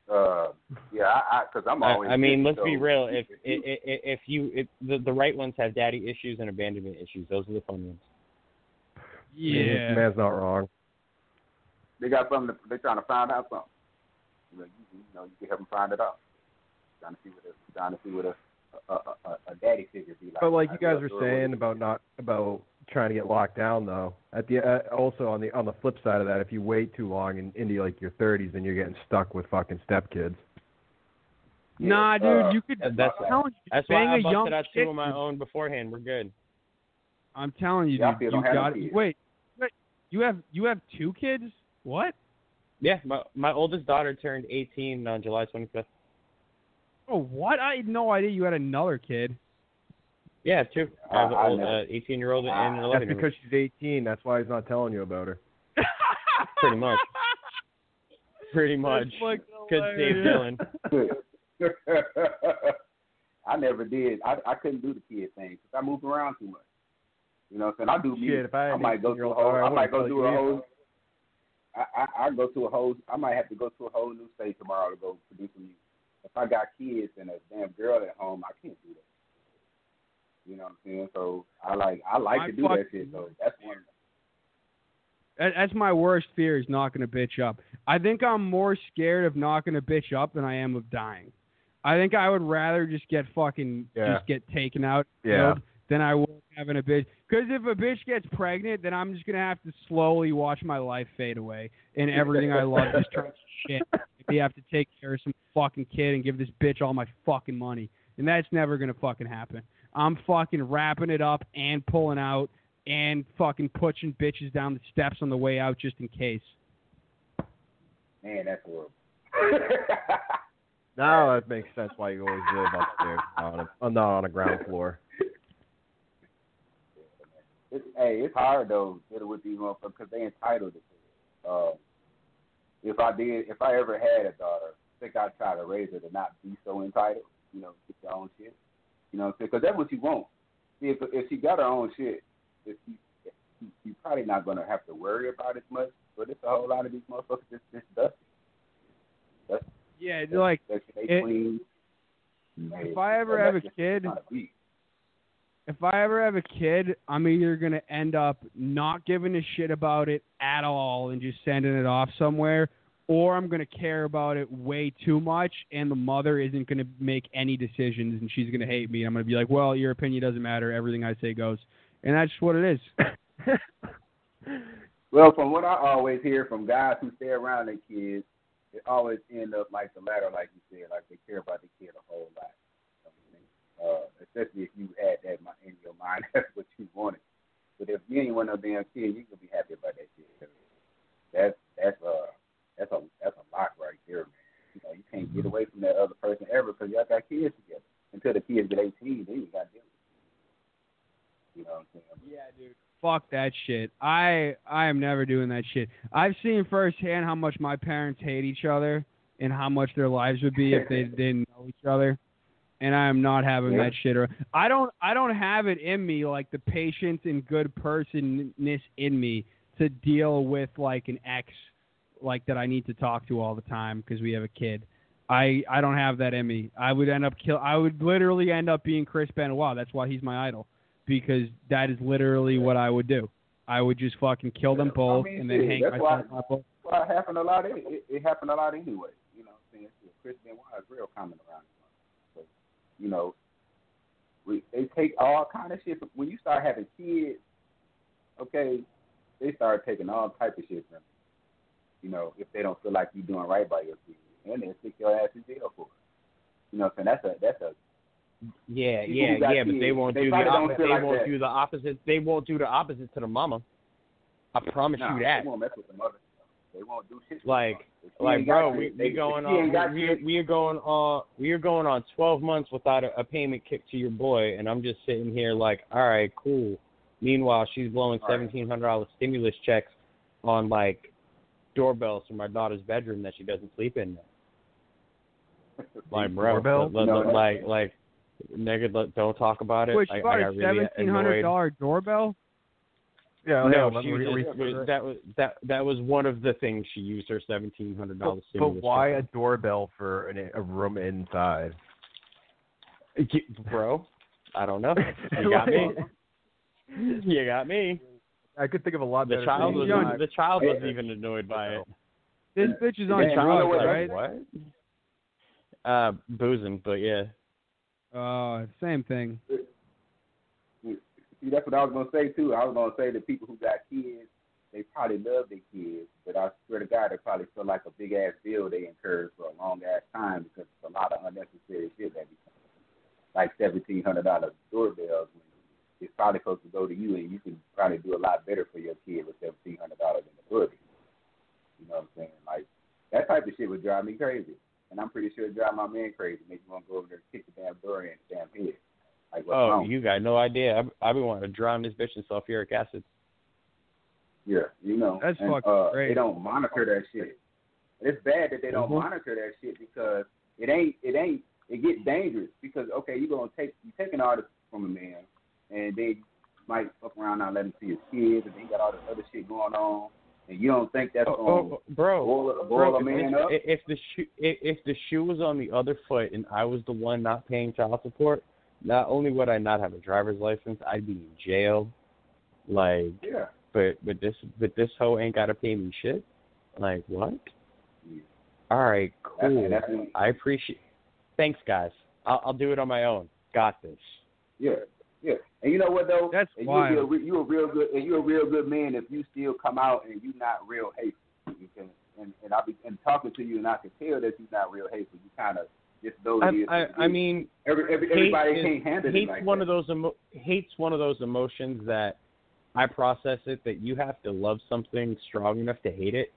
Uh, yeah, I, I, cause I'm always. I mean, let's so be real. If you- if, if, if you if the the right ones have daddy issues and abandonment issues, those are the fun ones. Yeah. man's not wrong. they got something, to, they trying to find out something. You know, you, you know, you can help them find it out. Trying to see what a, trying to see what a a, a, a, a daddy figure be like. But like you guys guess, were saying about not about trying to get locked down though. At the uh, also on the on the flip side of that, if you wait too long in, into like your 30s, then you're getting stuck with fucking stepkids. Yeah, Nah, dude, uh, you could. that's- I'm telling you, That's bang why I a young busted out two of my own beforehand. We're good. I'm telling you, Yeah, dude, you don't have no got kids. wait, wait. You have you have two kids? What? Yeah, my my oldest daughter turned 18 on July 25th. Oh, what? I had no idea you had another kid. Yeah, two. I have I- I an never- 18 year old and an Ah, 11 That's year old. because she's 18. That's why he's not telling you about her. Pretty much. Pretty much. That's fucking Could save. Dylan. I never did. I I couldn't do the kid thing because I moved around too much. You know, what I'm saying I do music. Shit, if I I might go to a whole. daughter, I I might go tell do a whole. I, I I go to a whole. I might have to go to a whole new state tomorrow to go produce some music. If I got kids and a damn girl at home, I can't do that. You know what I'm saying? So I like I like My to do that shit. So that's one. That- That's my worst fear is knocking a bitch up. I think I'm more scared of knocking a bitch up than I am of dying. I think I would rather just get fucking Yeah. just get taken out Yeah. than I would having a bitch. Because if a bitch gets pregnant, then I'm just gonna have to slowly watch my life fade away and everything I love just turns to shit. Maybe have to take care of some fucking kid and give this bitch all my fucking money, and that's never gonna fucking happen. I'm fucking wrapping it up and pulling out and fucking pushing bitches down the steps on the way out just in case. Man, that's horrible. Now that makes sense why you always live upstairs, not on a, not on a ground floor. it's, hey, it's hard though dealing with these motherfuckers because they entitled to it. Uh, if I did, if I ever had a daughter, I think I'd try to raise her to not be so entitled. You know, get your own shit. You know what I'm saying? Because that's what you want. See, if if she got her own shit, if you, if you're probably not gonna have to worry about it much. But it's a whole lot of these motherfuckers just just dusty. Dusty. Yeah, like Section eight it- queens. if I ever have a kid, Not a beat. If I ever have a kid, I'm either gonna end up not giving a shit about it at all and just sending it off somewhere, or I'm gonna care about it way too much, and the mother isn't gonna make any decisions, and she's gonna hate me. And I'm gonna be like, well, your opinion doesn't matter. Everything I say goes, and that's what it is. Well, from what I always hear from guys who stay around their kids, it always end up like the latter, like you said, like they care about the kid a whole lot. Uh, especially if you had that in your mind That's what you wanted. But if you ain't want no damn kids, you can be happy about that shit. That's that's uh that's a that's a lot right there, man. You know, you can't get away from that other person ever because y'all got kids together. Until the kids get eighteen, then you got to deal with it. You know what I'm saying? Yeah, dude. Fuck that shit. I I am never doing that shit. I've seen firsthand how much my parents hate each other and how much their lives would be if they didn't know each other. And I am not having Yeah. that shit. Or I don't I don't have it in me like the patience and good personness in me to deal with like an ex like that I need to talk to all the time because we have a kid. I I don't have that in me. I would end up kill. I would literally end up being Chris Benoit. That's why he's my idol because that is literally what I would do. I would just fucking kill them I both mean, and then hang myself why- up. both. Well, it happened a lot. It, it, it happened a lot anyway. You know what I'm saying? Chris Benoit is real common around you know, we they take all kind of shit. When you start having kids, okay, they start taking all type of shit from you. You know, if they don't feel like you're doing right by your kids, and they stick your ass in jail for it. You know, what I'm saying that's a that's a Yeah, yeah, yeah, but they won't they do the opposite. They like won't that. do the opposite. They won't do the opposite to the mama. I promise nah, you that. They won't mess with the mother. They won't do shit. Like, mother. If she like, bro, we kids, we they- going if she ain't got on we kids, we are going on we are going on twelve months without a, a payment kick to your boy, and I'm just sitting here like, all right, cool. Meanwhile, she's blowing All right. seventeen hundred dollars stimulus checks on like doorbells for my daughter's bedroom that she doesn't sleep in. Like, bro, Doorbell? let- No, like, like, nigga, don't talk about it. Which I, I bought got a really seventeen hundred annoyed. doorbell? Yeah, No, yeah, she re- was re- just, was- that was that that was one of the things she used her seventeen hundred dollars. but why a doorbell for an, a room inside? bro? I don't know. You got me. You got me. I could think of a lot The better child things. was Young- the child wasn't even annoyed by it. This bitch is on Yeah, you know drugs, what, right? What? Uh, boozing, but yeah. Uh, same thing. See, that's what I was gonna say too. I was gonna say that people who got kids, they probably love their kids, but I swear to God, they probably feel like a big ass bill they incurred for a long ass time because it's a lot of unnecessary shit that becomes like seventeen hundred dollar doorbells. When it's probably supposed to go to you, and you can probably do a lot better for your kid with seventeen hundred dollars in the doorbell. You know what I'm saying? Like that type of shit would drive me crazy, and I'm pretty sure it drive my man crazy. Make you want to go over there and kick the damn door in the damn head. Like Oh, wrong? you got no idea. I've, I've been wanting to drown this bitch in sulfuric acid. Yeah, you know. That's and, fucking uh, crazy. They don't monitor that shit. It's bad that they don't Mhm. monitor that shit because it ain't it ain't it gets dangerous because okay, you're gonna take you taking all this from a man and they might fuck around and let him see his kids and they got all this other shit going on and you don't think that's Oh, gonna oh, bro, boil, a- boil bro, a man if, up? if the shoe if, if the shoe was on the other foot and I was the one not paying child support, not only would I not have a driver's license, I'd be in jail. Like, yeah. but but this but this hoe ain't gotta pay me shit. Like what? Yeah. All right, cool. that's when, I appreciate. Thanks, guys. I'll, I'll do it on my own. Got this. yeah, yeah. And you know what though? That's and wild. You a, re- you a real good and you a real good man if you still come out and you not real hateful. You can and and I be and talking to you and I can tell that you're not real hateful. You kind of just those I. I, I mean, Every, every, hate everybody is- can't handle hate's it like one that. of those emo- hate's one of those emotions that I process it that you have to love something strong enough to hate it,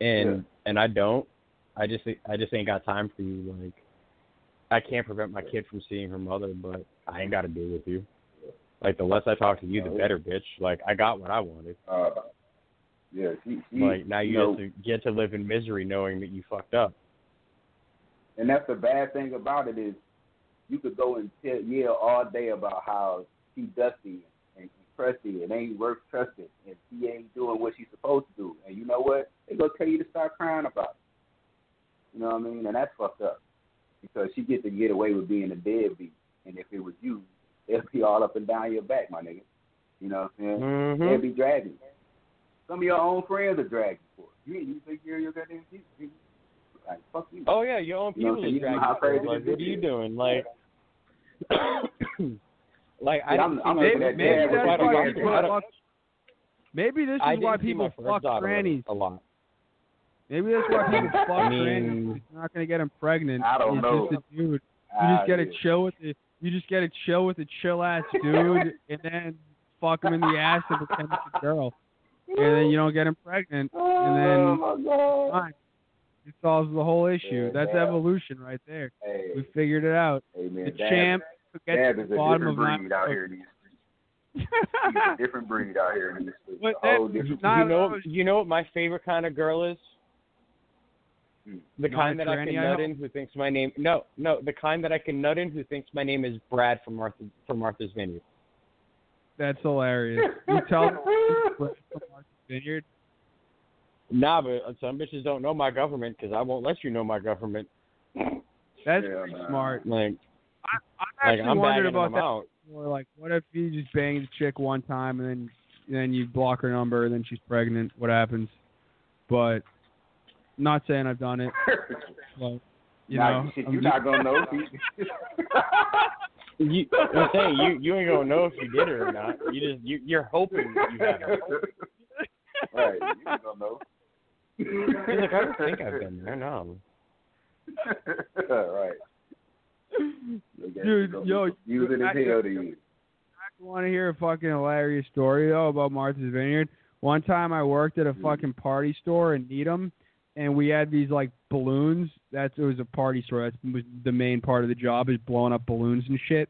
and Yeah. and I don't. I just I just ain't got time for you. Like I can't prevent my kid from seeing her mother, but I ain't got to deal with you. Like the less I talk to you, the better, bitch. Like I got what I wanted. Uh, yeah, she, she, Like now you know, get to get to live in misery knowing that you fucked up. And that's the bad thing about it is you could go and tell yell all day about how she dusty and, and crusty and ain't worth trusting and she ain't doing what she's supposed to do. And you know what? They go tell you to start crying about it. You know what I mean? And that's fucked up because she gets to get away with being a deadbeat. And if it was you, they'll be all up and down your back, my nigga. You know what I'm saying? Mm-hmm. They'll be dragging. Some of your own friends are dragging for it. You, you think you're your goddamn you, like fuck you. Oh yeah, your own people you know dragging how you. crazy Like, what are you doing? Like, like I See, didn't I'm- I'm Maybe, at maybe that's don't why people I don't- fuck. Maybe this is why didn't see my people fuck daughter grannies. a lot. Maybe that's why people fuck I grannies. mean- You're not gonna get them pregnant. I don't it's know. Just a dude. You Ah, just get yeah. to chill with it. You just get to chill with a chill ass dude, and then fuck him in the ass and pretend it's a girl, and then you don't get him pregnant, and Oh then my god. fine. It solves the whole issue. Yeah, That's yeah. evolution right there. Hey, We figured it out. hey man, The Dab, champ who gets to the bottom of my breed out here in these streets. He's a different breed out here in these streets. But that- whole different Not you know, you know what my favorite kind of girl is? Hmm. The Not kind that I can nut hope? in who thinks my name. No, no, the kind that I can nut in who thinks my name is Brad from Martha from Martha's Vineyard. That's hilarious. You tell them from Martha's Vineyard. Nah, but uh, some bitches don't know my government because I won't let you know my government. That's Yeah, pretty man. smart. Like, I, I like actually I'm wondered about them that out. before. Like, what if you just bang the chick one time and then then you block her number and then she's pregnant? What happens? But not saying I've done it. But you nah, know, shit, I'm you're not gonna know. You, I'm saying you you ain't gonna know if you did it or not. You just you you're hoping you have it. right, you ain't gonna know. He's like, I don't think I've been there. No. right. Dude, yo, using I- as hell to you. I want to hear a fucking hilarious story though about Martha's Vineyard. One time I worked at a mm. fucking party store in Needham, and we had these like balloons. That's it was a party store. That was the main part of the job is blowing up balloons and shit.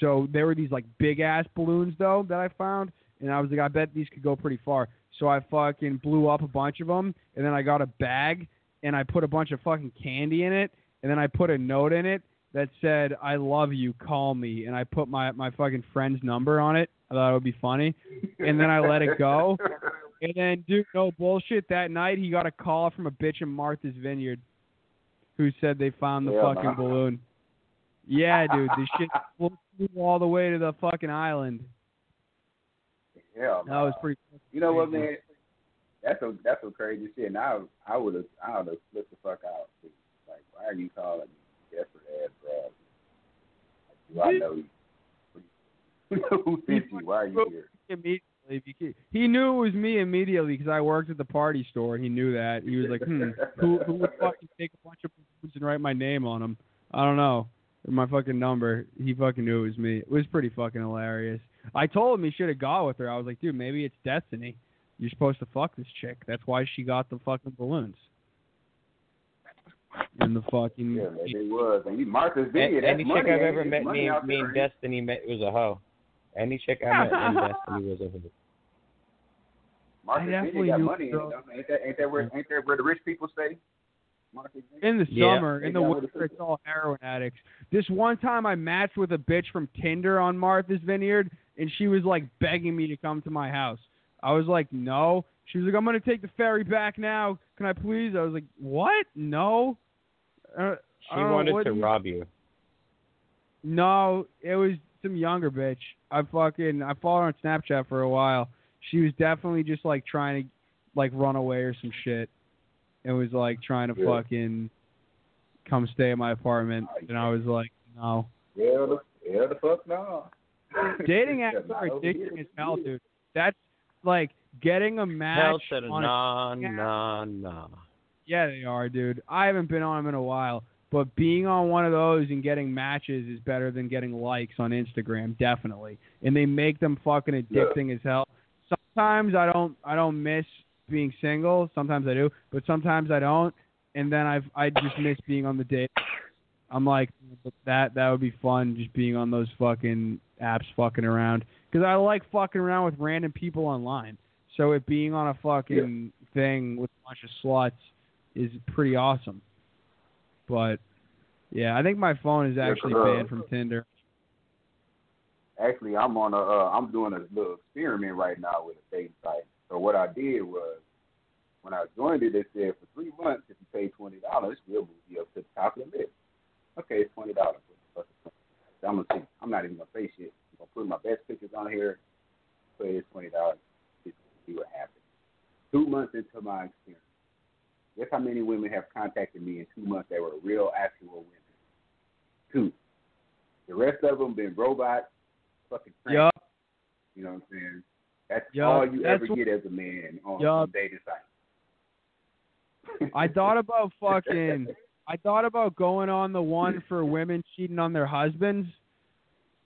So there were these like big ass balloons though that I found, and I was like, I bet these could go pretty far. So I fucking blew up a bunch of them, and then I got a bag and I put a bunch of fucking candy in it, and then I put a note in it that said, "I love you, call me," and I put my my fucking friend's number on it. I thought it would be funny, and then I let it go. And then, dude, no bullshit. That night, he got a call from a bitch in Martha's Vineyard, who said they found the Hell fucking balloon. Yeah, dude, the shit flew all the way to the fucking island. Yeah, That was pretty. You know what, man? That's a that's some crazy shit. And I I would have I would have flipped the fuck out. Like, why are you calling me desperate ass Brad? Like, do I know you? Who sent you? Why are you here? Immediately, because he knew it was me immediately because I worked at the party store. He knew that. He was like, "Hmm, who who would fucking take a bunch of balloons and write my name on them? I don't know, my fucking number." He fucking knew it was me. It was pretty fucking hilarious. I told him he should have gone with her. I was like, "Dude, maybe it's destiny. You're supposed to fuck this chick. That's why she got the fucking balloons." And the fucking Yeah, man, it was. And you Martha's A- Vineyard. that's Any money, chick I've ever met, Money me, out me and ain't it? Destiny met was a hoe. Any chick I met in Destiny was a hoe. Martha's I definitely Vineyard got money in it. girls- don't they? Ain't that ain't that where ain't that where the rich people stay? Martha's Vineyard. In the Yeah. summer, in the Yeah, winter, what is it? it's all heroin addicts. This one time, I matched with a bitch from Tinder on Martha's Vineyard, and she was like begging me to come to my house. I was like, no. She was like, I'm gonna take the ferry back now. Can I please? I was like, what? No. Uh, She I don't know, wanted to you- rob you. No, it was some younger bitch. I fucking I followed her on Snapchat for a while. She was definitely just like trying to like run away or some shit. It was like trying to Yeah. fucking come stay at my apartment, and I was like, no. Hell the the fuck no. Dating apps are over addicting as hell, dude. That's like getting a match Hell said on a nah, Yeah. nah, nah. Yeah, they are, dude. I haven't been on them in a while, but being on one of those and getting matches is better than getting likes on Instagram, definitely. And they make them fucking addicting as hell. Sometimes I don't, I don't miss being single. Sometimes I do, but sometimes I don't. And then I've, I just miss being on the date. I'm like, that, that would be fun, just being on those fucking apps, fucking around. Because I like fucking around with random people online. So it being on a fucking thing with a bunch of sluts is pretty awesome. But yeah, I think my phone is Yeah, actually uh, banned from Tinder. Actually, I'm on a uh, I'm doing a little experiment right now with a dating site. So what I did was when I joined it, it said for three months if you pay twenty dollars, we'll move you up to the top of the list. Okay, it's twenty dollars. I'm gonna see. I'm not even gonna say shit. I'm gonna put my best pictures on here. Say it's twenty dollars. See what happens. Two months into my experience, guess how many women have contacted me in two months that were real, actual women? Two. The rest of them been robots, fucking. Yup. You know what I'm saying? That's Yup, all you that's ever what- get as a man on, Yup. on dating sites. I thought about fucking. I thought about going on the one for women cheating on their husbands,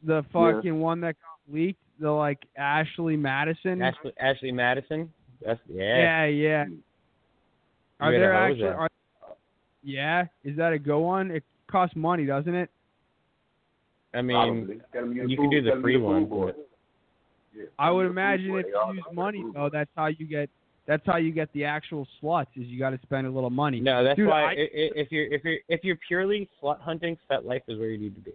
the Yeah. fucking one that got leaked. the like Ashley Madison. Ashley Ashley Madison. That's yeah. yeah, yeah. Hmm. Are You gotta there actually? Are, yeah, is that a good one? It costs money, doesn't it? I mean, Probably. Tell 'em you can do the free one, food boy. but- Yeah, I would you're the food imagine if you use money food though, that's how you get that's how you get the actual sluts. Is you got to spend a little money. no, that's Dude, why I- i i if you're if you're if you're purely slut hunting, FetLife is where you need to be.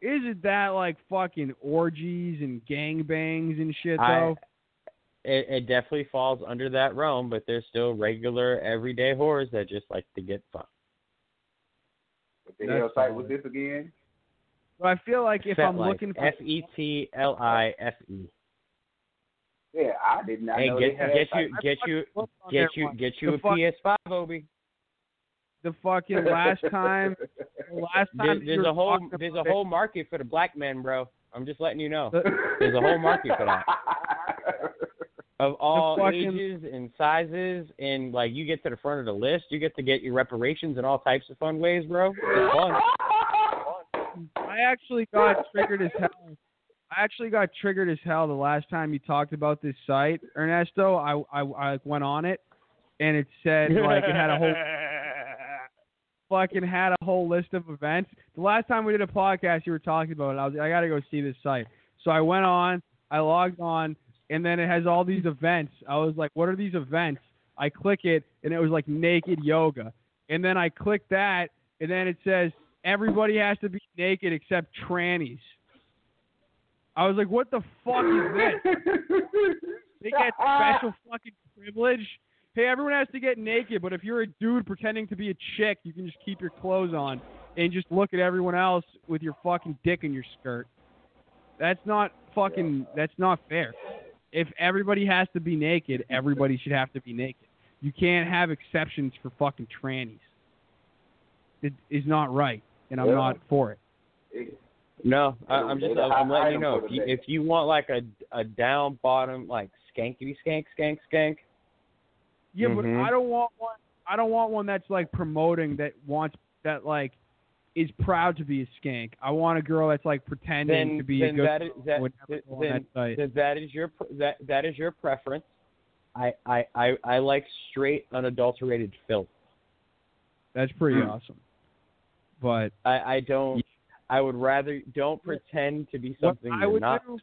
Isn't that like fucking orgies and gangbangs and shit I, though? it, it definitely falls under that realm, but there's still regular everyday whores that just like to get fucked. What the That's hell site was solid. this again? But I feel like if Fet I'm Life. looking for F E T L I F E. Yeah, I did not Hey, know get they had get sites. you get you look on get you get you a fuck- PS5, Obi. the fucking last time, the last time that you there's a whole there's a it- whole market for the black men, bro. I'm just letting you know. There's a whole market for that. Of all fucking- ages and sizes, and like you get to the front of the list, you get to get your reparations in all types of fun ways, bro. It's fun. I actually got triggered as hell. I actually got triggered as hell the last time you talked about this site, Ernesto. I I, I went on it, and it said like it had a whole fucking had a whole list of events. The last time we did a podcast, you were talking about it. I was I gotta go see this site. So I went on, I logged on, and then it has all these events. I was like, what are these events? I click it, and it was like naked yoga. And then I click that, and then it says everybody has to be naked except trannies. I was like, what the fuck is this? They get special fucking privilege. Hey, everyone has to get naked, but if you're a dude pretending to be a chick, you can just keep your clothes on and just look at everyone else with your fucking dick in your skirt. That's not fucking. That's not fair. If everybody has to be naked, everybody should have to be naked. You can't have exceptions for fucking trannies. It is not right, and I'm Yeah. not for it. No, I, I'm just they I'm letting you know if you if you want like a a down bottom like skankity skank skank skank. Yeah, Mhm. but I don't want one. I don't want one that's like promoting that wants that like is proud to be a skank. I want a girl that's like pretending Then to be a then good that is that would never go on then, that then that is your that that is your preference. I I I, I like straight unadulterated filth. That's pretty Hmm. awesome. But I I don't. I would rather don't pretend to be something I you're would not. do,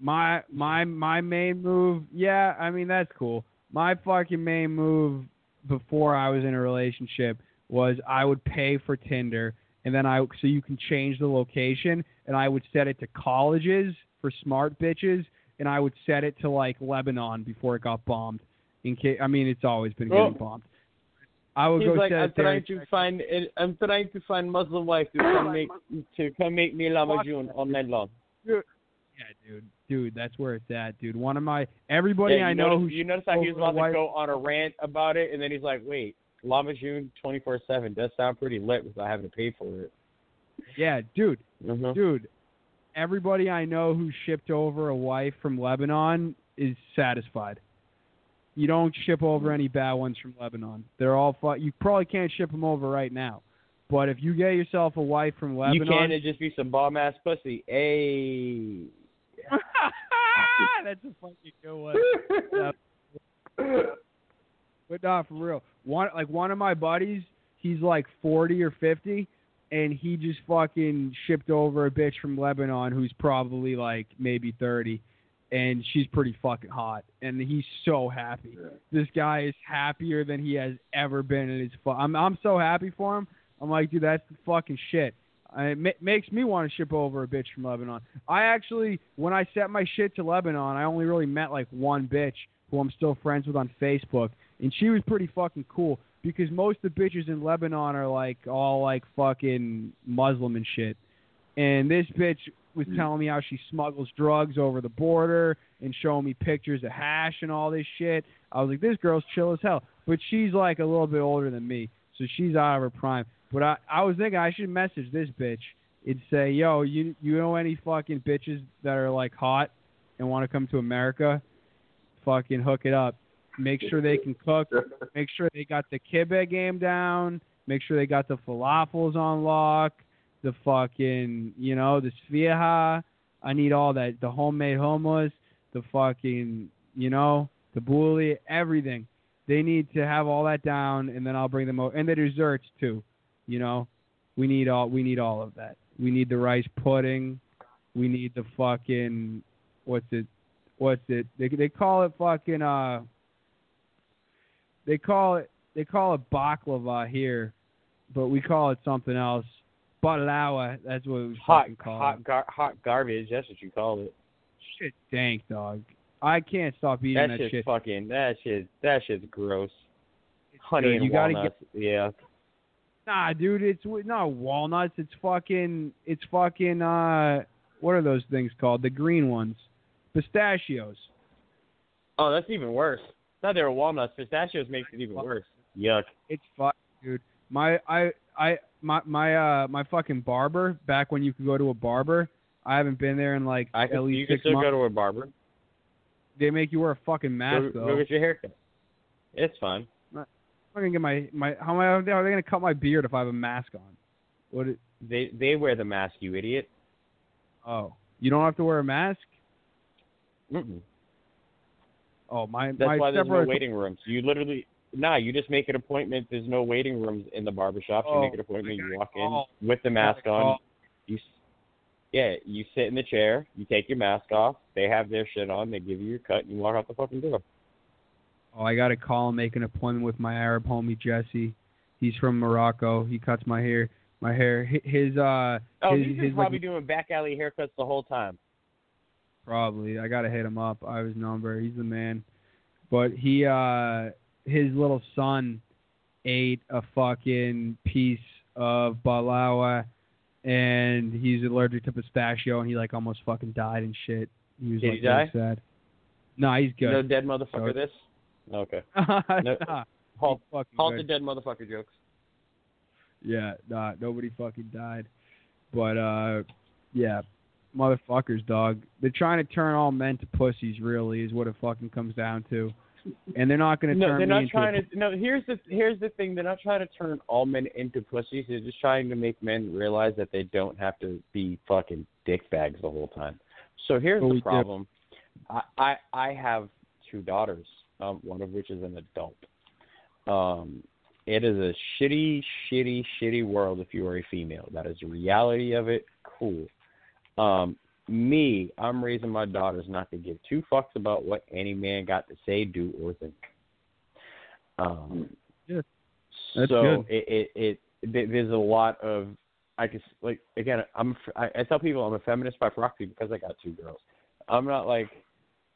my my my main move, yeah, I mean that's cool. My fucking main move before I was in a relationship was I would pay for Tinder and then I so you can change the location and I would set it to colleges for smart bitches and I would set it to like Lebanon before it got bombed. In case I mean it's always been getting bombed. I would He's go like, set I'm there. trying to find, I'm trying to find Muslim wife to come make, to come make me lamajun all night long. Yeah, dude, dude, that's where it's at, dude. One of my everybody Yeah, I know notice, who you notice how he was about to wife- go on a rant about it, and then he's like, "Wait, Lamajun 24/7 does sound pretty lit without having to pay for it." Yeah, dude, Mhm. dude. Everybody I know who shipped over a wife from Lebanon is satisfied. You don't ship over any bad ones from Lebanon. They're all fu- You probably can't ship them over right now, but if you get yourself a wife from Lebanon, You can't it just be some bomb ass pussy. Hey, that's a fucking good one. But not for real. One like one of my buddies, he's like forty or fifty, and he just fucking shipped over a bitch from Lebanon who's probably like maybe thirty, and she's pretty fucking hot, and he's so happy. This guy is happier than he has ever been in his. Fu- I'm I'm so happy for him. I'm like, dude, that's the fucking shit. It ma- makes me want to ship over a bitch from Lebanon. I actually, when I set my shit to Lebanon, I only really met like one bitch who I'm still friends with on Facebook, and she was pretty fucking cool because most of the bitches in Lebanon are like all like fucking Muslim and shit. And this bitch was mm-hmm. telling me how she smuggles drugs over the border and showing me pictures of hash and all this shit. I was like, this girl's chill as hell. But she's like a little bit older than me, so she's out of her prime. But I, I was thinking I should message this bitch and say, yo, you you know any fucking bitches that are like hot and want to come to America? Fucking hook it up. Make sure they can cook. Make sure they got the kibbeh game down. Make sure they got the falafels on lock. The fucking, you know, the sfiha. I need all that. The homemade hummus, the fucking, you know, the bully, everything. They need to have all that down, and then I'll bring them over, and the desserts too. You know, we need all we need all of that. We need the rice pudding. We need the fucking what's it? What's it? They they call it fucking uh. They call it they call it baklava here, but we call it something else. That's what we Hot, fucking call hot, it. gar- hot garbage. That's what you call it. Shit, dank dog. I can't stop eating That that, shit's shit. fucking. That shit. That shit's gross. Honey good. and You gotta walnuts. yeah. Nah, dude, it's not walnuts. It's fucking. It's fucking. Uh, what are those things called? The green ones, pistachios. Oh, that's even worse. Thought they were walnuts. Pistachios makes it even worse. Yuck. It's fuck, dude. My I I my my uh my fucking barber. Back when you could go to a barber, I haven't been there in like I at least you can still months. go to a barber. They make you wear a fucking mask go, though. go get your haircut. It's fine. I'm gonna get my my. How am I? How are they gonna cut my beard if I have a mask on? What? They they wear the mask, you idiot. oh, you don't have to wear a mask. Mm-mm. Oh my. That's my why there's no waiting rooms. You literally nah. You just make an appointment. There's no waiting rooms in the barber shops. You Oh, make an appointment. You walk call. in with the mask on. call. You yeah. You sit in the chair. You take your mask off. They have their shit on. They give you your cut, and you walk out the fucking door. Oh, I gotta call and make an appointment with my Arab homie Jesse. He's from Morocco. He cuts my hair. My hair. His uh. Oh, his, he's his, been probably like, doing back alley haircuts the whole time. Probably. I gotta hit him up. I have his number. He's the man. But he uh his little son ate a fucking piece of balawa and he's allergic to pistachio and he like almost fucking died and shit. He was Did like he really die? sad. No, he's good. No dead motherfucker. So- This. Okay. Nah, Halt. Halt good. the dead motherfucker jokes. Yeah, nah, nobody fucking died. But uh yeah, motherfuckers, dog. They're trying to turn all men to pussies. Really, is what it fucking comes down to. And they're not going to No, turn they're not into trying a, to. No, here's the here's the thing. They're not trying to turn all men into pussies. They're just trying to make men realize that they don't have to be fucking dick bags the whole time. So here's the problem. I, I I have two daughters, um, one of which is an adult. Um, it is a shitty, shitty, shitty world if you are a female. That is the reality of it. Cool. Um, me, I'm raising my daughters not to give two fucks about what any man got to say, do, or think. Um, Yeah. That's so good. it, it it there's a lot of I guess like again I'm I, I tell people I'm a feminist by proxy because I got two girls. I'm not like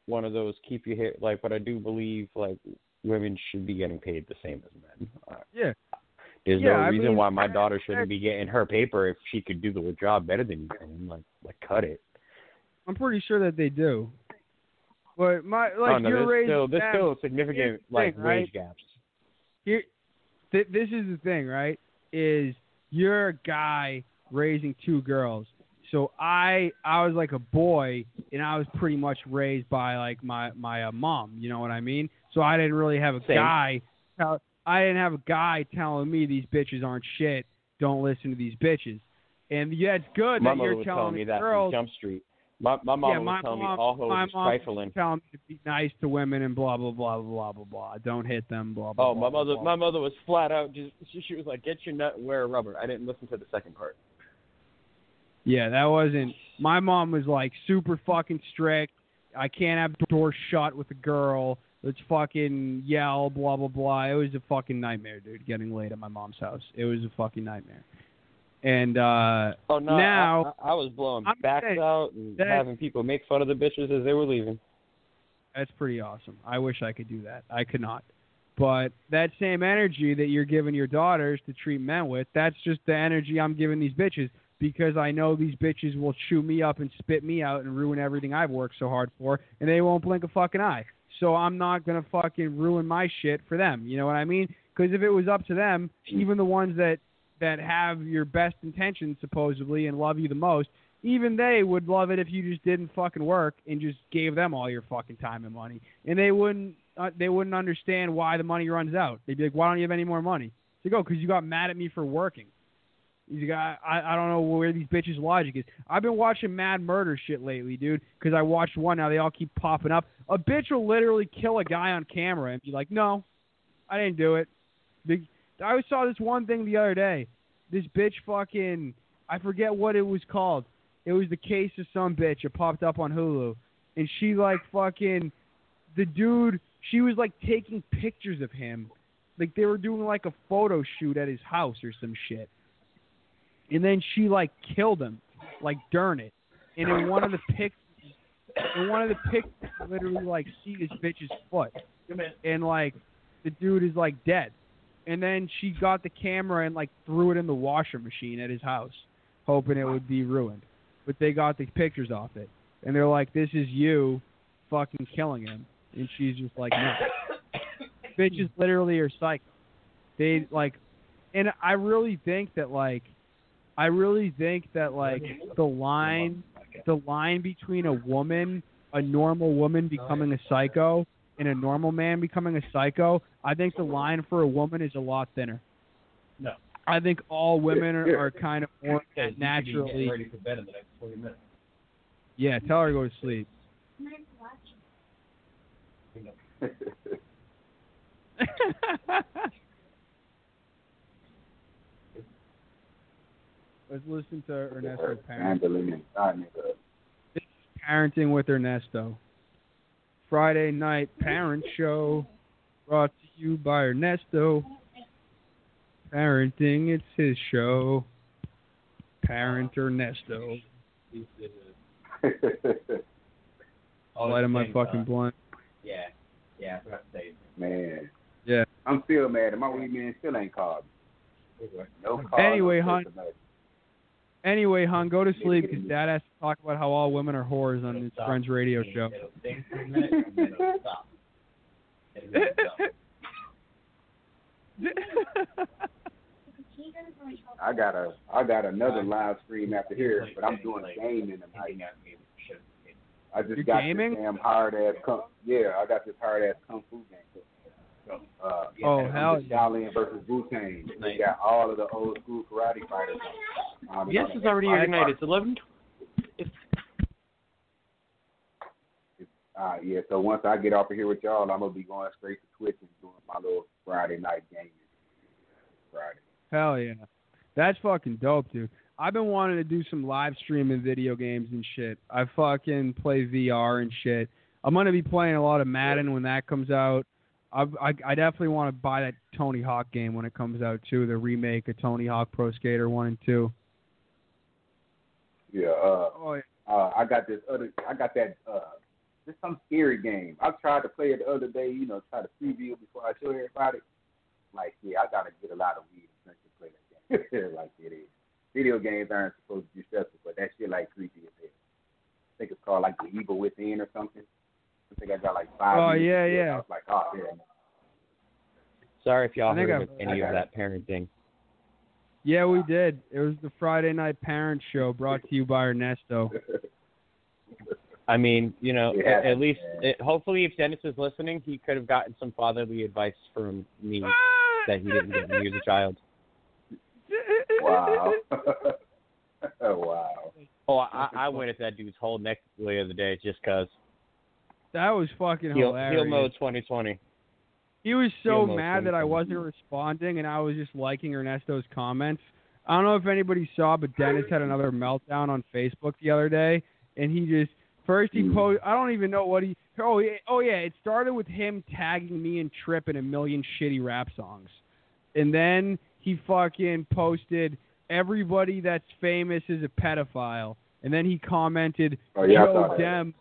one of those keep you hair like, but I do believe like women should be getting paid the same as men. Uh, Yeah. There's Yeah, no I reason mean, why my daughter shouldn't be getting her paper if she could do the job better than you can. Like, like cut it. I'm pretty sure that they do. But my like oh no, you're there's still there's still significant the like thing, right? wage gaps. here th- this is the thing, right? Is you're a guy raising two girls. So I I was like a boy and I was pretty much raised by like my my uh, mom, you know what I mean? So I didn't really have a Same. guy tell, I didn't have a guy telling me these bitches aren't shit. Don't listen to these bitches. And yeah, it's good My that you're telling telling me that girls Jump Street. My my mom yeah, was my telling mom, me all hoes is trifling. telling me to be nice to women and blah blah blah blah blah blah. Don't hit them. Blah blah. Oh, blah, my mother, blah, my mother was flat out just she, she was like, "Get your nut and wear a rubber." I didn't listen to the second part. Yeah, that wasn't. My mom was like super fucking strict. I can't have the door shut with a girl. Let's fucking yell, blah blah blah. It was a fucking nightmare, dude. Getting laid at my mom's house. It was a fucking nightmare. And uh Oh no, Now- I, I, was blowing I'm backs saying out and having people make fun of the bitches as they were leaving. That's pretty awesome. I wish I could do that. I could not. But that same energy that you're giving your daughters to treat men with, that's just the energy I'm giving these bitches because I know these bitches will chew me up and spit me out and ruin everything I've worked so hard for, and they won't blink a fucking eye. So I'm not gonna fucking ruin my shit for them. You know what I mean? Because if it was up to them, even the ones that that have your best intentions supposedly and love you the most, even they would love it if you just didn't fucking work and just gave them all your fucking time and money, and they wouldn't uh, they wouldn't understand why the money runs out. They'd be like, "Why don't you have any more money?" They go, "Because you got mad at me for working." He's got I I don't know where these bitches' logic is. I've been watching Mad Murder shit lately, dude, because I watched one. Now they all keep popping up. A bitch will literally kill a guy on camera and be like, "No, I didn't do it." Big. I saw this one thing the other day. This bitch fucking I forget what it was called. It was the case of some bitch. It popped up on Hulu, and she like fucking the dude. She was like taking pictures of him, like they were doing like a photo shoot at his house or some shit. And then she like killed him, like darn it. And in one of the pics, in one of the pictures, literally like see this bitch's foot, and like the dude is like dead. And then she got the camera and like threw it in the washer machine at his house, hoping it would be ruined. But they got the pictures off it, and they're like, "This is you, fucking killing him." And she's just like, "No." Bitches literally are psycho. They like, and I really think that like, I really think that like the line, the line between a woman, a normal woman becoming a psycho, and a normal man becoming a psycho, I think the line for a woman is a lot thinner. No. I think all women are, are kind of more Guys, you should be naturally. ready for bed in the next 40 minutes. Yeah, tell her to go to sleep. Let's listen to Ernesto parent. Mandolin, ah, nigga. parenting with Ernesto. Friday night parent show brought to you by Ernesto. Parenting, it's his show. Parent Ernesto. Oh, Light of my fucking God. blunt. Yeah. Yeah, I forgot to say. Man. Yeah. I'm still mad. My weed man still ain't called. No call. Anyway, hon. text or nothing. Anyway, hon, go to sleep because Dad has to talk about how all women are whores on his Stop. friend's radio show. It'll think for a minute and then it'll stop. And then it'll stop. I got a I got another live stream after here, but I'm doing gaming tonight. I just You're got gaming? this damn hard ass kung yeah, I got this hard ass kung fu game. Uh, Oh, yeah, hell the Shaolin versus Wu Tang. We got all of the old school karate fighters. on it. Yes, it's already here tonight. It's eleven. Uh, yeah, so once I get off of here with y'all, I'm gonna be going straight to Twitch and doing my little Friday night gaming. Friday. Hell yeah. That's fucking dope, dude. I've been wanting to do some live streaming video games and shit. I fucking play VR and shit. I'm gonna be playing a lot of Madden when that comes out. I I, I definitely want to buy that Tony Hawk game when it comes out too. The remake of Tony Hawk Pro Skater One and Two. Yeah, uh, Oh yeah. uh, I got this other, I got that, uh, this some scary game. I tried to play it the other day, you know, try to preview it before I show everybody. Like, yeah, I gotta get a lot of weed to play that game. like it is. Video games aren't supposed to be stressful, but that shit like creepy as hell. I think it's called like the Evil Within or something. I think I got like five. Oh, minutes yeah, yeah. I was like, oh yeah. Sorry if y'all I think heard I've- of any of that parenting. Yeah, we did. It was the Friday night parent show brought to you by Ernesto. I mean, you know, Yeah, at, at least, it, hopefully, if Dennis was listening, he could have gotten some fatherly advice from me ah! that he didn't get when he was a child. Wow. wow. Oh, I, I went at that dude's whole neck the other day just 'cause That was fucking heel, hilarious. heel mode 2020. He was so mad that I wasn't responding and I was just liking Ernesto's comments. I don't know if anybody saw, but Dennis had another meltdown on Facebook the other day, and he just first he posted. I don't even know what he. Oh, yeah, oh yeah, it started with him tagging me and Trip in a million shitty rap songs, and then he fucking posted everybody that's famous is a pedophile, and then he commented Oh, yeah, Joe. Dem.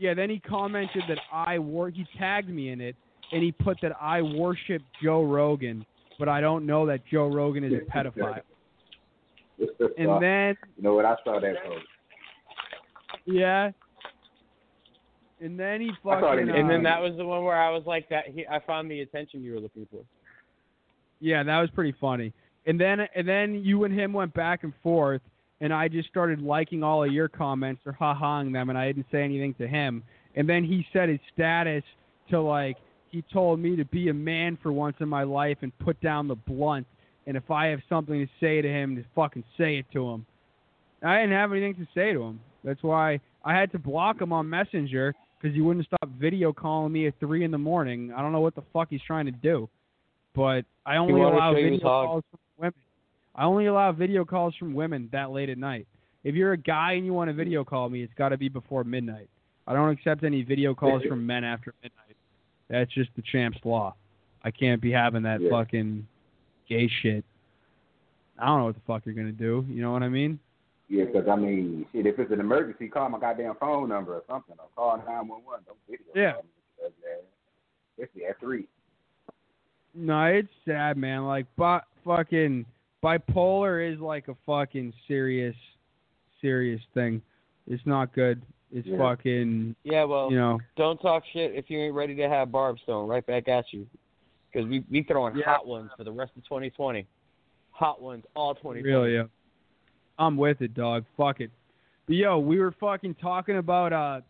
Yeah, then he commented that I wor. He tagged me in it, and he put that I worship Joe Rogan, but I don't know that Joe Rogan is a pedophile. And then you know what? I saw that post. yeah, and then he I saw it fucking. in the- uh, And then that was the one where I was like, "That he, I found the attention you were looking for." Yeah, that was pretty funny. And then and then you and him went back and forth, and I just started liking all of your comments or ha haing them, and I didn't say anything to him. And then he set his status to like he told me to be a man for once in my life and put down the blunt. and if I have something to say to him, to fucking say it to him. I didn't have anything to say to him. That's why I had to block him on Messenger because he wouldn't stop video calling me at three in the morning. I don't know what the fuck he's trying to do, but I only allow video calls from women. I only allow video calls from women that late at night. If you're a guy and you want to video call me, it's got to be before midnight. I don't accept any video calls from men after midnight. That's just the champ's law. I can't be having that Yeah. fucking gay shit. I don't know what the fuck you're gonna do. You know what I mean? Yeah, because I mean, shit, if it's an emergency, call my goddamn phone number or something, or call nine one one. Don't video. Yeah. call me because, Especially at three. No, it's sad, man. Like, but fucking bipolar is like a fucking serious, serious thing. It's not good. It's Yeah. fucking, Yeah, well, you know. don't talk shit if you ain't ready to have barbs thrown right back at you. Because we we throwing Yeah. hot ones for the rest of 2020. Hot ones all 2020. Really, yeah. I'm with it, dog. Fuck it. But yo, we were fucking talking about uh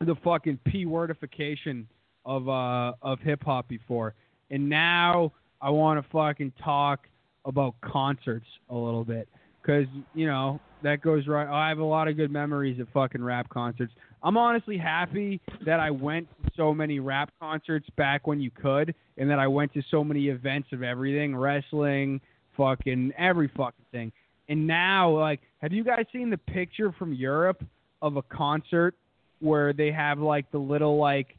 the fucking p wordification of uh of hip hop before, and now I want to fucking talk about concerts a little bit because you know that goes right. I have a lot of good memories of fucking rap concerts. I'm honestly happy that I went to so many rap concerts back when you could, and that I went to so many events of everything, wrestling, fucking every fucking thing. And now, like, have you guys seen the picture from Europe of a concert where they have like the little like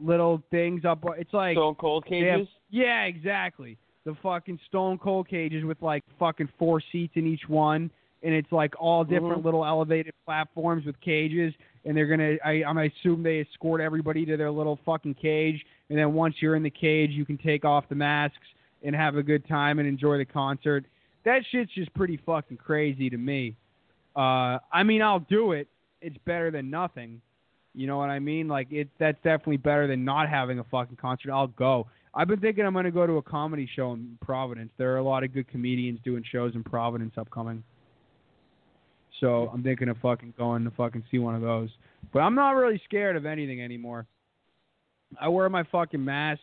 little things up? It's like Stone Cold they have- cages. yeah, exactly. The fucking stone cold cages with like fucking four seats in each one, and it's like all different Mhm. little elevated platforms with cages, and they're gonna. I, I'm assume they escort everybody to their little fucking cage, and then once you're in the cage, you can take off the masks and have a good time and enjoy the concert. That shit's just pretty fucking crazy to me. Uh, I mean, I'll do it. It's better than nothing. You know what I mean? Like it. That's definitely better than not having a fucking concert. I'll go. I've been thinking I'm gonna go to a comedy show in Providence. There are a lot of good comedians doing shows in Providence upcoming. So I'm thinking of fucking going to fucking see one of those. But I'm not really scared of anything anymore. I wear my fucking mask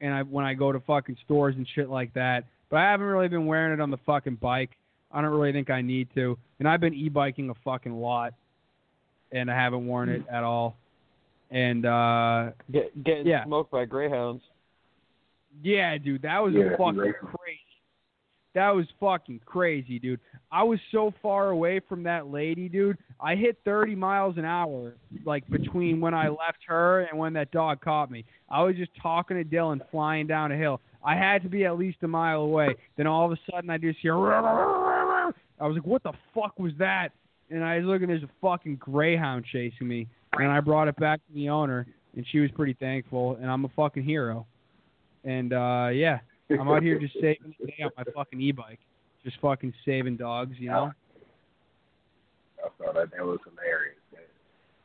and I when I go to fucking stores and shit like that. But I haven't really been wearing it on the fucking bike. I don't really think I need to. And I've been e-biking a fucking lot and I haven't worn it at all. And uh Get, getting Yeah. smoked by greyhounds. Yeah, dude, that was Yeah, fucking right. crazy. That was fucking crazy, dude. I was so far away from that lady, dude. I hit 30 miles an hour, like between when I left her and when that dog caught me. I was just talking to Dylan, flying down a hill. I had to be at least a mile away. Then all of a sudden, I just hear. I was like, "What the fuck was that?" And I was looking. There's a fucking greyhound chasing me, and I brought it back to the owner, and she was pretty thankful. And I'm a fucking hero. And uh yeah, I'm out here just saving the day on my fucking e-bike, just fucking saving dogs, you know. I thought that, that was hilarious. That,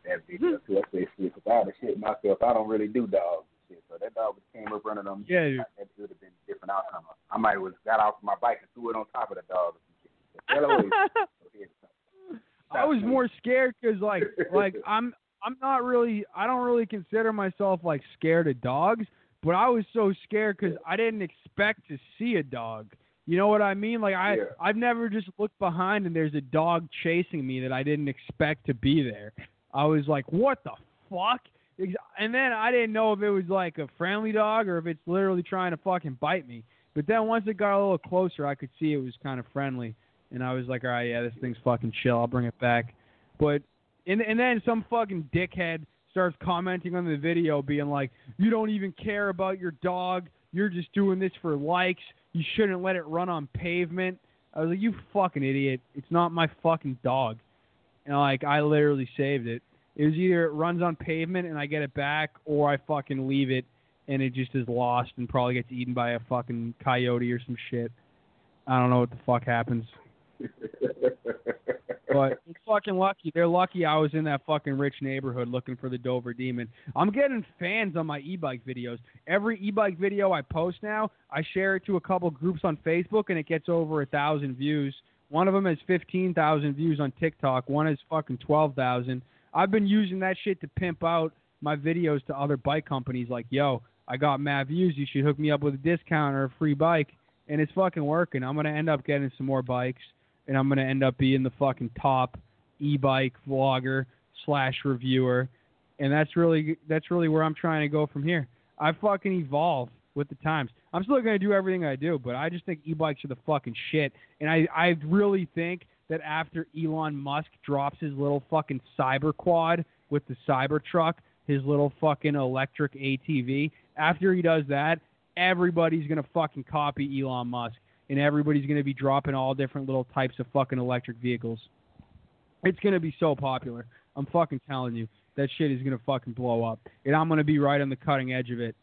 that video too. I said shit, 'cause I had to shit myself. I don't really do dogs and shit. So that dog just came up running on me. Yeah, dude. That would have been a different outcome. I might have got off my bike and threw it on top of the dog. or shit. But hell away. So here's something. I was more scared because like like I'm I'm not really I don't really consider myself like scared of dogs, but I was so scared because I didn't expect to see a dog. You know what I mean? Like I Yeah. I've never just looked behind and there's a dog chasing me that I didn't expect to be there. I was like, what the fuck? And then I didn't know if it was like a friendly dog or if it's literally trying to fucking bite me. But then once it got a little closer, I could see it was kind of friendly, and I was like, all right, yeah, this thing's fucking chill. I'll bring it back. But and and then some fucking dickhead starts commenting on the video, being like, "You don't even care about your dog. You're just doing this for likes. You shouldn't let it run on pavement." I was like, "You fucking idiot! It's not my fucking dog." And like, I literally saved it. It was either it runs on pavement and I get it back, or I fucking leave it and it just is lost and probably gets eaten by a fucking coyote or some shit. I don't know what the fuck happens. But it's fucking lucky. They're lucky I was in that fucking rich neighborhood looking for the Dover Demon. I'm getting fans on my e-bike videos. Every e-bike video I post now, I share it to a couple groups on Facebook, and it gets over a thousand views. One of them has fifteen thousand views on TikTok. One has fucking twelve thousand. I've been using that shit to pimp out my videos to other bike companies. Like, yo, I got mad views. You should hook me up with a discount or a free bike. and it's fucking working. I'm gonna end up getting some more bikes, and I'm gonna end up being the fucking top e-bike vlogger slash reviewer, and that's really that's really where I'm trying to go from here. I fucking evolve with the times. I'm still gonna do everything I do, but I just think e-bikes are the fucking shit, and I I really think that after Elon Musk drops his little fucking cyber quad with the Cybertruck, his little fucking electric ATV, after he does that, everybody's gonna fucking copy Elon Musk, and everybody's gonna be dropping all different little types of fucking electric vehicles. It's gonna be so popular. I'm fucking telling you, that shit is gonna fucking blow up, and I'm gonna be right on the cutting edge of it.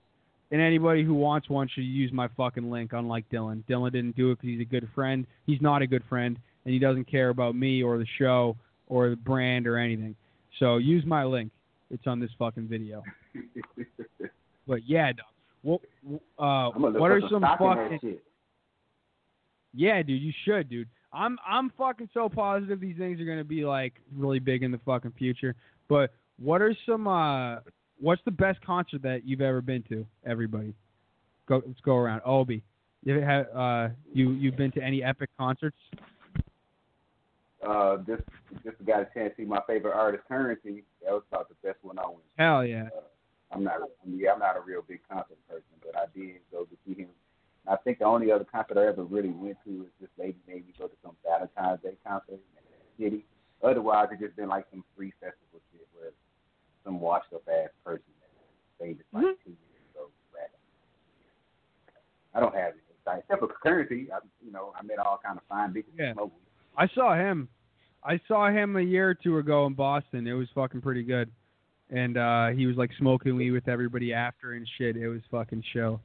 And anybody who wants one should use my fucking link. Unlike Dylan, Dylan didn't do it because he's a good friend. He's not a good friend, and he doesn't care about me or the show or the brand or anything. So use my link. It's on this fucking video. But yeah. What uh, I'm gonna look what are some some stock in that fucking shit. Yeah, dude, you should, dude. I'm I'm fucking so positive these things are gonna be like really big in the fucking future. But what are some uh what's the best concert that you've ever been to? Everybody. Go let's go around. Obi. You had, uh you you've been to any epic concerts? Uh, just just got a chance to see my favorite artist, Currency. That was about the best one I went. to. Hell yeah. I'm not, yeah, I'm not a real big concert person, but I did go to see him. I think the only other concert I ever really went to is this lady made me go to some Valentine's Day concert in the city. Otherwise, it just been like some free festival shit where some washed up ass person that famous like Mhm. two years ago. I don't have it. Except for currency, I, you know, I met all kind of fine bitches. Yeah. Yeah. I saw him. I saw him a year or two ago in Boston. It was fucking pretty good. And uh he was like smoking weed with everybody after and shit. It was fucking show.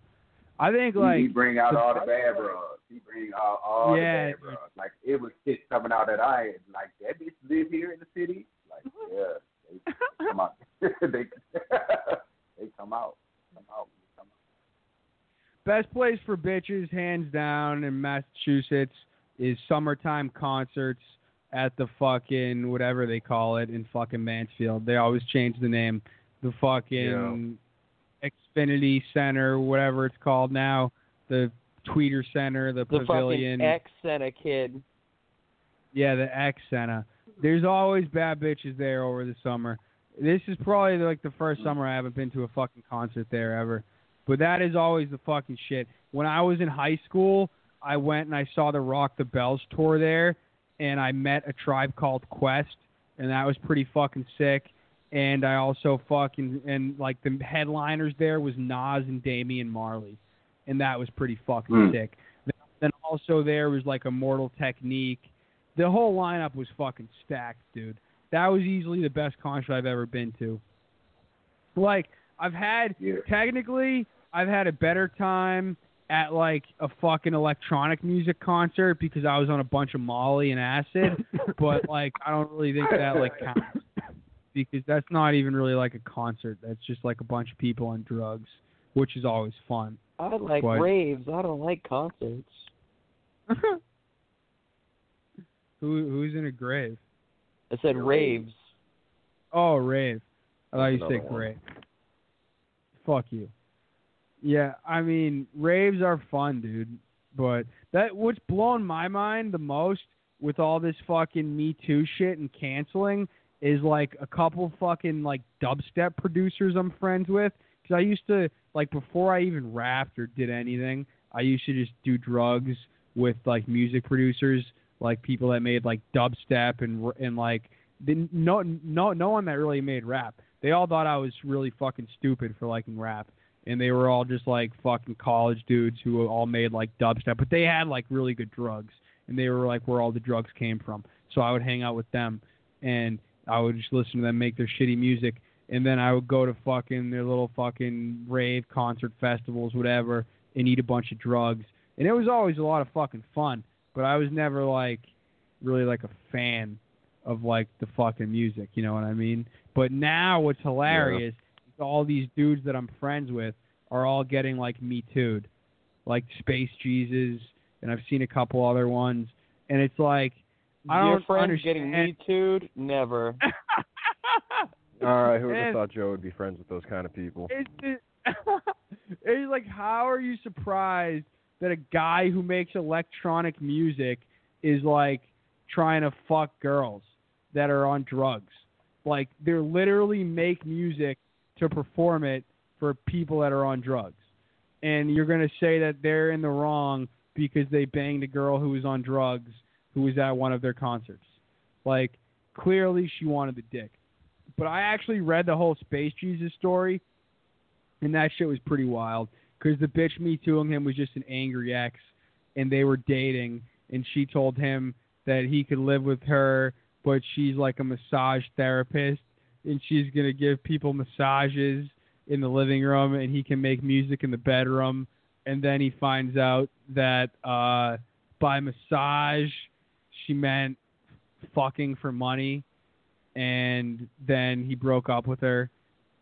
I think like he bring out all the bad bros. He bring out all Yeah, the bad bros. Like it was shit coming out that I had. Like that bitch live here in the city. Like mm-hmm. yeah, they come out. they they come out. Come out. Come out. best place for bitches, hands down, in Massachusetts is summertime concerts at the fucking whatever they call it in fucking Mansfield. They always change the name. The fucking Xfinity Center, whatever it's called now. The Tweeter Center, the, The Pavilion. fucking X Center kid. Yeah, the X Center. There's always bad bitches there over the summer. This is probably like the first summer I haven't been to a fucking concert there ever. But that is always the fucking shit. When I was in high school, I went and I saw the Rock the Bells tour there, and I met a tribe called Quest, and that was pretty fucking sick. And I also fucking and like the headliners there was Nas and Damian Marley, and that was pretty fucking Hmm. sick. Then also there was like Immortal Technique. The whole lineup was fucking stacked, dude. That was easily the best concert I've ever been to. Like I've had Yeah. technically I've had a better time at like a fucking electronic music concert because I was on a bunch of Molly and acid, but like I don't really think that like counts because that's not even really like a concert. That's just like a bunch of people on drugs, which is always fun. I like What? raves. I don't like concerts. Who who's in a grave? I said raves. Oh, rave. I thought you said one. grave. Fuck you. Yeah, I mean, raves are fun, dude. But that what's blown my mind the most with all this fucking Me Too shit and canceling is like a couple fucking like dubstep producers I'm friends with. Because I used to like before I even rapped or did anything, I used to just do drugs with like music producers, like people that made like dubstep and and like no no no one that really made rap. They all thought I was really fucking stupid for liking rap, and they were all just like fucking college dudes who all made like dubstep, but they had like really good drugs, and they were like where all the drugs came from. So I would hang out with them, and I would just listen to them make their shitty music, and then I would go to fucking their little fucking rave concert festivals, whatever, and eat a bunch of drugs, and it was always a lot of fucking fun. But I was never like really like a fan of like the fucking music, you know what I mean? But now what's hilarious is all these dudes that I'm friends with are all getting like me too'd. Like Space Jesus and I've seen a couple other ones and it's like I Your don't friends understand. getting me too'd? Never. All right, who would have thought Joe would be friends with those kind of people? it's just, it's like how are you surprised that a guy who makes electronic music is like trying to fuck girls that are on drugs. Like they're literally make music to perform it for people that are on drugs. And you're going to say that they're in the wrong because they banged a girl who was on drugs who was at one of their concerts. Like clearly she wanted the dick. But I actually read the whole Space Jesus story and that shit was pretty wild because the bitch me tooing him was just an angry ex, and they were dating, and she told him that he could live with her, but she's like a massage therapist, and she's gonna give people massages in the living room, and he can make music in the bedroom, and then he finds out that uh, by massage she meant fucking for money, and then he broke up with her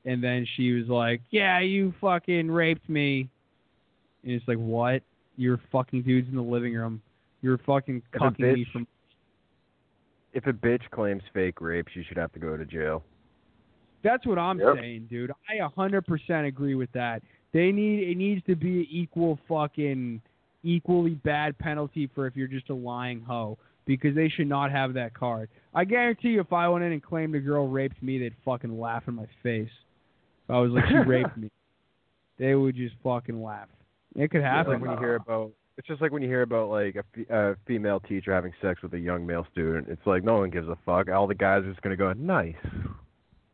and then she was like, "Yeah, you fucking raped me." And it's like, "What? You're fucking dudes in the living room. You're fucking If cucking me bitch- from." If a bitch claims fake rape, she should have to go to jail. That's what I'm Yep. saying, dude. I 100% agree with that. They need it needs to be equal fucking equally bad penalty for if you're just a lying hoe because they should not have that card. I guarantee you, if I went in and claimed a girl raped me, they'd fucking laugh in my face. If I was like, she raped me, they would just fucking laugh. It could It's happen. like when you hear about it's just like when you hear about like a, fe- a female teacher having sex with a young male student. It's like no one gives a fuck. All the guys are just gonna go nice,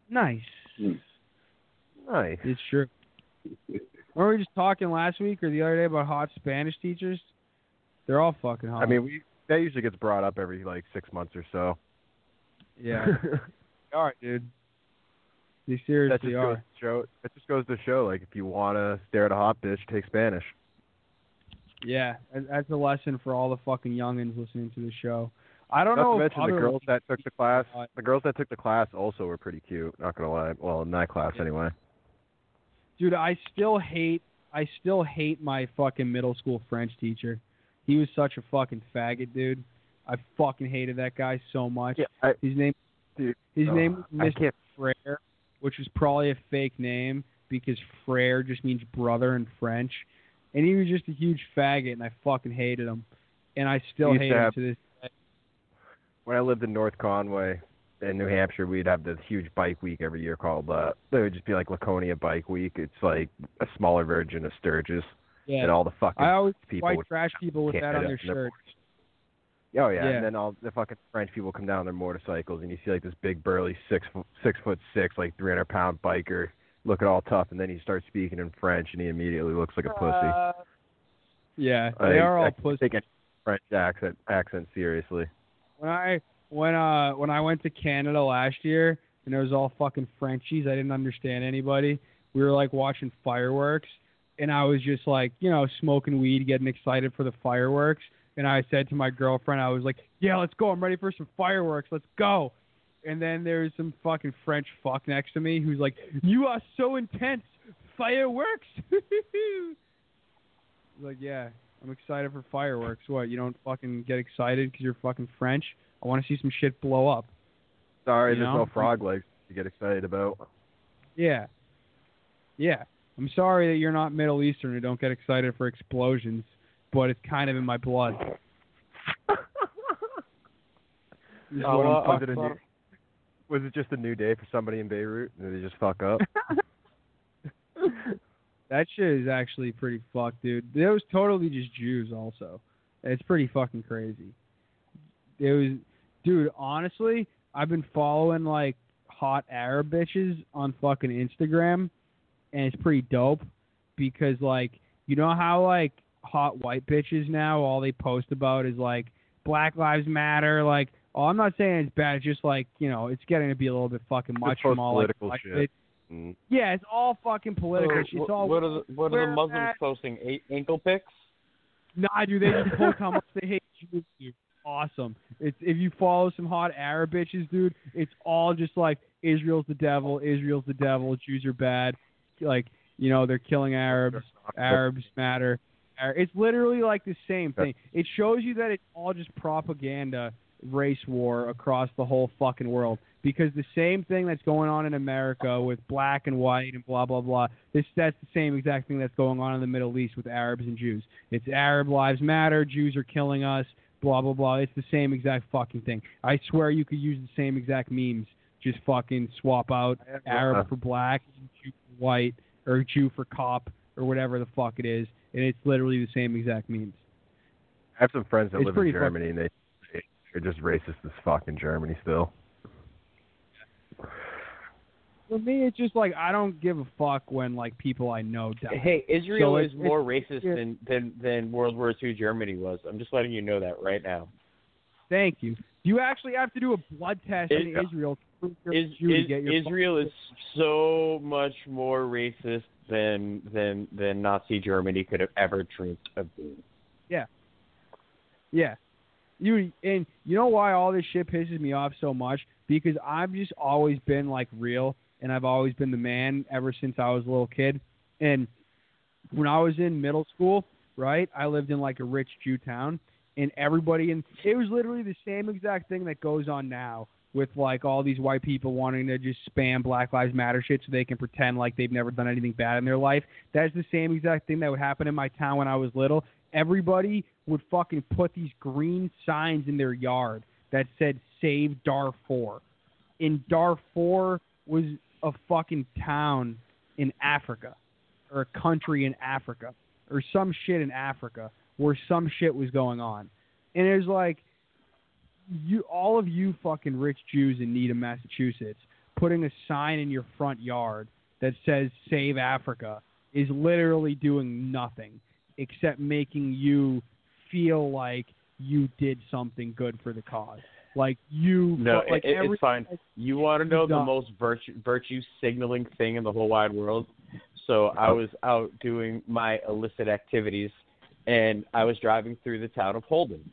Nice. nice. It's true. Were we just talking last week or the other day about hot Spanish teachers? They're all fucking hot. I mean, we that usually gets brought up every like six months or so. yeah. all right, dude. They that seriously just are. goes to show. That just goes to show like if you wanna stare at a hot bitch, take Spanish. Yeah, that's a lesson for all the fucking youngins listening to the show. I don't Not know to if mention the girls that took the class. The girls that took the class also were pretty cute. Not gonna lie. Well, in that class anyway. dude, I still hate I still hate my fucking middle school French teacher. He was such a fucking faggot, dude. I fucking hated that guy so much. Yeah, I, His name dude. his oh, name was Mr. Frere, which was probably a fake name because frere just means brother in French. And he was just a huge faggot, and I fucking hated him. And I still hate him to this day. when I lived in North Conway in New Hampshire, we'd have this huge bike week every year called uh it would just be like Laconia Bike Week. It's like a smaller version of Sturgis. Yeah. And all the fucking I always people white trash people with that on their in their. Oh yeah. Yeah. and then all the fucking French people come down on their motorcycles, and you see like this big burly six foot six foot six, like three hundred pound biker, looking all tough, and then he starts speaking in French, and he immediately looks like a pussy. Uh, yeah, I, they are all I pussy. take French accent accent seriously. When I when uh when I went to Canada last year and it was all fucking Frenchies, I didn't understand anybody. We were like watching fireworks and I was just like, you know, smoking weed, getting excited for the fireworks. And I said to my girlfriend, I was like, Yeah, let's go, I'm ready for some fireworks, let's go. And then there's some fucking French fuck next to me who's like, You are so intense. Fireworks like, yeah, I'm excited for fireworks. What, you don't fucking get excited because you're fucking French? I want to see some shit blow up. Sorry, You there's know? no frog legs to get excited about. Yeah. Yeah. I'm sorry that you're not Middle Eastern and don't get excited for explosions, but it's kind of in my blood. This is what I'm was, it uh, a new, was it just a new day for somebody in Beirut? Did they just fuck up? That shit is actually pretty fucked, dude. It was totally just Jews, also. It's pretty fucking crazy. It was, dude. Honestly, I've been following like hot Arab bitches on fucking Instagram, and it's pretty dope because like you know how like hot white bitches now all they post about is like Black Lives Matter, like. Oh, I'm not saying it's bad. It's just like you know, it's getting to be a little bit fucking much from all like, political like, shit. it- Mm. yeah, it's all fucking political. So, It's wh- all what are the what are the Muslims at- posting? A- ankle pics? Nah, dude, they just post how much they hate Jews, dude. Awesome. It's if you follow some hot Arab bitches, dude, it's all just like Israel's the devil, Israel's the devil, Jews are bad. Like, you know, they're killing Arabs, Arabs matter. It's literally like the same thing. It shows you that it's all just propaganda race war across the whole fucking world because the same thing that's going on in America with black and white and blah blah blah. This that's the same exact thing that's going on in the Middle East with Arabs and Jews. It's Arab lives matter. Jews are killing us. Blah blah blah. It's the same exact fucking thing. I swear you could use the same exact memes. Just fucking swap out Arab for black, Jew white, or Jew for cop, or whatever the fuck it is, and it's literally the same exact memes. I have some friends that It's live in Germany, and they they're just racist as fuck in Germany still. For me, it's just like I don't give a fuck when like people I know die. Hey, Israel So is it's- more it's- racist yeah. than, than than World War II Germany was. I'm just letting you know that right now. Thank you. You actually have to do a blood test in Israel to prove you're Is, is, Israel is so much more racist than than than Nazi Germany could have ever dreamed of being. Yeah. Yeah. You and you know why all this shit pisses me off so much? Because I've just always been like real and I've always been the man ever since I was a little kid. And when I was in middle school, right, I lived in like a rich Jew town and everybody and it was literally the same exact thing that goes on now with like all these white people wanting to just spam Black Lives Matter shit so they can pretend like they've never done anything bad in their life. That's the same exact thing that would happen in my town when I was little. Everybody would fucking put these green signs in their yard that said "Save Darfur." In Darfur was a fucking town in Africa, or a country in Africa, or some shit in Africa where some shit was going on, and it was like you all of you fucking rich Jews in Needham, Massachusetts, putting a sign in your front yard that says "Save Africa" is literally doing nothing except making you feel like you did something good for the cause. Like you, No, like it, every, it's fine. You want to know the most virtue virtue signaling thing in the whole wide world? So I oh. was out doing my illicit activities, and I was driving through the town of Holden.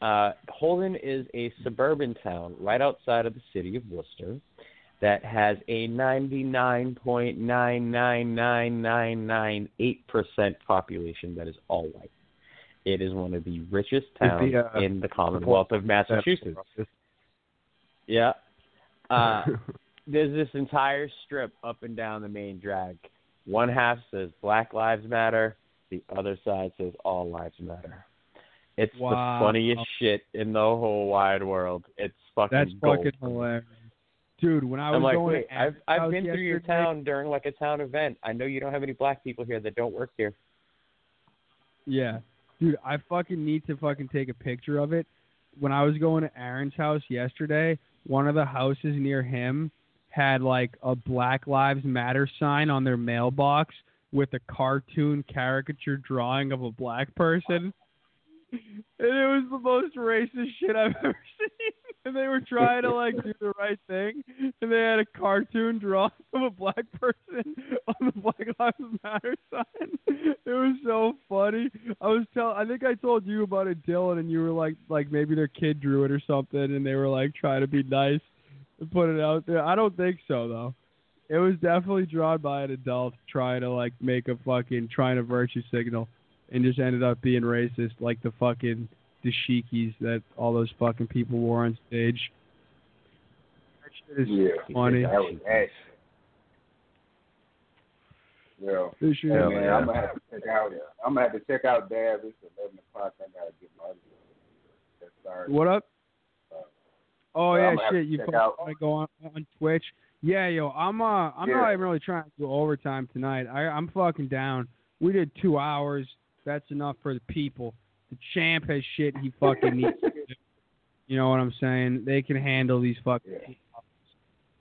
Uh, Holden is a suburban town right outside of the city of Worcester that has a 99.999998% population that is all white. It is one of the richest the, towns uh, in the Commonwealth of Massachusetts. Yeah. Uh, there's this entire strip up and down the main drag. One half says Black Lives Matter, the other side says All Lives Matter. It's Wow. the funniest shit in the whole wide world. It's fucking that's gold. fucking hilarious, dude. When I was I'm like, going wait, I've I've been through your town during like a town event. I know you don't have any black people here that don't work here. Yeah. Dude, I fucking need to fucking take a picture of it. When I was going to Aaron's house yesterday, one of the houses near him had like a Black Lives Matter sign on their mailbox with a cartoon caricature drawing of a black person. And it was the most racist shit I've ever seen. And they were trying to like do the right thing, and they had a cartoon drawing of a black person on the Black Lives Matter sign. It was so funny. I was tell I think I told you about it, Dylan, and you were like like maybe their kid drew it or something, and they were like trying to be nice and put it out there. I don't think so though. It was definitely drawn by an adult trying to like make a fucking trying to virtue signal, and just ended up being racist like the fucking dashikis that all those fucking people wore on stage. That shit is Yeah, funny. that was action. Yeah. This shit Hey, man, I'm gonna have to check out. I'm gonna have to check out Dab. It's eleven o'clock. I gotta get my. What up? Oh yeah, I'm gonna have shit. You out- wanna go on on Twitch? Yeah, yo, I'm uh, I'm Yeah. not even really trying to do overtime tonight. I I'm fucking down. We did two hours. That's enough for the people. The champ has shit he fucking needs. You know what I'm saying? They can handle these fucking. Yeah.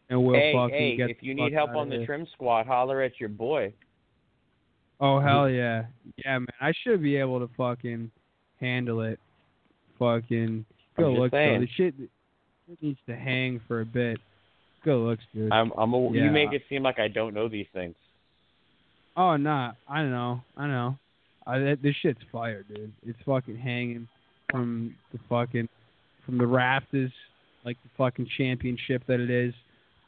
And we'll hey, fucking hey, get if you need help on the trim squad, holler at your boy. Oh hell yeah, yeah man! I should be able to fucking handle it. Fucking good looks though. The shit, it needs to hang for a bit. Good looks, dude. I'm I'm a, Yeah. you make it seem like I don't know these things. Oh nah, I know, I know. I, this shit's fire, dude. It's fucking hanging from the fucking from the rafters like the fucking championship that it is.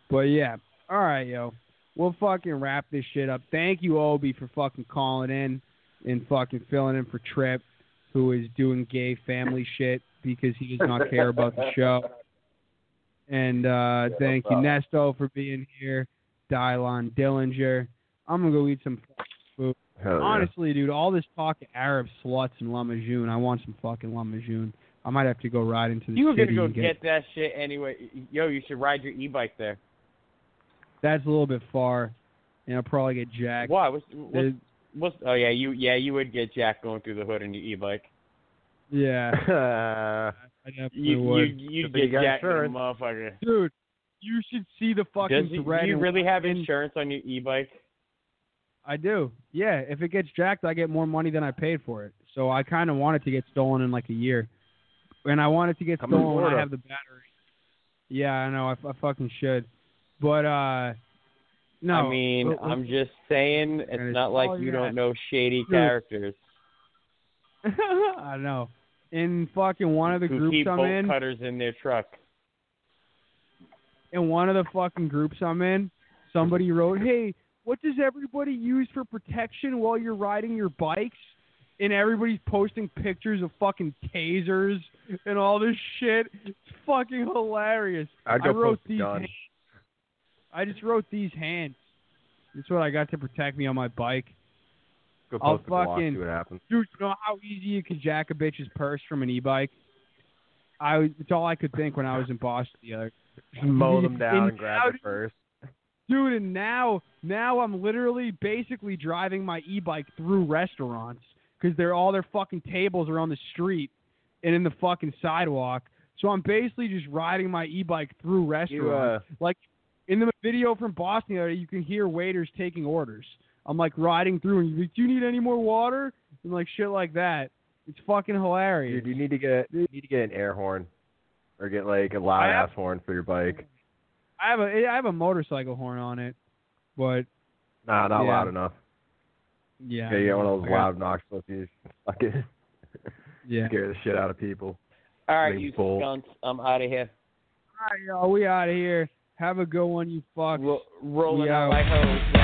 But yeah, all right, yo. We'll fucking wrap this shit up. Thank you, Obi, for fucking calling in and fucking filling in for Trip, who is doing gay family shit because he does not care about the show. And uh thank you, Nesto, for being here. Dylan Dillinger. I'm gonna go eat some food. Hell yeah. Honestly, dude, all this talk of Arab sluts and Lamajun, I want some fucking Lamajun. I might have to go ride into the You were gonna go and get that shit anyway. Yo, you should ride your e-bike there. That's a little bit far, and I'll probably get jacked. Why? What's, what's, There's- what's, oh yeah, you yeah you would get jacked going through the hood on your e-bike. Yeah, Uh, I definitely You you would. you Good thing you get got Jack, insurance. motherfucker. Dude, you should see the fucking Does he, thread. do you really have insurance on your e-bike? I do. Yeah, if it gets jacked, I get more money than I paid for it. So I kind of want it to get stolen in like a year, and I want it to get Come stolen when I have the battery. Yeah, I know. I, I fucking should, but uh, no. I mean, but- I'm just saying, it's Gonna not like you don't know shady characters I know. In fucking one of the groups keep I'm bolt in, cutters in their truck. in one of the fucking groups I'm in, somebody wrote, "Hey, what does everybody use for protection while you're riding your bikes?" And everybody's posting pictures of fucking tasers and all this shit. It's fucking hilarious. I wrote these. hands. I just wrote these hands. That's what I got to protect me on my bike. Go I'll block, fucking- see what happens. Dude, you know how easy you can jack a bitch's purse from an e-bike? I was, it's all I could think when I was in Boston the other. Mow them down And and grab it first. Dude, and now now I'm literally basically driving my e-bike through restaurants because they're all their fucking tables are on the street and in the fucking sidewalk. So I'm basically just riding my e-bike through You, restaurants. uh, like in the video from Boston, the other day, you can hear waiters taking orders. I'm like riding through and you like, do you need any more water? And like shit like that. It's fucking hilarious. dude, you need to get you need to get an air horn, or get like a loud ass horn for your bike. I have a I have a motorcycle horn on it, but Nah, not Yeah. loud enough. yeah, Yeah, you get one of those I got- loud obnoxious you fucking Yeah. scare the shit out of people. All right, Big you bull. skunks, I'm out of here. All right, y'all, we out of here. Have a good one, you fuck. Ro- rolling We out out. like hoes.